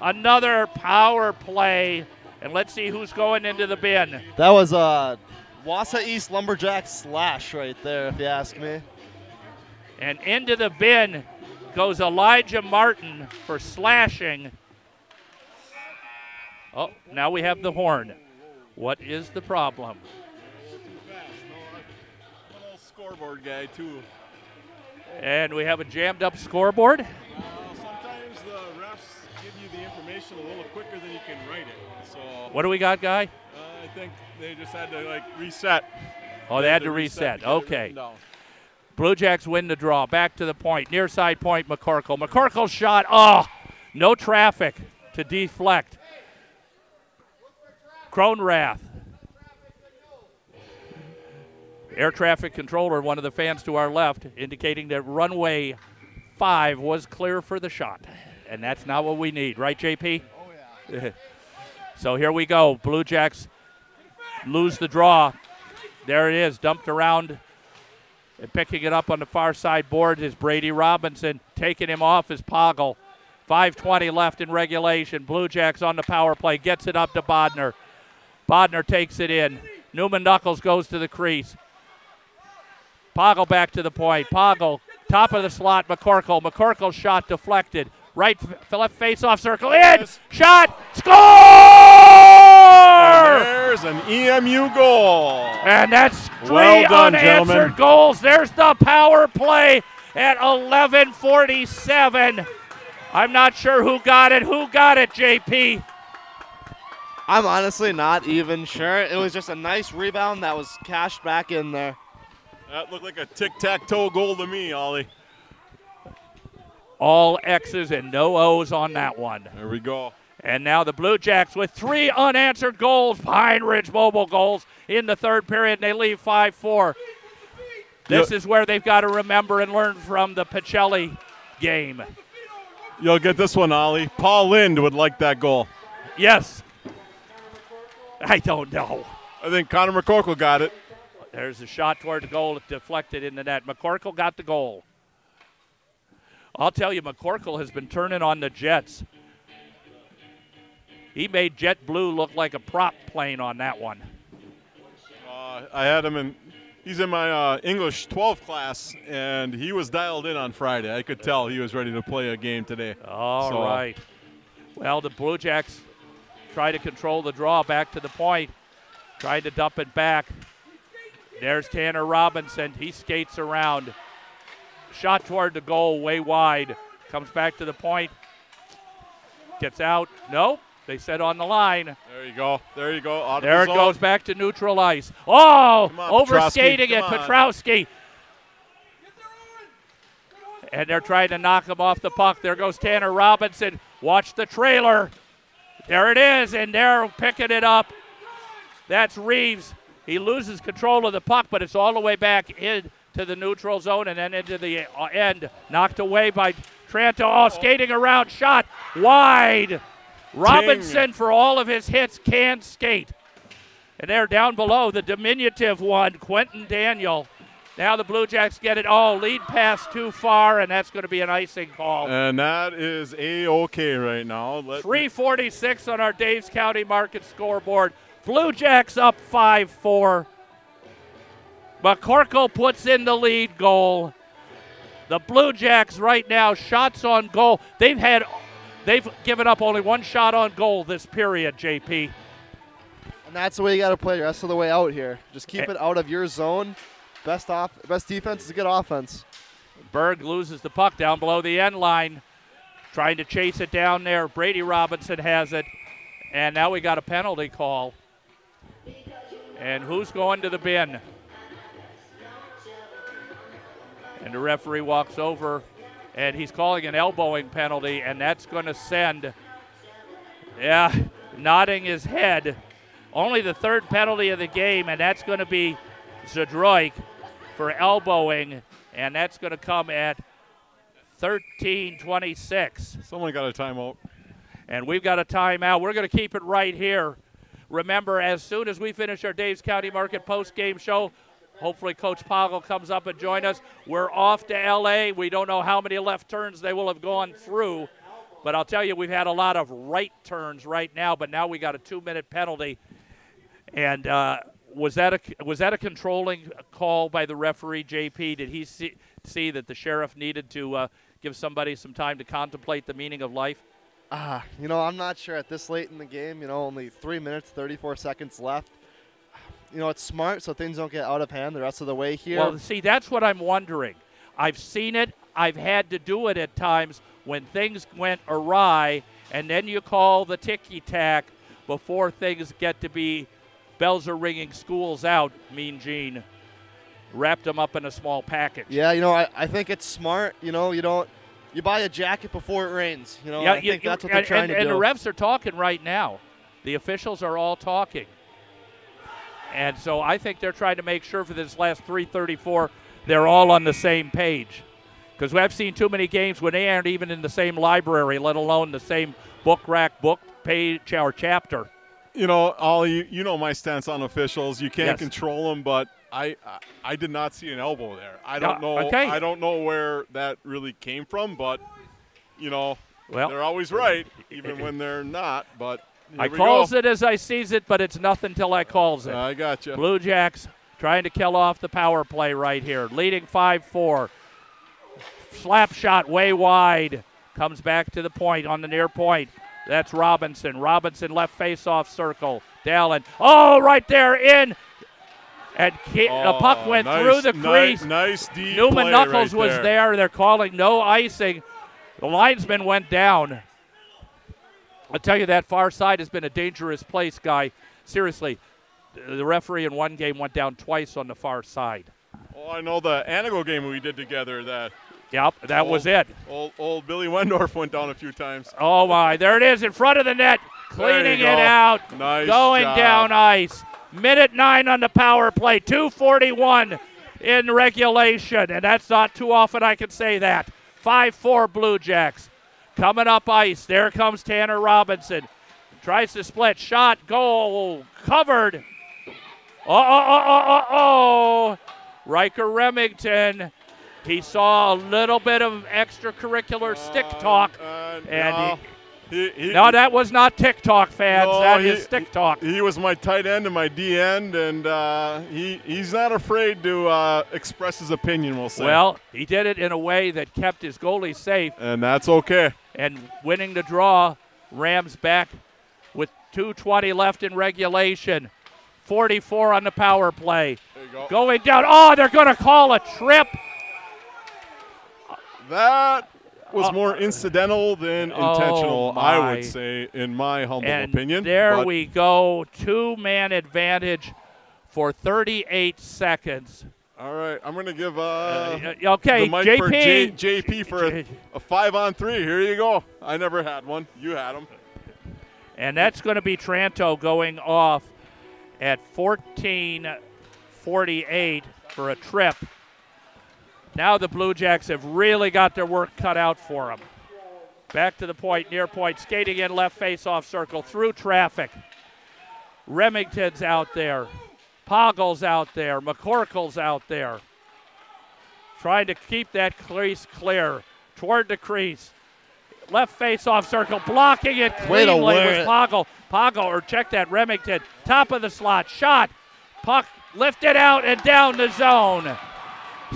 Another power play. And let's see who's going into the bin. That was a Wausau East Lumberjack slash right there, if you ask me. And into the bin goes Elijah Martin for slashing. Oh, now we have the horn. What is the problem? Little scoreboard guy too. And we have a jammed up scoreboard. Uh, sometimes the refs give you the information a little quicker than you can write it. So What do we got, guy? uh, I think they just had to like reset. Oh, they had to reset. to get it Okay. written down. Blue Jacks win the draw. Back to the point. Near side point, McCorkle. McCorkle's shot. Oh, no traffic to deflect. Cronrath. Air traffic controller, one of the fans to our left, indicating that runway five was clear for the shot. And that's not what we need, right, JP? Oh, yeah. so here we go. Blue Jacks lose the draw. There it is, dumped around and picking it up on the far side board is Brady Robinson. Taking him off is Poggle. 5.20 left in regulation. Blue Jacks on the power play. Gets it up to Bodner. Bodner takes it in. Newman Knuckles goes to the crease. Poggle back to the point. Poggle, top of the slot, McCorkle. McCorkle shot deflected. Right f- left face off circle. In! Shot! Score! There's an EMU goal. And that's three Well done, unanswered gentlemen. goals. There's the power play at 11:47. I'm not sure who got it. Who got it, JP? I'm honestly not even sure. It was just a nice rebound that was cashed back in there. That looked like a tic-tac-toe goal to me, Ollie. All X's and no O's on that one. There we go. And now the Blue Jacks with three unanswered goals, Pine Ridge Mobile goals in the third period. And they leave 5 4. This is where they've got to remember and learn from the Pacelli game. You'll get this one, Ollie. Paul Lind would like that goal. Yes. I don't know. I think Connor McCorkle got it. There's a shot toward the goal. It deflected in the net. McCorkle got the goal. I'll tell you, McCorkle has been turning on the Jets. He made JetBlue look like a prop plane on that one. Uh, I had him in. He's in my uh, English 12 class, and he was dialed in on Friday. I could tell he was ready to play a game today. All right. So, Well, the Blue Jacks try to control the draw back to the point, tried to dump it back. There's Tanner Robinson. He skates around. Shot toward the goal, way wide. Comes back to the point. Gets out. Nope. They said on the line. There you go. There you go. Out There the it zone. goes back to neutral ice. Oh, on, overskating Petrowski. it. Petrowski. And they're trying to knock him off the puck. There goes Tanner Robinson. Watch the trailer. There it is, and they're picking it up. That's Reeves. He loses control of the puck, but it's all the way back into the neutral zone and then into the uh, end. Knocked away by Tranto. Oh, skating around, shot wide. Robinson, for all of his hits, can skate. And they're down below, the diminutive one, Quentin Daniel. Now the Blue Jacks get it. Oh, lead pass too far, and that's going to be an icing call. And that is a okay right now. Let 346 on our Daves County Market scoreboard. Blue Jacks up 5 4. McCorkle puts in the lead goal. The Blue Jacks right now, shots on goal. They've had they've given up only one shot on goal this period, JP. And that's the way you got to play the rest of the way out here. Just keep Eh. it out of your zone. Best off, best defense is a good offense. Berg loses the puck down below the end line, trying to chase it down there. Brady Robinson has it, and now we got a penalty call. And who's going to the bin? And the referee walks over, and he's calling an elbowing penalty, and that's going to send, yeah, nodding his head. Only the third penalty of the game, and that's going to be Zadroik for elbowing, and that's going to come at 13:26. Someone got a timeout. And we've got a timeout. We're going to keep it right here. Remember, as soon as we finish our Dave's County Market post-game show, hopefully Coach Poggle comes up and join us. We're off to L.A. We don't know how many left turns they will have gone through, but I'll tell you, we've had a lot of right turns right now. But now we got a two-minute penalty, and uh, was that a was that a controlling call by the referee, JP? Did he see see that the sheriff needed to uh, give somebody some time to contemplate the meaning of life? Ah, you know, I'm not sure at this late in the game. You know, only three minutes, 34 seconds left. You know, it's smart so things don't get out of hand the rest of the way here. Well, see, that's what I'm wondering. I've seen it. I've had to do it at times when things went awry, and then you call the ticky tack before things get to be bells are ringing, school's out, Mean Gene wrapped them up in a small package. Yeah, you know, I, I think it's smart. You know, you don't you buy a jacket before it rains. You know, yeah, I you- think that's what they're and, trying and, to and do. And the refs are talking right now. The officials are all talking. And so I think they're trying to make sure for this last 334 they're all on the same page. Because I've seen too many games when they aren't even in the same library, let alone the same book rack, book page, or chapter. You know, Ollie, you, know my stance on officials. You can't Yes. control them, but I, I did not see an elbow there. I don't know. okay. I don't know where that really came from, but you know, Well- they're always right, even when they're not. But here I calls go. it as I sees it, but it's nothing till I calls it. I got you. Blue Jacks trying to kill off the power play right here, leading 5 4. Slap shot way wide. Comes back to the point on the near point. That's Robinson. Robinson left face off circle. Dallin. Oh, right there in. And Ke- the oh, puck Oh, went nice- through the crease. Nice deep Newman Knuckles right was there. there. They're calling no icing. The linesman went down. I'll tell you that far side has been a dangerous place, guy. Seriously, the referee in one game went down twice on the far side. Oh, I know the Antigo game we did together. That. Yep, that was it. Old old Billy Wendorf went down a few times. Oh my, there it is in front of the net, cleaning it out, Nice going job. down ice. Minute nine on the power play, 241 in regulation, and that's not too often I can say that. 5-4 Blue Jacks. Coming up ice, there comes Tanner Robinson. Tries to split, shot, goal, covered. Oh, oh, oh, oh, oh, oh. Riker Remington. He saw a little bit of extracurricular stick talk. Uh, and no, he- he, he, no, that was not TikTok, fans. No, that he- is stick talk. He was my tight end and my D end, and uh, he he's not afraid to uh, express his opinion. We'll say. Well, he did it in a way that kept his goalie safe. and that's okay. And winning the draw, Rams back with 2.20 left in regulation. 44 on the power play. Go. Going down. Oh, they're going to call a trip. That was uh, more incidental than Oh, intentional, I would say, in my humble And opinion. there But we go. Two man advantage for 38 seconds. All right, I'm going to give uh, Uh, okay, the mic for JP. J- JP for a, a five on three. Here you go. I never had one. You had them. And that's going to be Tranto going off at 14:48 for a trip. Now the Blue Jacks have really got their work cut out for them. Back to the point, near point, skating in left face off circle through traffic. Remington's out there. Poggle's out there. McCorkle's out there. Trying to keep that crease clear toward the crease. Left face off circle, blocking it cleanly was. Poggle. Poggle, or check that, Remington. Top of the slot, shot. Puck lifted out and down the zone.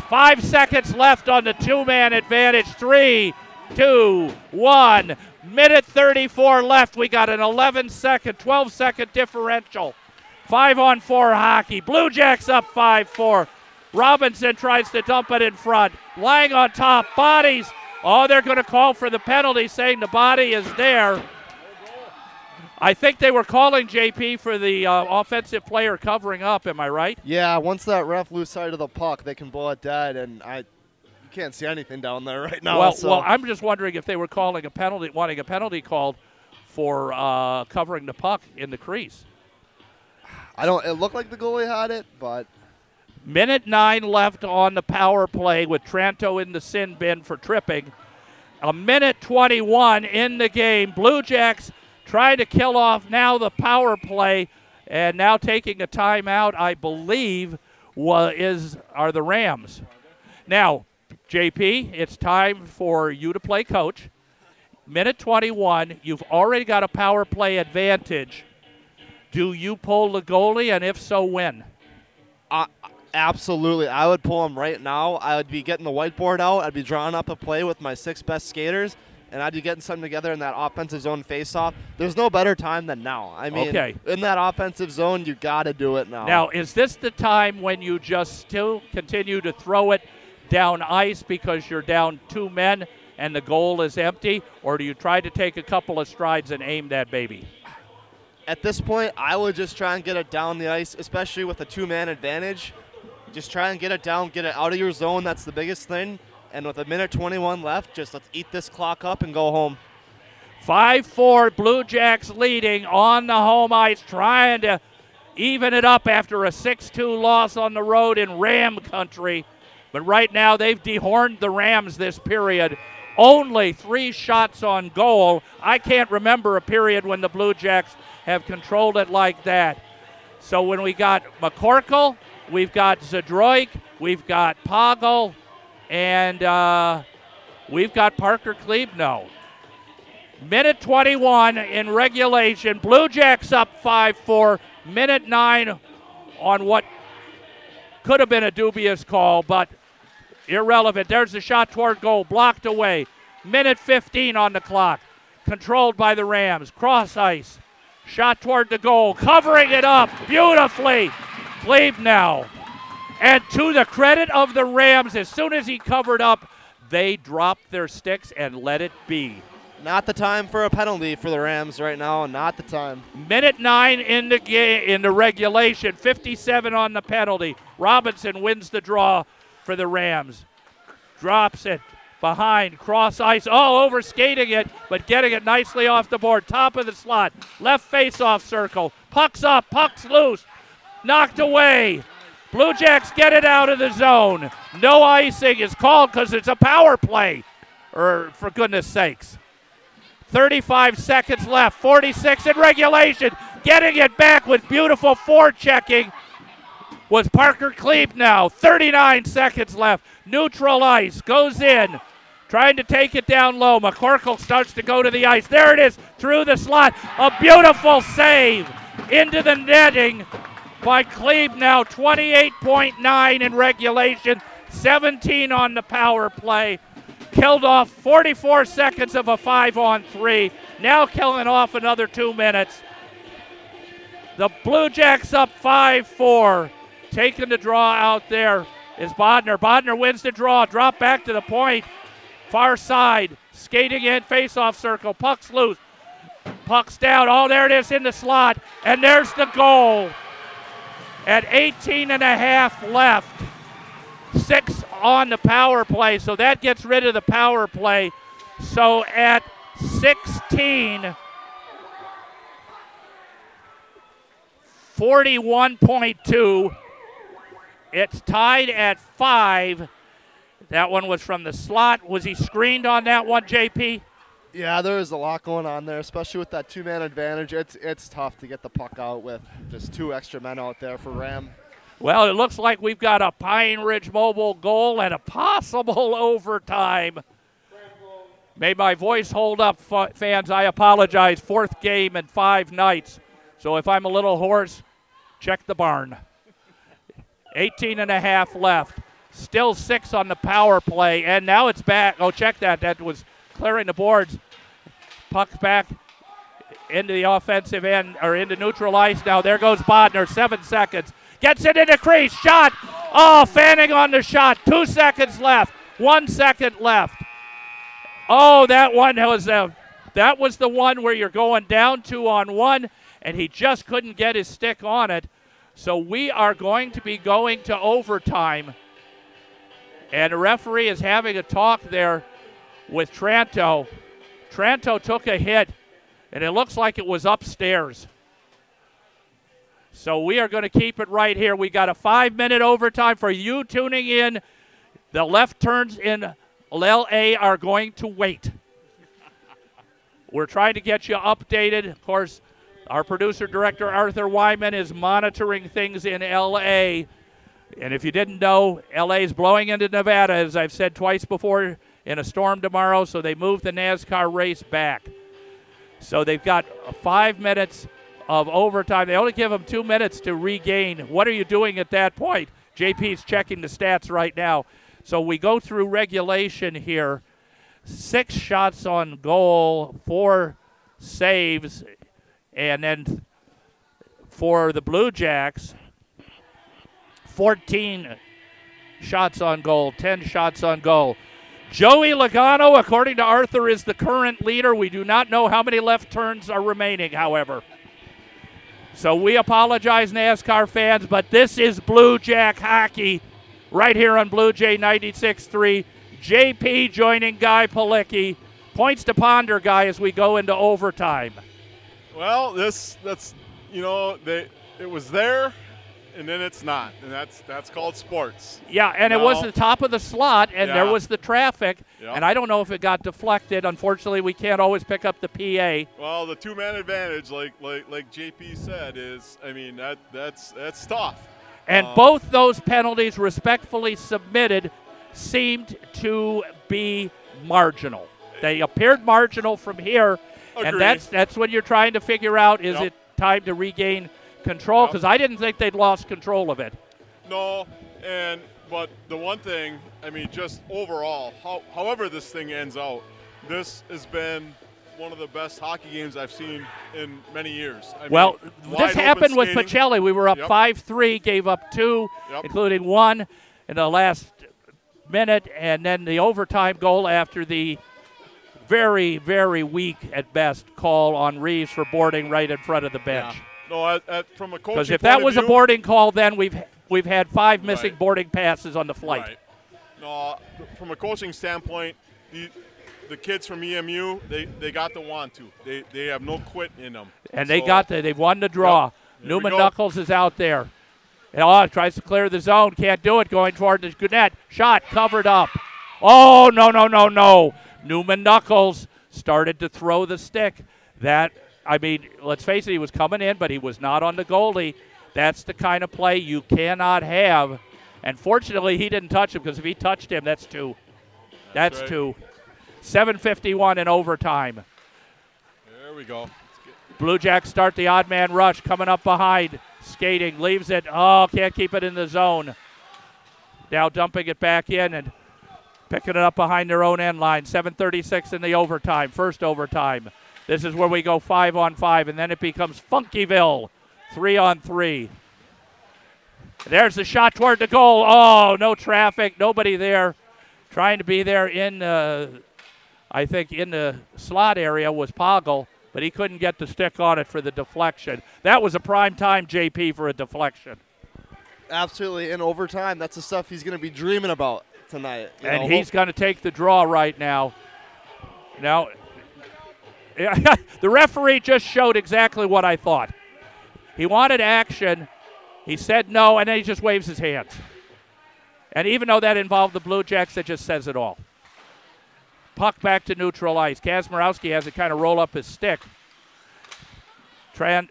Five seconds left on the two man advantage. Three, two, one. Minute 34 left. We got an 11 second, 12 second differential. Five on four hockey. Blue Jacks up 5 4. Robinson tries to dump it in front. Lying on top. Bodies. Oh, they're going to call for the penalty, saying the body is there. I think they were calling JP for the uh, offensive player covering up. Am I right? Yeah, once that ref lose sight of the puck, they can blow it dead, and I you can't see anything down there right now. well, so. well, I'm just wondering if they were calling a penalty, wanting a penalty called for uh, covering the puck in the crease. I don't. It looked like the goalie had it, but Minute nine left on the power play with Tranto in the sin bin for tripping. A minute 21 in the game. Blue Jacks trying to kill off now the power play, and now taking a timeout. I believe is are the Rams. Now, JP, it's time for you to play coach. Minute 21. You've already got a power play advantage. Do you pull the goalie, and if so, when? I, absolutely, I would pull him right now. I would be getting the whiteboard out. I'd be drawing up a play with my six best skaters, and I'd be getting something together in that offensive zone face-off. There's no better time than now. I mean, Okay. in that offensive zone, you got to do it now. Now, is this the time when you just still continue to throw it down ice because you're down two men and the goal is empty, or do you try to take a couple of strides and aim that baby? At this point, I would just try and get it down the ice, especially with a two-man advantage. Just try and get it down, get it out of your zone. That's the biggest thing. And with a minute 21 left, just let's eat this clock up and go home. 5 4 Blue Jacks leading on the home ice, trying to even it up after a 6 2 loss on the road in Ram country. But right now, they've dehorned the Rams this period. Only three shots on goal. I can't remember a period when the Blue Jacks have controlled it like that. So when we got McCorkle, we've got Zadroik, we've got Poggle, and uh, we've got Parker Klebnow. Minute 21 in regulation. Blue Jacks up 5 4. Minute 9 on what could have been a dubious call, but irrelevant. There's the shot toward goal, blocked away. Minute 15 on the clock. Controlled by the Rams. Cross ice. Shot toward the goal, covering it up beautifully. Klebnow. And to the credit of the Rams, as soon as he covered up, they dropped their sticks and let it be. Not the time for a penalty for the Rams right now. Not the time. Minute nine in the game in the regulation. 57 on the penalty. Robinson wins the draw for the Rams. Drops it behind, cross ice, all over skating it, but getting it nicely off the board. Top of the slot, left face off circle. Puck's up, puck's loose, knocked away. Blue Jacks get it out of the zone. No icing is called because it's a power play, or for goodness sakes. 35 seconds left, 46 in regulation. Getting it back with beautiful forechecking was Parker Klebnow. 39 seconds left. Neutral ice goes in. Trying to take it down low. McCorkle starts to go to the ice. There it is through the slot. A beautiful save into the netting by Klebnow. 28.9 in regulation, 17 on the power play. Killed off 44 seconds of a five on three. Now killing off another two minutes. The Blue Jacks up 5 4. Taking the draw out there is Bodner. Bodner wins the draw. Drop back to the point. Far side. Skating in, face-off circle. Puck's loose. Puck's down. Oh, there it is in the slot. And there's the goal. At 18 and a half left. Six on the power play. So that gets rid of the power play. So at 16, 41.2. It's tied at five. That one was from the slot. Was he screened on that one, JP? Yeah, there is a lot going on there, especially with that two-man advantage. It's it's tough to get the puck out with just two extra men out there for Ram. Well, it looks like we've got a Pine Ridge Mobile goal and a possible overtime. May my voice hold up, fans. I apologize. Fourth game in five nights. So if I'm a little hoarse, check the barn. 18 and a half left. Still six on the power play, and now it's back. Oh, check that. That was clearing the boards. Puck back into the offensive end or into neutral ice. Now there goes Bodner. Seven seconds. Gets it in the crease. Shot. Oh, fanning on the shot. Two seconds left. One second left. Oh, that one was a, that was the one where you're going down two on one, and he just couldn't get his stick on it. So we are going to be going to overtime. And the referee is having a talk there with Tranto. Tranto took a hit, and it looks like it was upstairs. So we are going to keep it right here. We got a five minute overtime for you tuning in. The left turns in LA are going to wait. We're trying to get you updated. Of course, our producer director Arthur Wyman is monitoring things in LA. And if you didn't know, LA is blowing into Nevada, as I've said twice before, in a storm tomorrow, so they moved the NASCAR race back. So they've got five minutes of overtime. They only give them two minutes to regain. What are you doing at that point? JP's checking the stats right now. So we go through regulation here. Six shots on goal, four saves, and then for the Blue Jacks, 14 shots on goal, 10 shots on goal. Joey Logano, according to Arthur, is the current leader. We do not know how many left turns are remaining, however. So we apologize, NASCAR fans, but this is Blue Jack hockey right here on Blue Jay 96.3. JP joining Guy Palicki. Points to ponder, Guy, as we go into overtime. Well, this that's you know they it was there, and then it's not, and that's that's called sports. Yeah, and it was the top of the slot, and there was the traffic, Yeah. and I don't know if it got deflected. Unfortunately, we can't always pick up the PA. Well, the two-man advantage, like like like JP said, is I mean that that's that's tough. And Um, both those penalties, respectfully submitted, seemed to be marginal. They appeared marginal from here, and that's that's when you're trying to figure out is Yep. it time to regain control? Yep. Because I didn't think they'd lost control of it. No, and but the one thing, I mean, just overall, how, however this thing ends out, this has been one of the best hockey games I've seen in many years. I Well, mean, this happened with. Pacelli. We were up Yep. 5 3, gave up two, Yep. including one in the last minute, and then the overtime goal after the very, very weak at best call on Reeves for boarding right in front of the bench. No, at, at, from a coaching Because if that was a boarding call, then we've we've had five missing Right. boarding passes on the flight. Right. No, from a coaching standpoint, the the kids from EMU, they, they got the want to. They they have no quit in them. And they got the, they've won the draw. Yep. Newman. Knuckles is out there. And, oh, tries to clear the zone. Can't do it. Going toward the Gannett. Shot covered up. Oh, no, no, no, no. Newman Knuckles started to throw the stick. That, I mean, let's face it, he was coming in, but he was not on the goalie. That's the kind of play you cannot have. And fortunately, he didn't touch him because if he touched him, that's two. That's, right. two. 7.51 in overtime. There we go. Blue Jacks start the odd man rush coming up behind. Skating, leaves it. Oh, can't keep it in the zone. Now dumping it back in and picking it up behind their own end line. 7.36 in the overtime, first overtime. This is where we go five on five, and then it becomes Funkyville, three on three. There's the shot toward the goal. Oh, no traffic, nobody there. Trying to be there in, uh, I think, in the slot area was Poggle but he couldn't get the stick on it for the deflection. That was a prime time JP for a deflection. Absolutely. In overtime, that's the stuff he's going to be dreaming about tonight. and know. he's going to take the draw right now. Now, the referee just showed exactly what I thought. He wanted action. He said no, and then he just waves his hands. And even though that involved the Blue Jacks, that just says it all. Puck back to neutral ice. Kazmarowski has it kind of roll up his stick. Tran-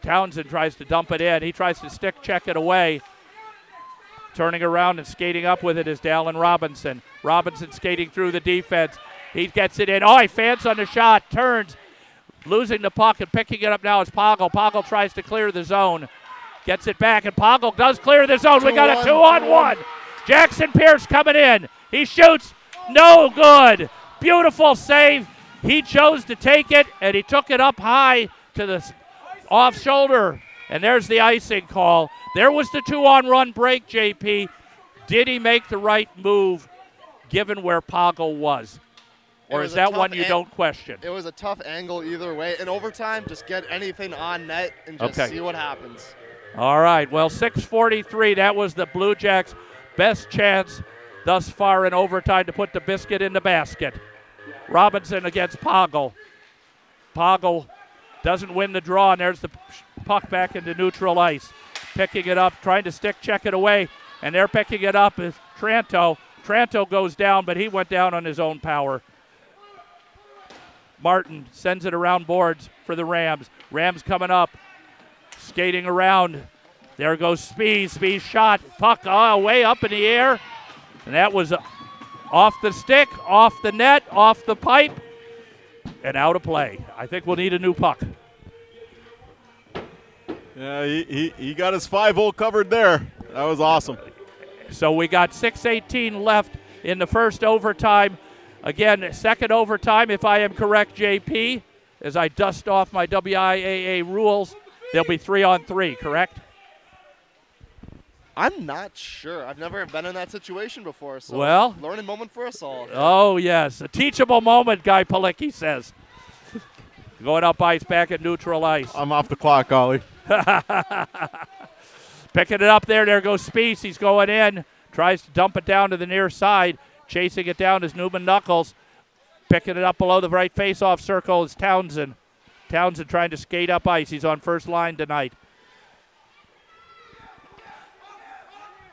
Townsend tries to dump it in. He tries to stick check it away. Turning around and skating up with it is Dallin Robinson. Robinson skating through the defense. He gets it in. Oh, he fans on the shot. Turns. Losing the puck and picking it up now is Poggle. Poggle tries to clear the zone. Gets it back, and Poggle does clear the zone. we got a Two-on, two on one. Jackson Pierce coming in. He shoots. No good. Beautiful save. He chose to take it, and he took it up high to the off shoulder. And there's the icing call. There was the two on run break, JP. Did he make the right move given where Poggle was? Or is that one you an- don't question? It was a tough angle either way. In overtime, just get anything on net and just Okay. see what happens. All right. Well, 6:43. That was the Blue Jacks' best chance thus far in overtime to put the biscuit in the basket. Robinson against Poggle. Poggle doesn't win the draw, and there's the puck back into neutral ice. Picking it up, trying to stick check it away, and they're picking it up is Tranto. Tranto goes down, but he went down on his own power. Martin sends it around boards for the Rams. Rams coming up, skating around. There goes Spees. Spees shot. Puck oh, way up in the air. And that was off the stick, off the net, off the pipe, and out of play. I think we'll need a new puck. Yeah, he, he, he got his five hole covered there. That was awesome. So we got 6.18 left in the first overtime. Again, second overtime, if I am correct, JP, as I dust off my WIAA rules, there'll be three on three, correct? I'm not sure. I've never been in that situation before. So Well- learning moment for us all. Oh, yes. A teachable moment, Guy Palicki says. Going up ice, back at neutral ice. I'm off the clock, Ollie. Picking it up there. There goes Spees. He's going in. Tries to dump it down to the near side. Chasing it down is Newman Knuckles. Picking it up below the right face-off circle is Townsend. Townsend trying to skate up ice. He's on first line tonight.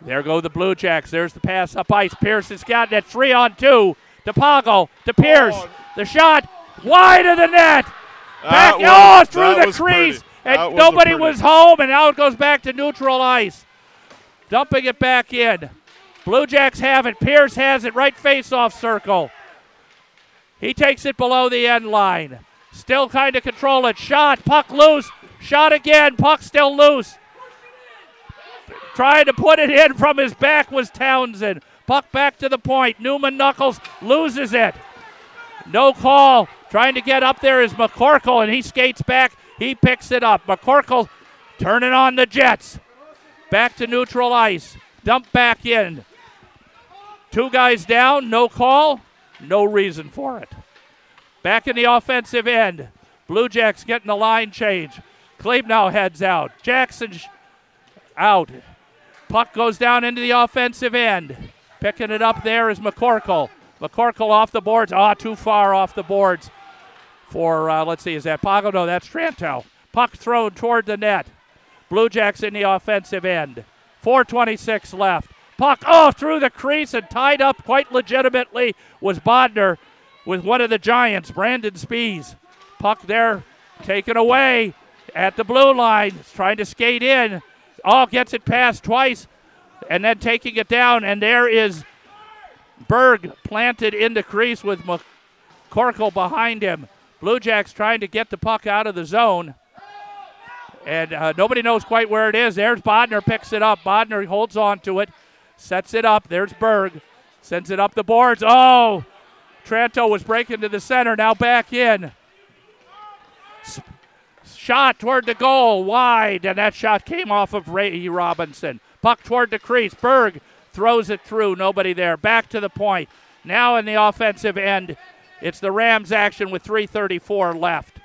There go the Blue Jacks. There's the pass up ice. Pierce has got it. Three on two. Poggle. To Pierce. Oh. The shot wide of the net. Back, was- oh, through the was crease. pretty. And That was nobody pretty. was home, and now it goes back to neutral ice. Dumping it back in. Blue Jacks have it. Pierce has it right face off circle. He takes it below the end line. Still kind of control it. Shot. Puck loose. Shot again. Puck still loose. Trying to put it in from his back was Townsend. Puck back to the point. Newman Knuckles loses it. No call. Trying to get up there is McCorkle, and he skates back. He picks it up. McCorkle turning on the Jets. Back to neutral ice. Dump back in. Two guys down. No call. No reason for it. Back in the offensive end. Blue Jacks getting the line change. Klebnow heads out. Jackson sh- out. Puck goes down into the offensive end. Picking it up there is McCorkle. McCorkle off the boards. Ah, too far off the boards for, uh, let's see, is that Pago? No, that's Tranto. Puck thrown toward the net. Blue Jacks in the offensive end. 4.26 left. Puck, oh, through the crease and tied up quite legitimately was Bodner with one of the Giants, Brandon Spees. Puck there taken away at the blue line. Trying to skate in. Oh, gets it past twice and then taking it down. And there is Berg planted in the crease with McCorkle behind him. Blue Jacks trying to get the puck out of the zone. And uh, nobody knows quite where it is. There's Bodner, picks it up. Bodner holds on to it, sets it up. There's Berg, sends it up the boards. Oh, Tranto was breaking to the center, now back in. Shot toward the goal, wide, and that shot came off of Ray Robinson. Puck toward the crease. Berg throws it through, nobody there. Back to the point. Now in the offensive end, it's the Rams action with 3.34 left.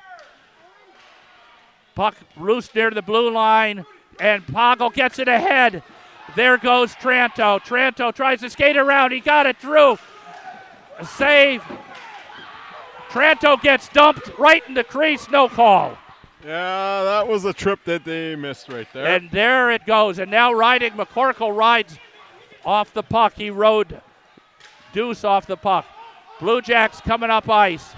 Puck loose near the blue line, and Poggle gets it ahead. There goes Tranto. Tranto tries to skate around. He got it through. A save. Tranto gets dumped right in the crease. No call. Yeah, that was a trip that they missed right there. And there it goes. And now riding, McCorkle rides off the puck. He rode Deuce off the puck. Blue Jacks coming up ice.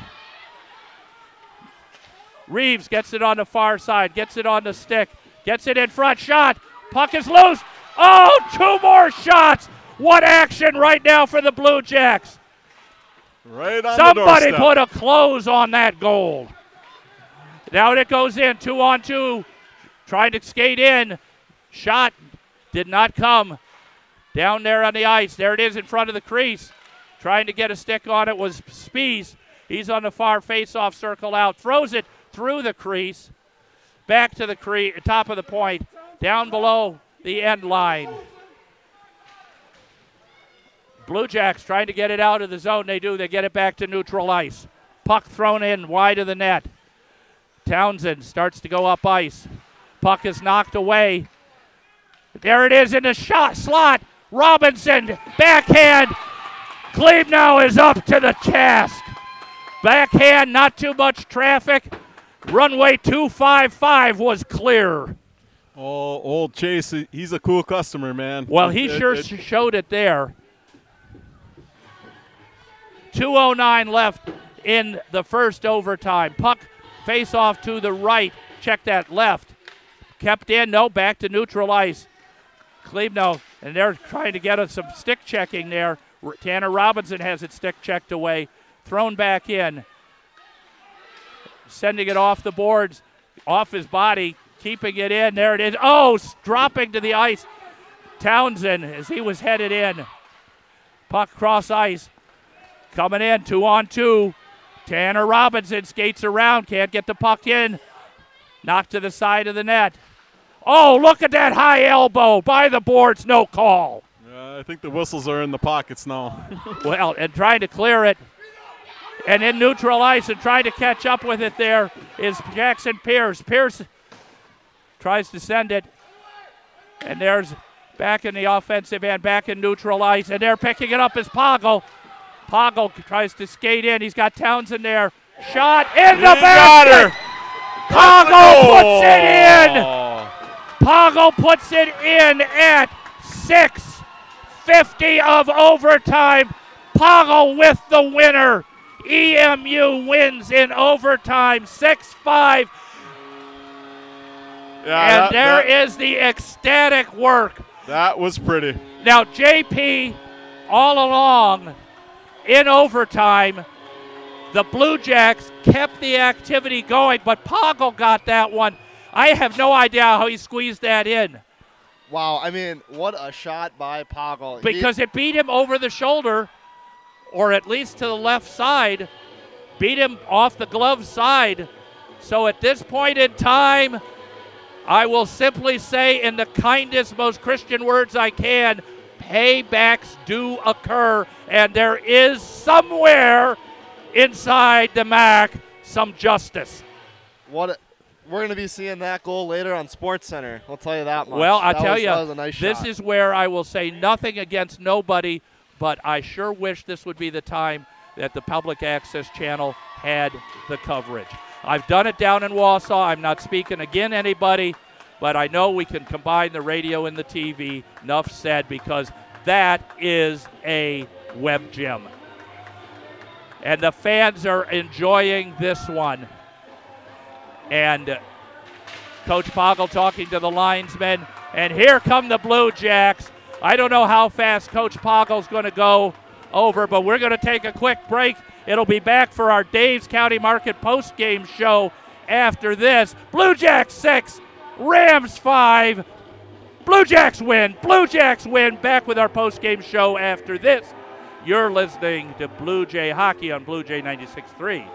Reeves gets it on the far side, gets it on the stick, gets it in front. Shot. Puck is loose. Oh, two more shots. What action right now for the Blue Jacks. right on Somebody put a close on that goal. Now it goes in, two on two. Trying to skate in. Shot did not come. Down there on the ice. There it is in front of the crease. Trying to get a stick on it was Spees. He's on the far face-off circle out. Throws it through the crease. Back to the cre- top of the point. Down below the end line. Blue Jacks trying to get it out of the zone. They do. They get it back to neutral ice. Puck thrown in wide of the net. Townsend starts to go up ice. Puck is knocked away. There it is in the shot slot. Robinson backhand. Klebnow is up to the task. Backhand, not too much traffic. Runway 255 was clear. Oh, old Chase, he's a cool customer, man. Well, he It- sure it- showed it there. 209 left in the first overtime. Puck face off to the right. Check that left. Kept in, no, back to neutral ice. Klebnow, and they're trying to get us some stick checking there. Tanner Robinson has it stick checked away. Thrown back in. Sending it off the boards, off his body, keeping it in. There it is. Oh, dropping to the ice. Townsend as he was headed in. Puck cross ice. Coming in, two on two. Tanner Robinson skates around, can't get the puck in. Knocked to the side of the net. Oh, look at that high elbow by the boards, no call. Uh, I think the whistles are in the pockets now. Well, and trying to clear it. And in neutral ice and trying to catch up with it there is Jackson Pierce. Pierce tries to send it, and there's back in the offensive end, back in neutral ice, and they're picking it up as Poggle. Poggle tries to skate in. He's got Townsend there. Shot in the basket. Poggle puts it in. Poggle puts it in at 6.50 of overtime. Poggle with the winner. EMU wins in overtime 6 5. Yeah, and there that, is the ecstatic work. that was pretty. Now, JP, all along in overtime, the Blue Jacks kept the activity going, but Poggle got that one. I have no idea how he squeezed that in Wow, I mean, what a shot by Poggle. He- because it beat him over the shoulder, or at least to the left side, beat him off the glove side. So at this point in time, I will simply say, in the kindest, most Christian words I can, paybacks do occur, and there is somewhere inside the MAC some justice. what a- we're going to be seeing that goal later on Sports Center. I'll tell you that much. Well, I tell was- you, that was a nice this shot. is where I will say nothing against nobody, but I sure wish this would be the time that the public access channel had the coverage. I've done it down in Wausau. I'm not speaking again anybody, but I know we can combine the radio and the TV. Enough said, because that is a web gem. And the fans are enjoying this one. And Coach Poggle talking to the linesmen. And here come the Blue Jacks. I don't know how fast Coach Poggle's going to go over, but we're going to take a quick break. It'll be back for our Dave's County Market post-game show after this. Blue Jacks 6, Rams 5. Blue Jacks win. Blue Jacks win. Back with our post-game show after this. You're listening to Blue Jay Hockey on Blue Jay 96.3.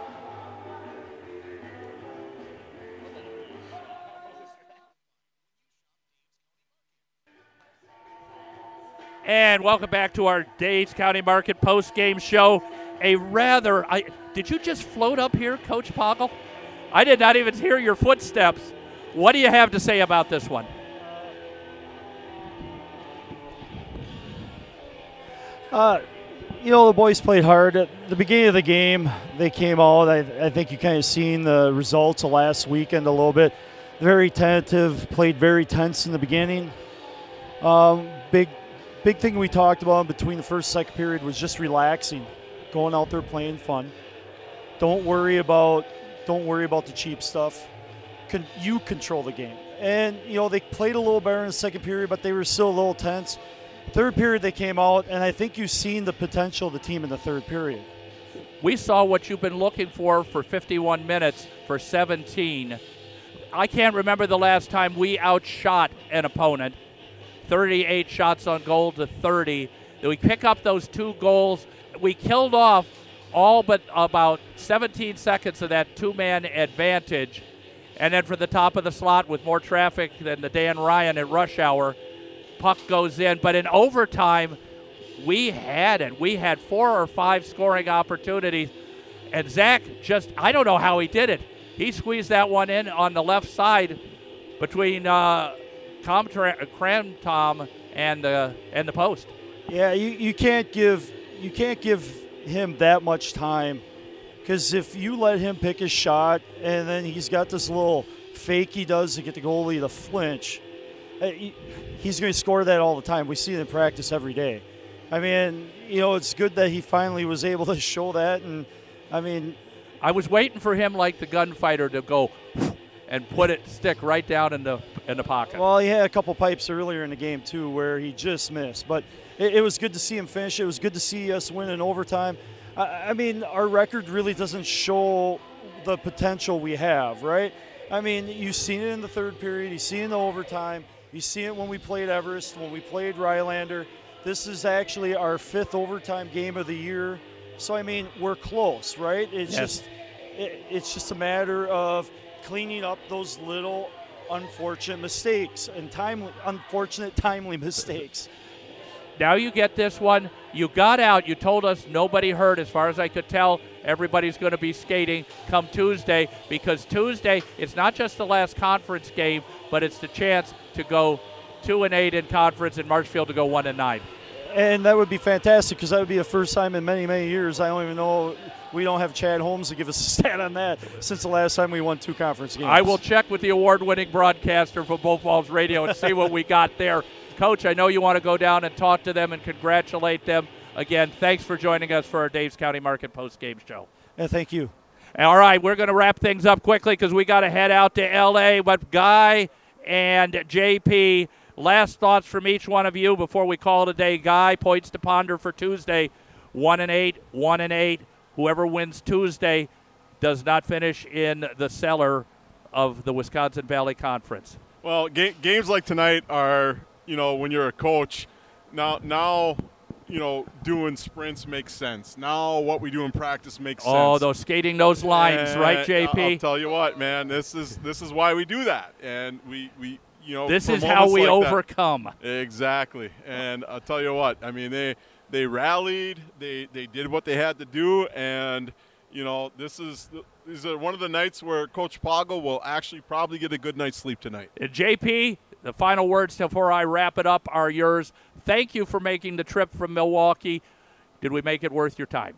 And welcome back to our Daves County Market post game show. A rather, I did you just float up here, Coach Poggle? I did not even hear your footsteps. What do you have to say about this one? Uh, you know, the boys played hard. At the beginning of the game, they came out. I, I think you kind of seen the results of last weekend a little bit. Very tentative, played very tense in the beginning. Um, big, big thing we talked about between the first second period was just relaxing, going out there playing fun. Don't worry about, don't worry about the cheap stuff. You control the game. And you know they played a little better in the second period, but they were still a little tense. Third period, they came out, and I think you've seen the potential of the team in the third period. We saw what you've been looking for for 51 minutes for 17. I can't remember the last time we outshot an opponent. 38 shots on goal to 30. We pick up those two goals. We killed off all but about 17 seconds of that two man advantage. And then for the top of the slot with more traffic than the Dan Ryan at rush hour, puck goes in. But in overtime, we had it. We had four or five scoring opportunities. And Zach just, I don't know how he did it. He squeezed that one in on the left side between uh, Cram Tom and the, and the post. Yeah, you, you can't give you can't give him that much time because if you let him pick his shot and then he's got this little fake he does to get the goalie to flinch, uh, he's going to score that all the time. We see it in practice every day. I mean, you know, it's good that he finally was able to show that, and I mean, I was waiting for him like the gunfighter to go and put it stick right down in the in the pocket. Well, he had a couple pipes earlier in the game too, where he just missed. But it, it was good to see him finish. It was good to see us win in overtime. I, I mean, our record really doesn't show the potential we have, right? I mean, you've seen it in the third period. You see it in the overtime. You see it when we played Everest, when we played Rhinelander. This is actually our fifth overtime game of the year. So I mean, we're close, right? It's Yes. just it, it's just a matter of cleaning up those little unfortunate mistakes and timely, unfortunate timely mistakes. Now you get this one. You got out. You told us nobody hurt, as far as I could tell. Everybody's going to be skating come Tuesday because Tuesday it's not just the last conference game, but it's the chance to go two and eight in conference, and Marshfield to go one and nine. And that would be fantastic because that would be the first time in many, many years. I don't even know. We don't have Chad Holmes to give us a stat on that since the last time we won two conference games. I will check with the award winning broadcaster for Bull Falls Radio and see what we got there. Coach, I know you want to go down and talk to them and congratulate them. Again, thanks for joining us for our Dave's County Market post game show. Yeah, thank you. All right, we're going to wrap things up quickly because we got to head out to LA. But Guy and JP, last thoughts from each one of you before we call it a day. Guy points to ponder for Tuesday, one and eight, one and eight. Whoever wins Tuesday does not finish in the cellar of the Wisconsin Valley Conference. Well, ga- games like tonight are, you know, when you're a coach, now now you know, doing sprints makes sense. Now what we do in practice makes oh, sense. Oh, those skating those lines, And right, JP? I'll tell you what, man. This is this is why we do that, and we we you know. This is how we like that- overcome. Exactly, and I'll tell you what. I mean, they they rallied. They they did what they had to do, and you know, this is these are one of the nights where Coach Poggle will actually probably get a good night's sleep tonight. Uh, JP, the final words before I wrap it up are yours. Thank you for making the trip from Milwaukee. Did we make it worth your time?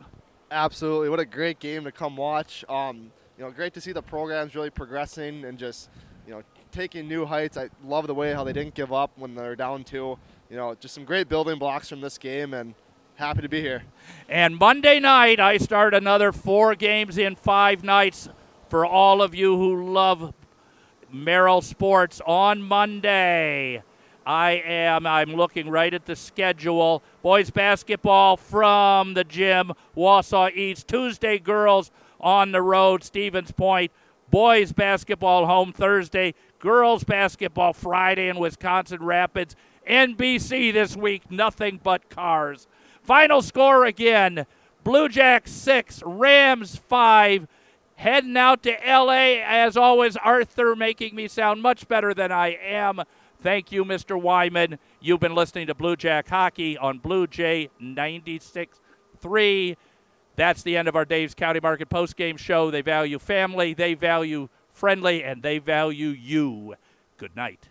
Absolutely. What a great game to come watch. Um, you know, great to see the programs really progressing and just, you know, taking new heights. I love the way how they didn't give up when they're down two. You know, just some great building blocks from this game and happy to be here. And Monday night, I start another four games in five nights for all of you who love Merrill Sports on Monday. I am, I'm looking right at the schedule. Boys basketball from the gym, Wausau East. Tuesday, girls on the road, Stevens Point. Boys basketball home Thursday. Girls basketball Friday in Wisconsin Rapids. NBC this week, nothing but cars. Final score again Blue Jacks 6, Rams 5. Heading out to LA, as always, Arthur making me sound much better than I am. Thank you, Mr. Wyman. You've been listening to Blue Jack Hockey on Blue Jay 96.3. That's the end of our Dave's County Market postgame show. They value family, they value friendly, and they value you. Good night.